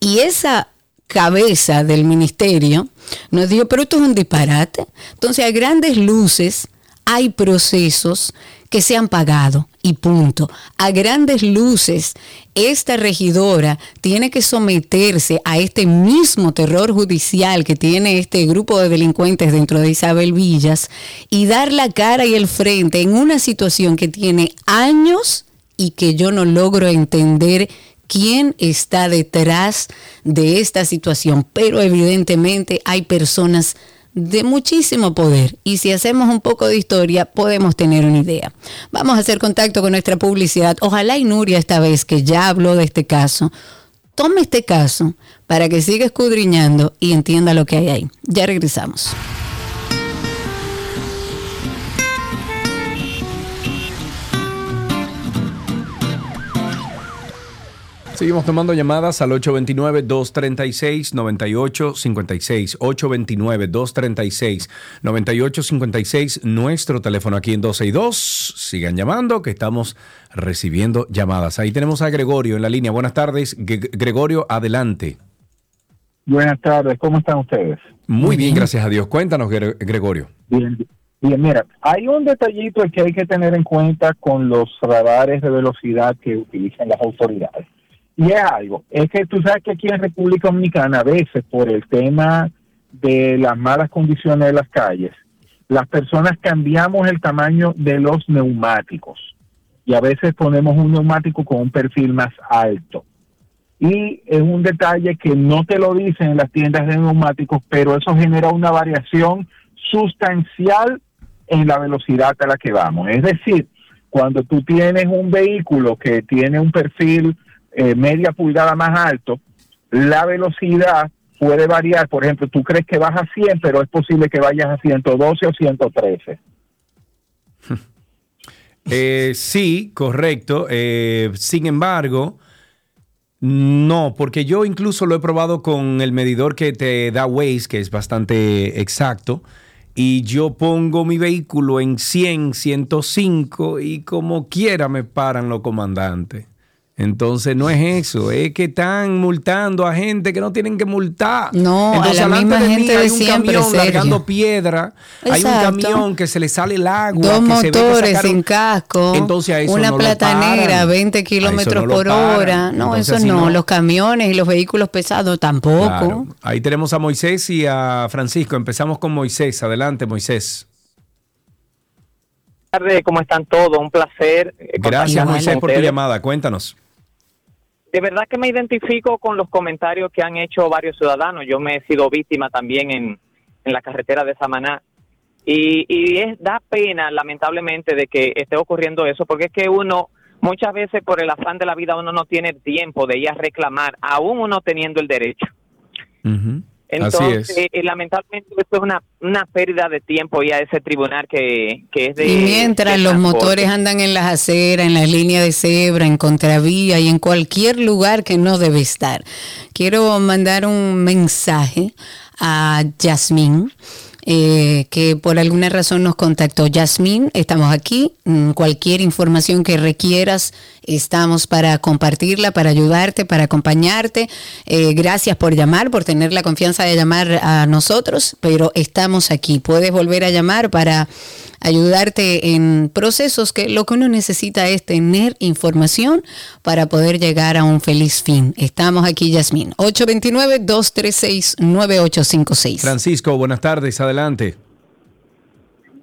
y esa cabeza del ministerio nos dijo, pero esto es un disparate. Entonces, a grandes luces hay procesos que se han pagado y punto. A grandes luces, esta regidora tiene que someterse a este mismo terror judicial que tiene este grupo de delincuentes dentro de Isabel Villas y dar la cara y el frente en una situación que tiene años y que yo no logro entender quién está detrás de esta situación, pero evidentemente hay personas de muchísimo poder y si hacemos un poco de historia podemos tener una idea. Vamos a hacer contacto con nuestra publicidad. Ojalá y Nuria esta vez que ya habló de este caso, tome este caso para que siga escudriñando y entienda lo que hay ahí. Ya regresamos. Seguimos tomando llamadas al 829-236-9856. 829-236-9856. Nuestro teléfono aquí en 12 y 2. Sigan llamando que estamos recibiendo llamadas. Ahí tenemos a Gregorio en la línea. Buenas tardes. Gre- Gregorio, adelante. Buenas tardes, ¿cómo están ustedes? Muy bien, gracias a Dios. Cuéntanos, Gre- Gregorio. Bien, bien, mira, hay un detallito que hay que tener en cuenta con los radares de velocidad que utilizan las autoridades. Y es algo, es que tú sabes que aquí en República Dominicana a veces por el tema de las malas condiciones de las calles, las personas cambiamos el tamaño de los neumáticos y a veces ponemos un neumático con un perfil más alto. Y es un detalle que no te lo dicen en las tiendas de neumáticos, pero eso genera una variación sustancial en la velocidad a la que vamos. Es decir, cuando tú tienes un vehículo que tiene un perfil eh, media pulgada más alto, la velocidad puede variar. Por ejemplo, tú crees que vas a 100, pero es posible que vayas a 112 o 113. <laughs> Eh, sí, correcto. Eh, sin embargo, no, porque yo incluso lo he probado con el medidor que te da Waze, que es bastante exacto. Y yo pongo mi vehículo en 100, 105 y como quiera me paran los comandantes. Entonces no es eso, es que están multando a gente que no tienen que multar. No, a Entonces, la alante misma de mí gente hay de un siempre, camión Sergio. largando piedra, hay un Exacto. camión que se le sale el agua, Dos que se ve que motores sacaron- sin casco, Entonces a eso una no platanera, paran. 20 A eso kilómetros no por hora. No, Entonces, eso no. no- Los camiones y los vehículos pesados tampoco. Claro. Ahí tenemos a Moisés y a Francisco. Empezamos con Moisés. Adelante, Moisés. Buenas tardes, ¿cómo están todos? Un placer. eh, Gracias, Moisés, por tu llamada. Cuéntanos. De verdad que me identifico con los comentarios que han hecho varios ciudadanos. Yo me he sido víctima también en, en la carretera de Samaná. Y, y es, da pena, lamentablemente, de que esté ocurriendo eso, porque es que uno, muchas veces por el afán de la vida, uno no tiene tiempo de ir a reclamar, aún uno teniendo el derecho. Entonces, Así es. eh, lamentablemente, esto es una, una pérdida de tiempo y a ese tribunal que, que es de. Y mientras de los motores andan en las aceras, en las líneas de cebra, en contravía y en cualquier lugar que no debe estar. Quiero mandar un mensaje a Yasmín. eh, que por alguna razón nos contactó Yasmín, estamos aquí, mm, cualquier información que requieras, estamos para compartirla, para ayudarte, para acompañarte. Eh, gracias por llamar, por tener la confianza de llamar a nosotros, pero estamos aquí. Puedes volver a llamar para ayudarte en procesos que lo que uno necesita es tener información para poder llegar a un feliz fin. Estamos aquí, Yasmín. 829-236-9856. Francisco, buenas tardes. Adelante.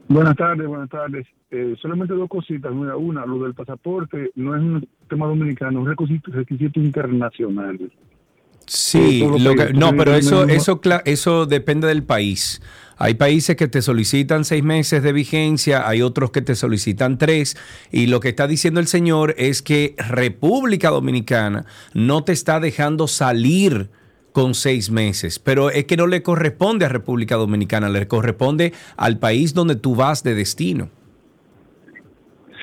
Buenas tardes, buenas tardes. Eh, solamente dos cositas. Una, una, lo del pasaporte no es un tema dominicano, es un requisito, requisito internacional. Sí, lo que- no, pero eso, eso, eso depende del país. Hay países que te solicitan seis meses de vigencia, hay otros que te solicitan tres, y lo que está diciendo el señor es que República Dominicana no te está dejando salir con seis meses, pero es que no le corresponde a República Dominicana, le corresponde al país donde tú vas de destino.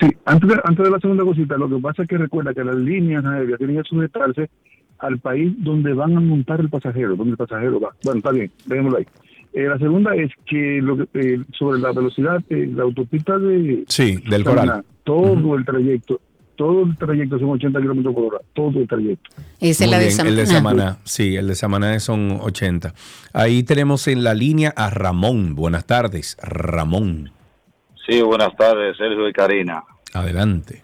Sí, antes de, antes de la segunda cosita, lo que pasa es que recuerda que las líneas aéreas tienen que sujetarse al país donde van a montar el pasajero, donde el pasajero va. Bueno, está bien, dejémoslo ahí. Eh, la segunda es que lo que, eh, sobre la velocidad, eh, la autopista de Sí, del Samaná, Coral. todo el trayecto, todo el trayecto son 80 kilómetros por hora, todo el trayecto. Esa es la de bien, el de Samaná. Samaná. Sí, el de Samaná son 80. Ahí tenemos en la línea a Ramón. Buenas tardes, Ramón. Sí, buenas tardes, Sergio y Karina. Adelante.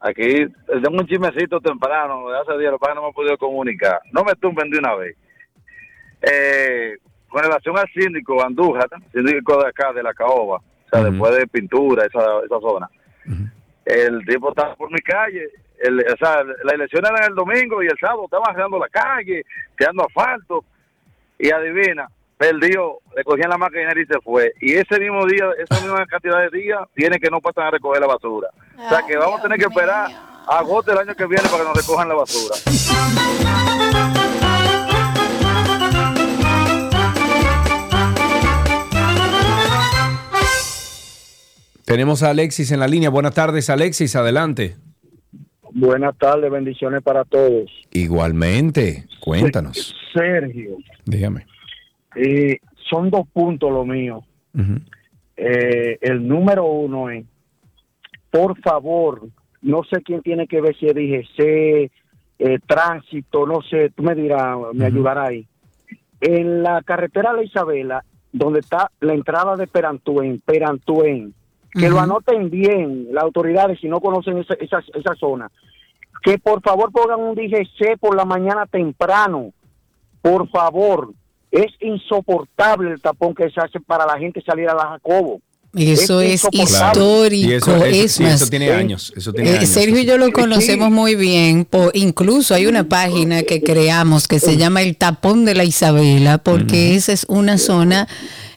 Aquí tengo un chismecito temprano, de hace días, lo que pasa es que no me he podido comunicar. No me tumben de una vez. Eh, con relación al síndico Andújar, síndico de acá, de la Caoba, o sea, después de pintura, esa, esa zona. El tipo está por mi calle, el, o sea, la elección era el domingo y el sábado estaban arreglando la calle, quedando asfalto. Y adivina, perdió, le cogían la maquinaria y se fue. Y ese mismo día, esa misma cantidad de días, tiene que no pasan a recoger la basura. o sea que vamos a tener que esperar a agosto del año que viene para que nos recojan la basura. Tenemos a Alexis en la línea. Buenas tardes, Alexis, adelante. Buenas tardes, bendiciones para todos. Igualmente, cuéntanos. Sergio, Dígame. Eh, son dos puntos lo mío. Eh, el número uno es, por favor, no sé quién tiene que ver si es DGC, eh, tránsito, no sé, tú me dirás, me ayudará ahí. En la carretera La Isabela, donde está la entrada de Perantuen, Perantuen, que lo anoten bien las autoridades si no conocen esa, esa, esa zona. Que por favor pongan un DGC por la mañana temprano. Por favor. Es insoportable el tapón que se hace para la gente salir a la Jacobo. Eso es, insoportable. histórico. Y eso- es sí, más, eso tiene años, eso tiene eh, años. Sergio y yo lo conocemos muy bien. po- incluso hay una página que creamos que se llama El Tapón de la Isabela, porque esa es una zona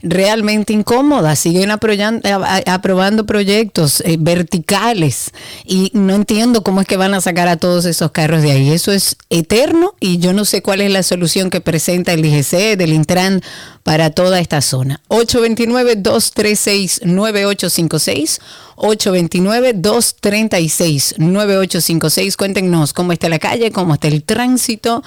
realmente incómoda. Siguen aprobando proyectos eh, verticales y no entiendo cómo es que van a sacar a todos esos carros de ahí. Eso es eterno y yo no sé cuál es la solución que presenta el IGC, del Intran para toda esta zona. 829-236-9856. 829-236-9856. Cuéntenos cómo está la calle, cómo está el tránsito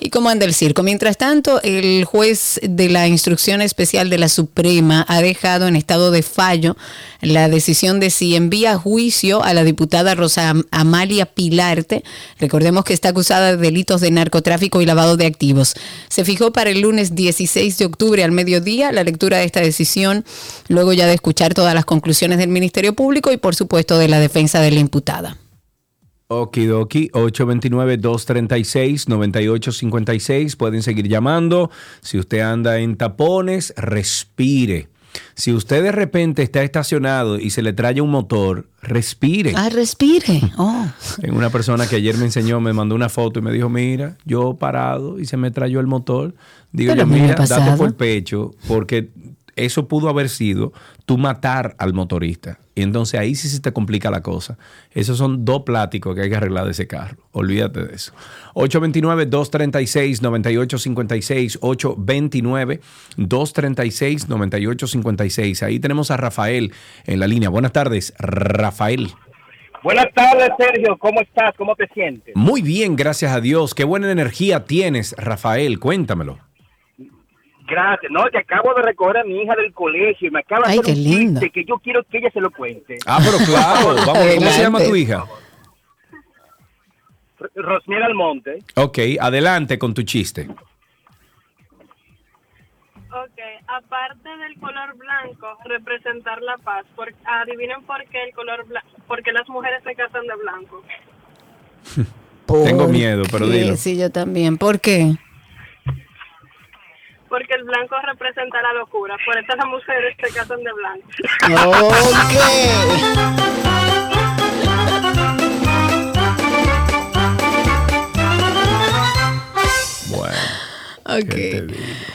y cómo anda el circo. Mientras tanto, el juez de la instrucción especial de la Suprema ha dejado en estado de fallo la decisión de si envía juicio a la diputada Rosa Am- Amalia Pilarte. Recordemos que está acusada de delitos de narcotráfico y lavado de activos. Se fijó para el lunes 16 de octubre al mediodía la lectura de esta decisión, luego ya de escuchar todas las conclusiones del Ministerio Público y por supuesto de la defensa de la imputada. Okidoki, 829-236-9856. Pueden seguir llamando. Si usted anda en tapones, respire. Si usted de repente está estacionado y se le trae un motor, respire. Ah, respire. <laughs> Oh. Una persona que ayer me enseñó, me mandó una foto y me dijo, mira, yo parado y se me trayó el motor. Digo Pero yo, mira, date por el pecho, porque eso pudo haber sido tú matar al motorista. Y entonces ahí sí se te complica la cosa. Esos son dos pláticos que hay que arreglar de ese carro. Olvídate de eso. 829-236-9856. 829-236-9856. Ahí tenemos a Rafael en la línea. Buenas tardes, Rafael. Buenas tardes, Sergio. ¿Cómo estás? ¿Cómo te sientes? Muy bien, gracias a Dios. Qué buena energía tienes, Rafael. Cuéntamelo. Gracias. No, que acabo de recoger a mi hija del colegio y me acaba de hacer qué un lindo. chiste que yo quiero que ella se lo cuente. Ah, pero claro. <laughs> Vamos, ¿cómo se llama tu hija? Rosmiel Almonte. Ok, adelante con tu chiste. Ok, aparte del color blanco, representar la paz. Por, adivinen por qué el color blanco, porque las mujeres se casan de blanco. <laughs> Tengo ¿Por miedo, pero qué? dilo. Sí, yo también. ¿Por qué? Porque el blanco representa la locura, por eso las mujeres se casan de blanco. Bueno. <laughs> Ok.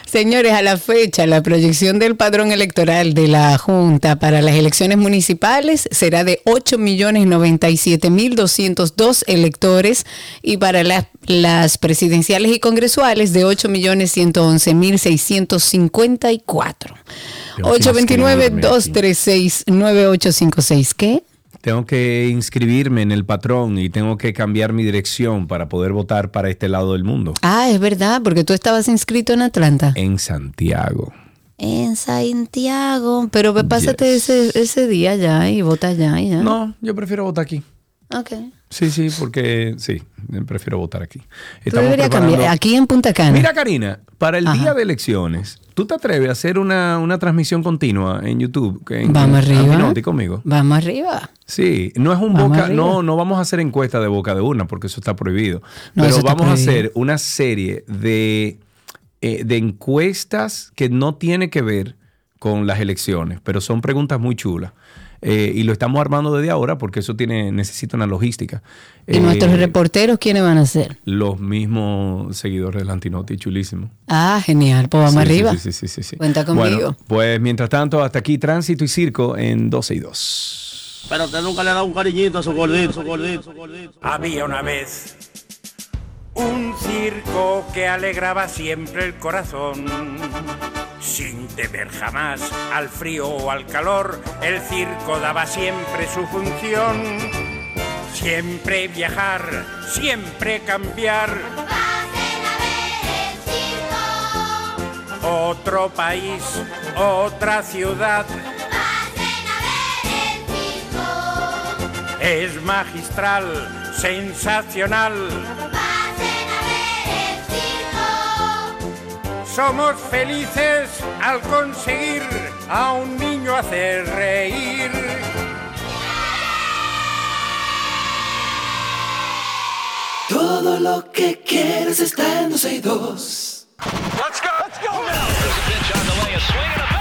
Señores, a la fecha, la proyección del padrón electoral de la Junta para las elecciones municipales será de 8.097.202 electores y para las, las presidenciales y congresuales de 8.111.654. 829-236-9856. ¿Qué? Tengo que inscribirme en el patrón y tengo que cambiar mi dirección para poder votar para este lado del mundo. Ah, es verdad, porque tú estabas inscrito en Atlanta. En Santiago. En Santiago. Pero pásate ese, ese día ya y vota ya y ya. No, yo prefiero votar aquí. Ok. Sí, sí, porque sí, prefiero votar aquí. Tú deberías cambiar. Aquí en Punta Cana. Mira, Karina, para el Ajá. día de elecciones, ¿tú te atreves a hacer una, una transmisión continua en YouTube? En- Vamos arriba. Conmigo. Vamos arriba. Sí, no es un Vamos boca, arriba. no, no vamos a hacer encuesta de boca de urna porque eso está prohibido. No, Pero está vamos a hacer una serie de, eh, de encuestas que no tiene que ver con las elecciones, pero son preguntas muy chulas. Eh, y lo estamos armando desde ahora porque eso tiene necesita una logística. ¿Y Eh, nuestros reporteros quiénes van a ser? Los mismos seguidores del Antinoti, chulísimo. Ah, genial, pues vamos Sí, arriba. Sí, sí, sí, sí, sí. Cuenta conmigo. Bueno, pues mientras tanto, hasta aquí Tránsito y Circo en 12 y 2. Pero usted nunca le ha dado un cariñito a su gordito, su gordito, su gordito. Había una vez un circo que alegraba siempre el corazón. Sin temer jamás al frío o al calor, el circo daba siempre su función. Siempre viajar, siempre cambiar. Otro país, otra ciudad. Es magistral, sensacional. Somos felices al conseguir a un niño hacer reír. Todo lo que quieres está en 12 y 2. Let's go. Let's go now.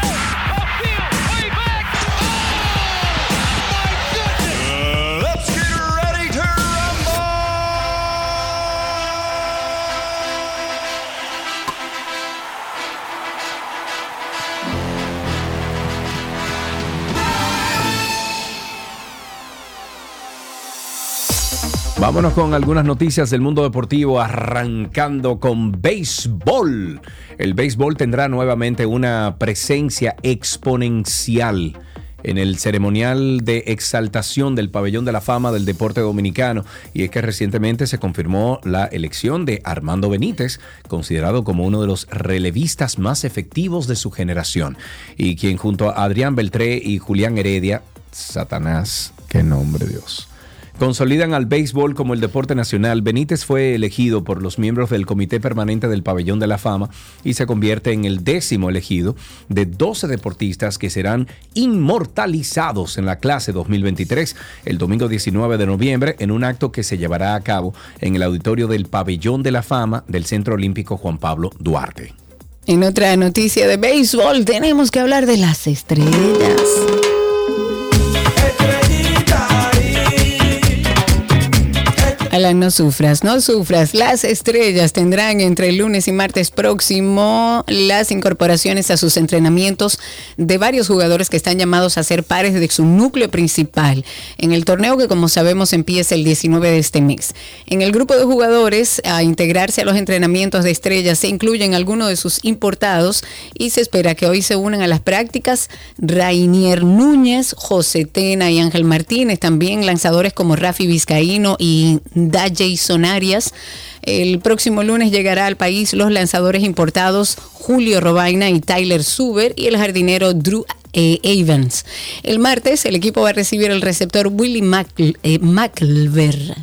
Vámonos con algunas noticias del mundo deportivo, arrancando con béisbol. El béisbol tendrá nuevamente una presencia exponencial en el ceremonial de exaltación del Pabellón de la Fama del Deporte Dominicano. Y es que recientemente se confirmó la elección de Armando Benítez, considerado como uno de los relevistas más efectivos de su generación, y quien junto a Adrián Beltré y Julián Heredia, Satanás, qué nombre Dios consolidan al béisbol como el deporte nacional, Benítez fue elegido por los miembros del Comité Permanente del Pabellón de la Fama y se convierte en el décimo elegido de 12 deportistas que serán inmortalizados en la clase 2023 el domingo 19 de noviembre en un acto que se llevará a cabo en el auditorio del Pabellón de la Fama del Centro Olímpico Juan Pablo Duarte. En otra noticia de béisbol tenemos que hablar de las estrellas. No sufras, no sufras. Las estrellas tendrán entre el lunes y martes próximo las incorporaciones a sus entrenamientos de varios jugadores que están llamados a ser pares de su núcleo principal en el torneo que como sabemos empieza el 19 de este mes. En el grupo de jugadores a integrarse a los entrenamientos de estrellas se incluyen algunos de sus importados y se espera que hoy se unan a las prácticas Rainier Núñez, José Tena y Ángel Martínez, también lanzadores como Rafi Vizcaíno y da Jason Arias. El próximo lunes llegará al país los lanzadores importados Julio Robaina y Tyler Suber y el jardinero Drew eh, Evans. El martes el equipo va a recibir el receptor Willie Mac- eh, McLver.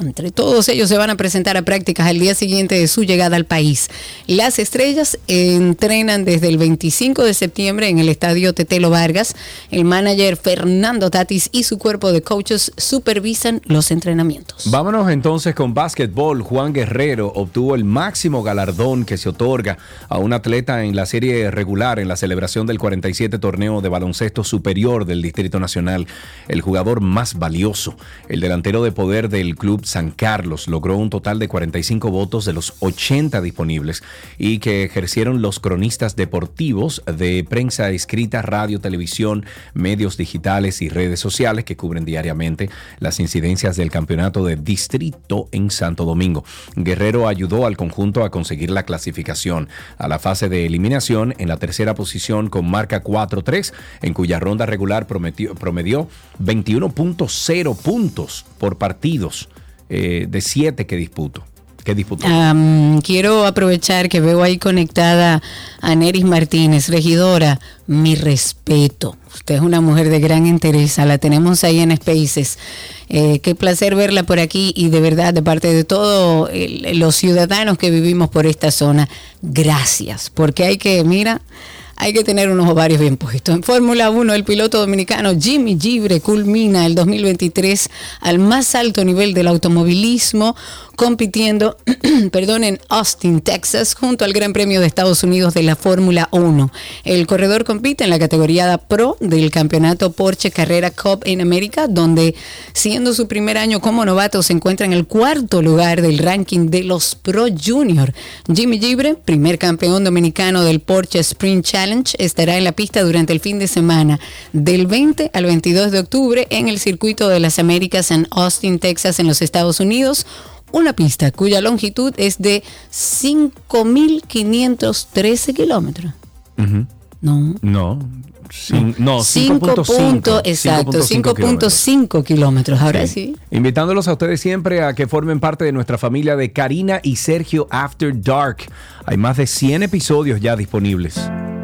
Entre todos ellos se van a presentar a prácticas al día siguiente de su llegada al país. Las estrellas entrenan desde el 25 de septiembre en el estadio Tetelo Vargas. El manager Fernando Tatis y su cuerpo de coaches supervisan los entrenamientos. Vámonos entonces con básquetbol. Juan Guerrero obtuvo el máximo galardón que se otorga a un atleta en la serie regular en la celebración del 47 torneo de baloncesto superior del Distrito Nacional. El jugador más valioso, el delantero de poder del Club San Carlos, logró un total de 45 votos de los 80 disponibles y que ejercieron los cronistas deportivos de prensa escrita, radio, televisión, medios digitales y redes sociales que cubren diariamente las incidencias del campeonato de distrito en Santo Domingo. Guerrero ayudó al conjunto a conseguir la clasificación a la fase de eliminación en la tercera posición con marca 4-3, en cuya ronda regular prometió- promedió 21.0 puntos por partidos eh, de 7 que disputó. Am, quiero aprovechar que veo ahí conectada a Neris Martínez, regidora. Mi respeto. Usted es una mujer de gran interés. La tenemos ahí en Spaces. Eh, qué placer verla por aquí y de verdad, de parte de todos los ciudadanos que vivimos por esta zona, gracias. Porque hay que, mira, hay que tener unos ovarios bien puestos. En Fórmula 1, el piloto dominicano Jimmy Gibre culmina el 2023 al más alto nivel del automovilismo compitiendo, <clears throat> perdón, en Austin, Texas, junto al Gran Premio de Estados Unidos de la Fórmula 1. El corredor compite en la categoría Pro del campeonato Porsche Carrera Cup en América, donde siendo su primer año como novato se encuentra en el cuarto lugar del ranking de los Pro Junior. Jimmy Gibre, primer campeón dominicano del Porsche Sprint Challenge, estará en la pista durante el fin de semana del 20 al 22 de octubre en el circuito de las Américas en Austin, Texas, en los Estados Unidos una pista cuya longitud es de 5.513 kilómetros. No. No. Cin- no, 5 5.5. punto- exacto, 5.5 kilómetros. Ahora sí. Invitándolos a ustedes siempre a que formen parte de nuestra familia de Karina y Sergio After Dark. Hay más de 100 episodios ya disponibles.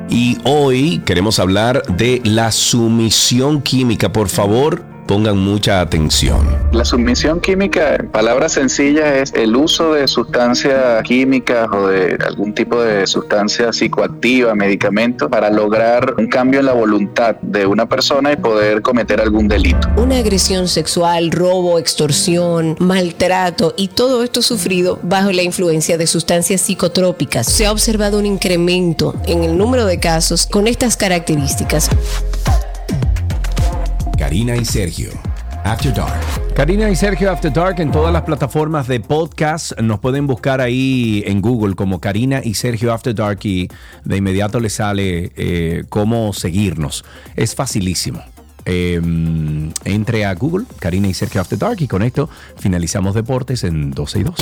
Y hoy queremos hablar de la sumisión química. Por favor, pongan mucha atención. La sumisión química, en palabras sencillas, es el uso de sustancias químicas o de algún tipo de sustancia psicoactiva, medicamento, para lograr un cambio en la voluntad de una persona y poder cometer algún delito. Una agresión sexual, robo, extorsión, maltrato y todo esto sufrido bajo la influencia de sustancias psicotrópicas. Se ha observado un incremento en el número de casos con estas características. Karina y Sergio, After Dark. Karina y Sergio After Dark en todas las plataformas de podcast. Nos pueden buscar ahí en Google como Karina y Sergio After Dark y de inmediato les sale eh, cómo seguirnos. Es facilísimo. Eh, entre a Google, Karina y Sergio After Dark y con esto finalizamos deportes en 12 y 2.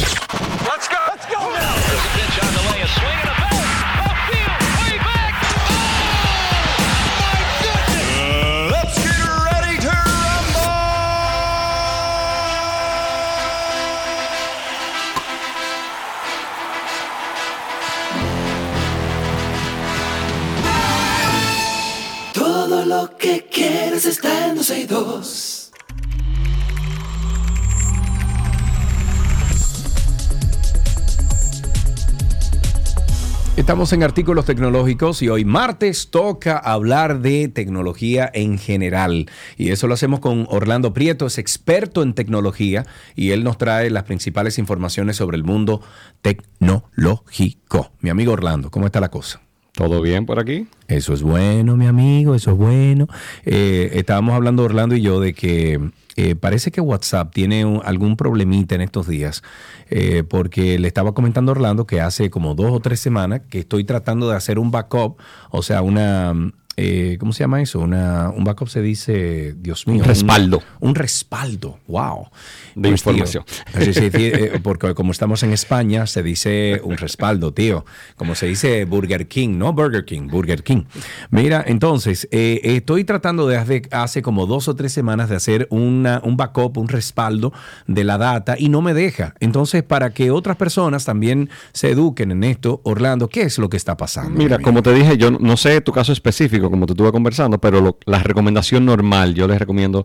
Está en 12 y 2. Estamos en artículos tecnológicos y hoy martes toca hablar de tecnología en general. Y eso lo hacemos con Orlando Prieto, es experto en tecnología y él nos trae las principales informaciones sobre el mundo tecnológico. Mi amigo Orlando, ¿cómo está la cosa? ¿Todo bien por aquí? Eso es bueno, mi amigo, eso es bueno. Eh, estábamos hablando Orlando y yo de que eh, parece que WhatsApp tiene un- algún problemita en estos días, eh, porque le estaba comentando a Orlando que hace como dos o tres semanas que estoy tratando de hacer un backup, o sea, una... eh, ¿Cómo se llama eso? Una, un backup se dice, Dios mío. Un respaldo. Un, un respaldo, wow. De Pues, información. sí, sí, eh, <laughs> porque como estamos en España, se dice un respaldo, tío. Como se dice Burger King, no Burger King, Burger King. Mira, entonces, eh, estoy tratando de hace, hace como dos o tres semanas de hacer una, un backup, un respaldo de la data y no me deja. Entonces, para que otras personas también se eduquen en esto, Orlando, ¿qué es lo que está pasando? Mira, como te dije, yo no sé tu caso específico, como te estuve conversando, pero lo- la recomendación normal, yo les recomiendo,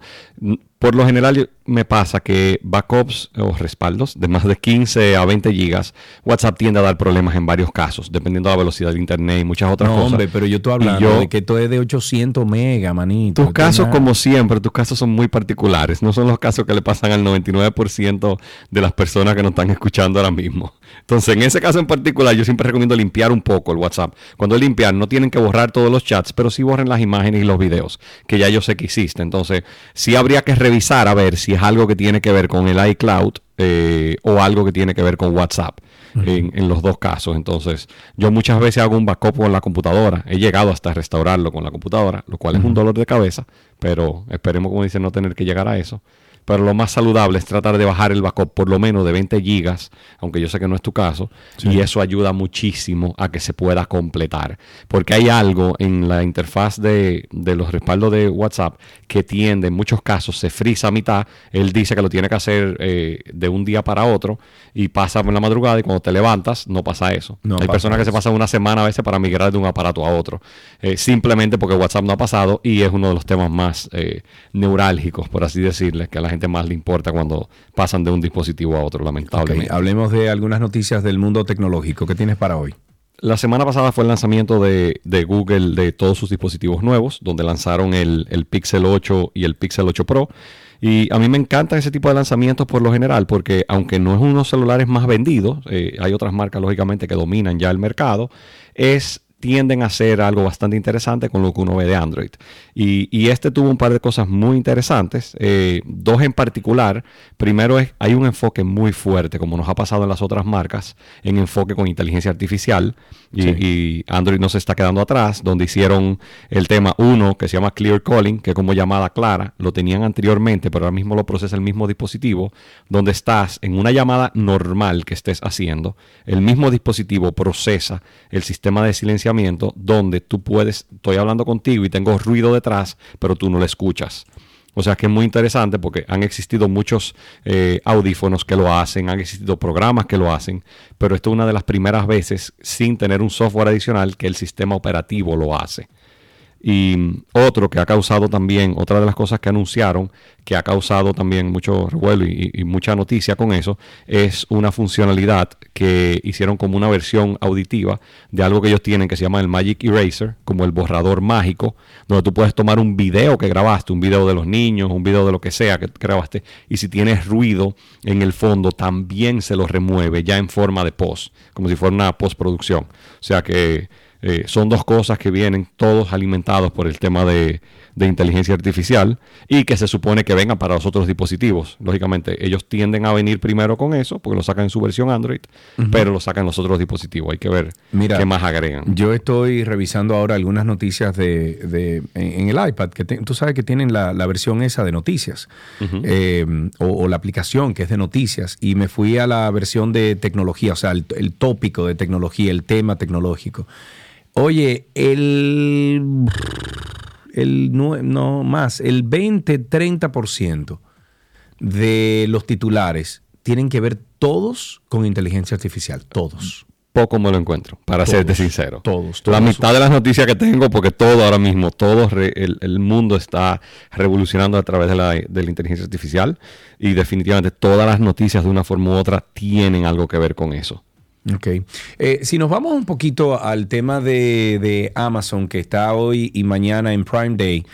por lo general me pasa que backups o respaldos de más de 15 a 20 gigas, WhatsApp tiende a dar problemas en varios casos, dependiendo de la velocidad de internet y muchas otras No, cosas. hombre, pero yo estoy hablando yo- de que esto es de 800 mega, manito. tus casos, como siempre, tus casos son muy particulares. No son los casos que le pasan al 99% de las personas que nos están escuchando ahora mismo. Entonces, en ese caso en particular, yo siempre recomiendo limpiar un poco el WhatsApp. Cuando es limpiar, no tienen que borrar todos los chats, pero sí borren las imágenes y los videos, que ya yo sé que hiciste. Entonces, sí habría que revisar a ver si es algo que tiene que ver con el iCloud eh, o algo que tiene que ver con WhatsApp. En, en los dos casos. Entonces, yo muchas veces hago un backup con la computadora. He llegado hasta restaurarlo con la computadora, lo cual es un dolor de cabeza, pero esperemos, como dicen, no tener que llegar a eso. Pero lo más saludable es tratar de bajar el backup por lo menos de 20 gigas, aunque yo sé que no es tu caso, y eso ayuda muchísimo a que se pueda completar. Porque hay algo en la interfaz de, de los respaldos de WhatsApp que tiende, en muchos casos, se frisa a mitad. Él dice que lo tiene que hacer eh, de un día para otro y pasa en la madrugada y cuando te levantas no pasa eso. No hay pasa personas que se eso. pasan una semana a veces para migrar de un aparato a otro, eh, simplemente porque WhatsApp no ha pasado y es uno de los temas más eh, neurálgicos, por así decirle, que a la gente más le importa cuando pasan de un dispositivo a otro, lamentablemente. hablemos de algunas noticias del mundo tecnológico. ¿Qué tienes para hoy? la semana pasada fue el lanzamiento de, de Google de todos sus dispositivos nuevos, donde lanzaron el, el Pixel 8 y el Pixel 8 Pro. Y a mí me encantan ese tipo de lanzamientos por lo general, porque aunque no es uno de los celulares más vendidos, eh, hay otras marcas lógicamente que dominan ya el mercado, es tienden a hacer algo bastante interesante con lo que uno ve de Android. Y, y este tuvo un par de cosas muy interesantes, eh, dos en particular. Primero es, hay un enfoque muy fuerte, como nos ha pasado en las otras marcas, en enfoque con inteligencia artificial. Y, Sí. y Android no se está quedando atrás, donde hicieron el tema uno que se llama Clear Calling, que como llamada clara, lo tenían anteriormente, pero ahora mismo lo procesa el mismo dispositivo, donde estás en una llamada normal que estés haciendo, el mismo dispositivo procesa el sistema de donde tú puedes, estoy hablando contigo y tengo ruido detrás, pero tú no lo escuchas. O sea que es muy interesante porque han existido muchos eh, audífonos que lo hacen, han existido programas que lo hacen, pero esto es una de las primeras veces sin tener un software adicional que el sistema operativo lo hace. Y otro que ha causado también, otra de las cosas que anunciaron, que ha causado también mucho revuelo y, y mucha noticia con eso, es una funcionalidad que hicieron como una versión auditiva de algo que ellos tienen que se llama el Magic Eraser, como el borrador mágico, donde tú puedes tomar un video que grabaste, un video de los niños, un video de lo que sea que grabaste, y si tienes ruido en el fondo, también se lo remueve ya en forma de post, como si fuera una postproducción. O sea que eh, son dos cosas que vienen todos alimentados por el tema de, de inteligencia artificial y que se supone que vengan para los otros dispositivos. Lógicamente, ellos tienden a venir primero con eso, porque lo sacan en su versión Android, pero lo sacan en los otros dispositivos. Hay que ver Mira, qué más agregan. Yo estoy revisando ahora algunas noticias de, de- en, en el iPad, que te- tú sabes que tienen la, la versión esa de noticias, eh, o, o la aplicación que es de noticias, y me fui a la versión de tecnología, o sea, el, el tópico de tecnología, el tema tecnológico. Oye, el, el no más, el 20-30% de los titulares tienen que ver todos con inteligencia artificial, todos. Poco me lo encuentro, para Todos, serte sincero. Todos. La todos. mitad de las noticias que tengo, porque todo ahora mismo, todo re- el, el mundo está revolucionando a través de la, de la inteligencia artificial y definitivamente todas las noticias de una forma u otra tienen algo que ver con eso. Ok. Eh, si nos vamos un poquito al tema de, de Amazon, que está hoy y mañana en Prime Day.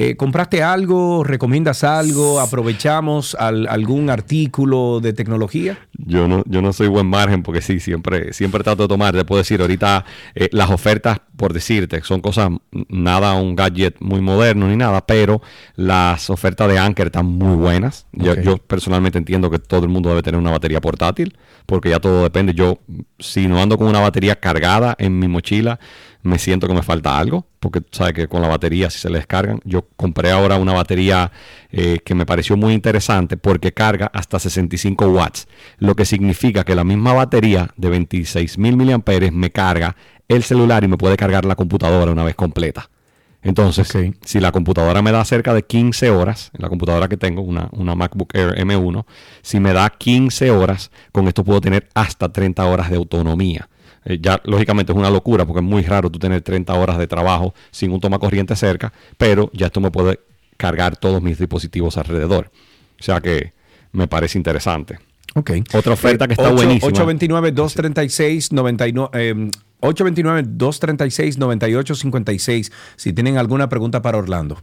Eh, ¿Compraste algo? ¿Recomiendas algo? ¿Aprovechamos al- algún artículo de tecnología? Yo no, yo no soy buen margen porque sí, siempre, siempre trato de tomar. Te puedo decir, ahorita eh, las ofertas, por decirte, son cosas, nada un gadget muy moderno ni nada, pero las ofertas de Anker están muy buenas. Yo, yo personalmente entiendo que todo el mundo debe tener una batería portátil, porque ya todo depende. Yo, si no ando con una batería cargada en mi mochila, me siento que me falta algo, porque sabes que con la batería si se le descargan, yo compré ahora una batería eh, que me pareció muy interesante porque carga hasta 65 watts, lo que significa que la misma batería de 26 mil miliamperes me carga el celular y me puede cargar la computadora una vez completa. Entonces, si la computadora me da cerca de 15 horas, la computadora que tengo, una, una MacBook Air M1, si me da 15 horas, con esto puedo tener hasta 30 horas de autonomía. Eh, ya lógicamente es una locura porque es muy raro tú tener 30 horas de trabajo sin un toma corriente cerca, pero ya esto me puede cargar todos mis dispositivos alrededor. O sea que me parece interesante. Ok. Otra oferta que está Ocho- buenísima. 829-236-99. eh, 829-236-9856. Si tienen alguna pregunta para Orlando.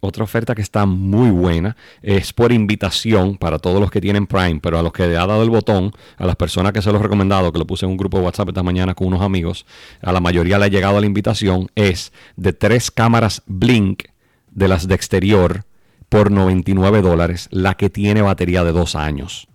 Otra oferta que está muy buena es por invitación para todos los que tienen Prime, pero a los que le ha dado el botón, a las personas que se los he recomendado, que lo puse en un grupo de WhatsApp esta mañana con unos amigos, a la mayoría le ha llegado la invitación, es de tres cámaras Blink de las de exterior por 99 dólares, la que tiene batería de dos años.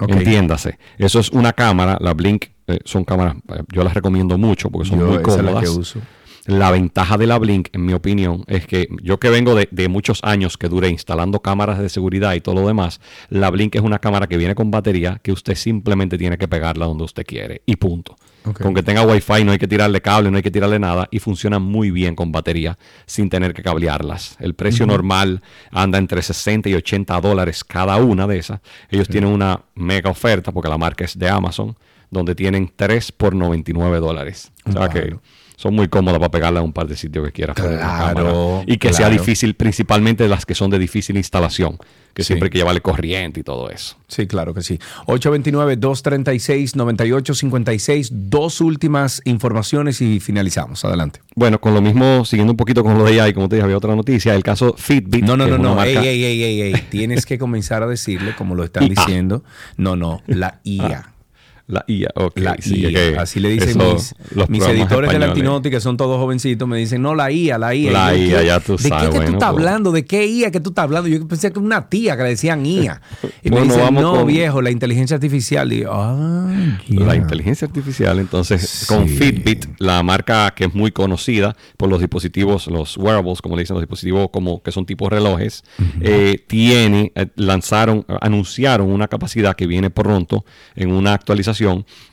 Entiéndase. Eso es una cámara, la Blink eh, son cámaras, eh, yo las recomiendo mucho porque son Yo muy esa es la cómodas. que uso. La ventaja de la Blink, en mi opinión, es que yo que vengo de, de muchos años que duré instalando cámaras de seguridad y todo lo demás, la Blink es una cámara que viene con batería que usted simplemente tiene que pegarla donde usted quiere y punto. Con que tenga Wi-Fi no hay que tirarle cable, no hay que tirarle nada y funciona muy bien con batería sin tener que cablearlas. El precio normal anda entre 60 y 80 dólares cada una de esas. Ellos tienen una mega oferta porque la marca es de Amazon donde tienen 3 por 99 dólares. O sea que son muy cómodas para pegarle a un par de sitios que quieras. Claro. Y que sea difícil, principalmente las que son de difícil instalación, que Sí. siempre hay que llevarle corriente y todo eso. Sí, claro que sí. 829-236-9856. Dos últimas informaciones y finalizamos. Adelante. Bueno, con lo mismo, siguiendo un poquito con lo de AI, como te dije, había otra noticia, el caso Fitbit. No, no, no, no. Ey, marca- ey, ey, ey, ey. Tienes que comenzar a decirle, como lo están IA. <laughs> diciendo. No, no, la IA. La IA, ok. La sí, IA. Así le dicen eso, mis, los mis editores de españoles. Latinotti, que son todos jovencitos, me dicen, no, la IA, la IA. La yo, IA, ¿qué- ya tú ¿De qué sabes, que tú bueno, estás pues. hablando? ¿De qué IA que tú estás hablando? Yo pensé que una tía que le decían IA. <laughs> Y me Bueno, dicen, vamos no, con- viejo, la inteligencia artificial. Y yo, ah. La inteligencia artificial, entonces, con Fitbit, la marca que es muy conocida por los dispositivos, los wearables, como le dicen, los dispositivos como que son tipo relojes, eh, tiene, eh, lanzaron, anunciaron una capacidad que viene pronto en una actualización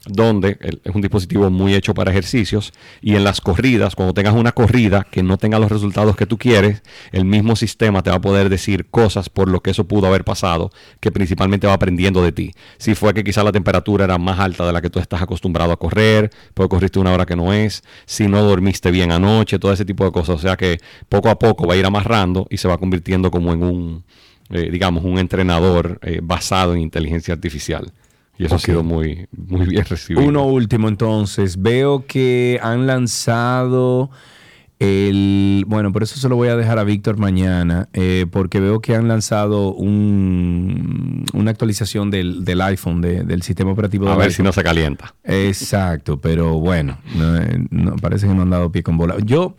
donde es un dispositivo muy hecho para ejercicios y en las corridas, cuando tengas una corrida que no tenga los resultados que tú quieres, el mismo sistema te va a poder decir cosas por lo que eso pudo haber pasado, que principalmente va aprendiendo de ti. Si fue que quizá la temperatura era más alta de la que tú estás acostumbrado a correr, porque corriste una hora que no es, si no dormiste bien anoche, todo ese tipo de cosas. O sea que poco a poco va a ir amarrando y se va convirtiendo como en un, eh, digamos, un entrenador eh, basado en inteligencia artificial. Y eso ha sido muy, muy bien recibido. Uno último entonces. Veo que han lanzado el... Bueno, por eso se lo voy a dejar a Víctor mañana, eh, porque veo que han lanzado un, una actualización del, del iPhone, de- del sistema operativo A del ver iPhone. si no se calienta. Exacto, pero bueno, no, eh, no, parece que no han dado pie con bola. Yo,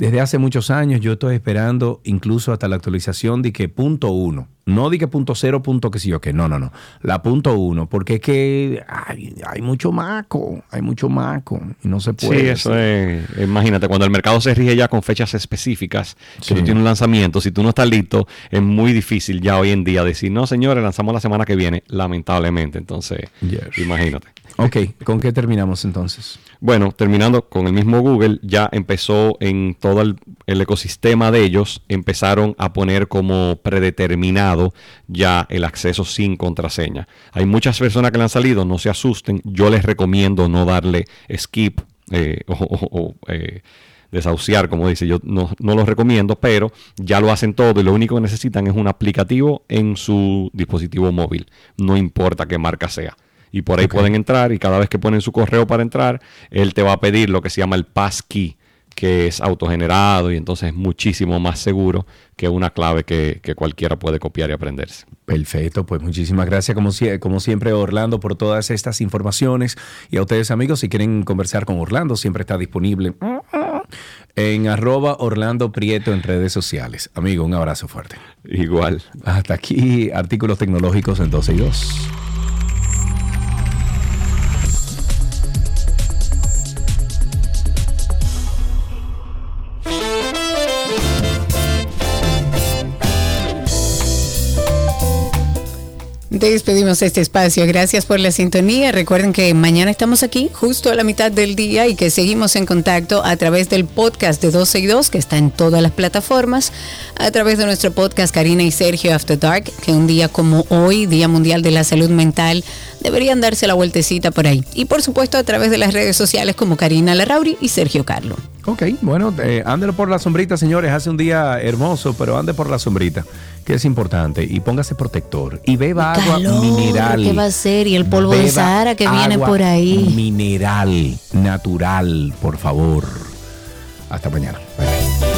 desde hace muchos años, yo estoy esperando incluso hasta la actualización de que punto uno, no de que punto cero, punto que sí yo que no, no, no, la punto uno, porque es que hay, hay mucho maco, hay mucho maco y no se Sí, puede. eso es. Imagínate, cuando el mercado se rige ya con fechas específicas, que Sí. tú tienes un lanzamiento, si tú no estás listo, es muy difícil ya hoy en día decir, no, señores, lanzamos la semana que viene, lamentablemente. Entonces, imagínate. Ok, ¿con qué terminamos entonces? Bueno, terminando con el mismo Google, ya empezó en todo el, ecosistema de ellos, empezaron a poner como predeterminado ya el acceso sin contraseña. Hay muchas personas que le han salido, no se asusten, yo les recomiendo no darle skip eh, <laughs> o, o- o, eh, desahuciar, como dice, yo no, no los recomiendo, pero ya lo hacen todo y lo único que necesitan es un aplicativo en su dispositivo móvil, no importa qué marca sea. Y por ahí pueden entrar y cada vez que ponen su correo para entrar, él te va a pedir lo que se llama el passkey, que es autogenerado y entonces es muchísimo más seguro que una clave que, que cualquiera puede copiar y aprenderse. Perfecto, pues muchísimas gracias como, como siempre Orlando por todas estas informaciones y a ustedes amigos si quieren conversar con Orlando siempre está disponible en arroba Orlando Prieto en redes sociales. Amigo, un abrazo fuerte. Igual. Hasta aquí artículos tecnológicos en 12 y 2. Despedimos este espacio. Gracias por la sintonía. Recuerden que mañana estamos aquí justo a la mitad del día y que seguimos en contacto a través del podcast de 12 y 2 que está en todas las plataformas, a través de nuestro podcast Karina y Sergio After Dark, que un día como hoy, Día Mundial de la Salud Mental, deberían darse la vueltecita por ahí. Y por supuesto a través de las redes sociales como Karina Larrauri y Sergio Carlo. Ok, bueno, eh, ándelo por la sombrita, señores. Hace un día hermoso, pero ande por la sombrita, que es importante. Y póngase protector. Y beba agua Calor, mineral. ¿qué va a ser? Y el polvo de Sahara que viene por ahí. Mineral, natural, por favor. Hasta mañana. Bye.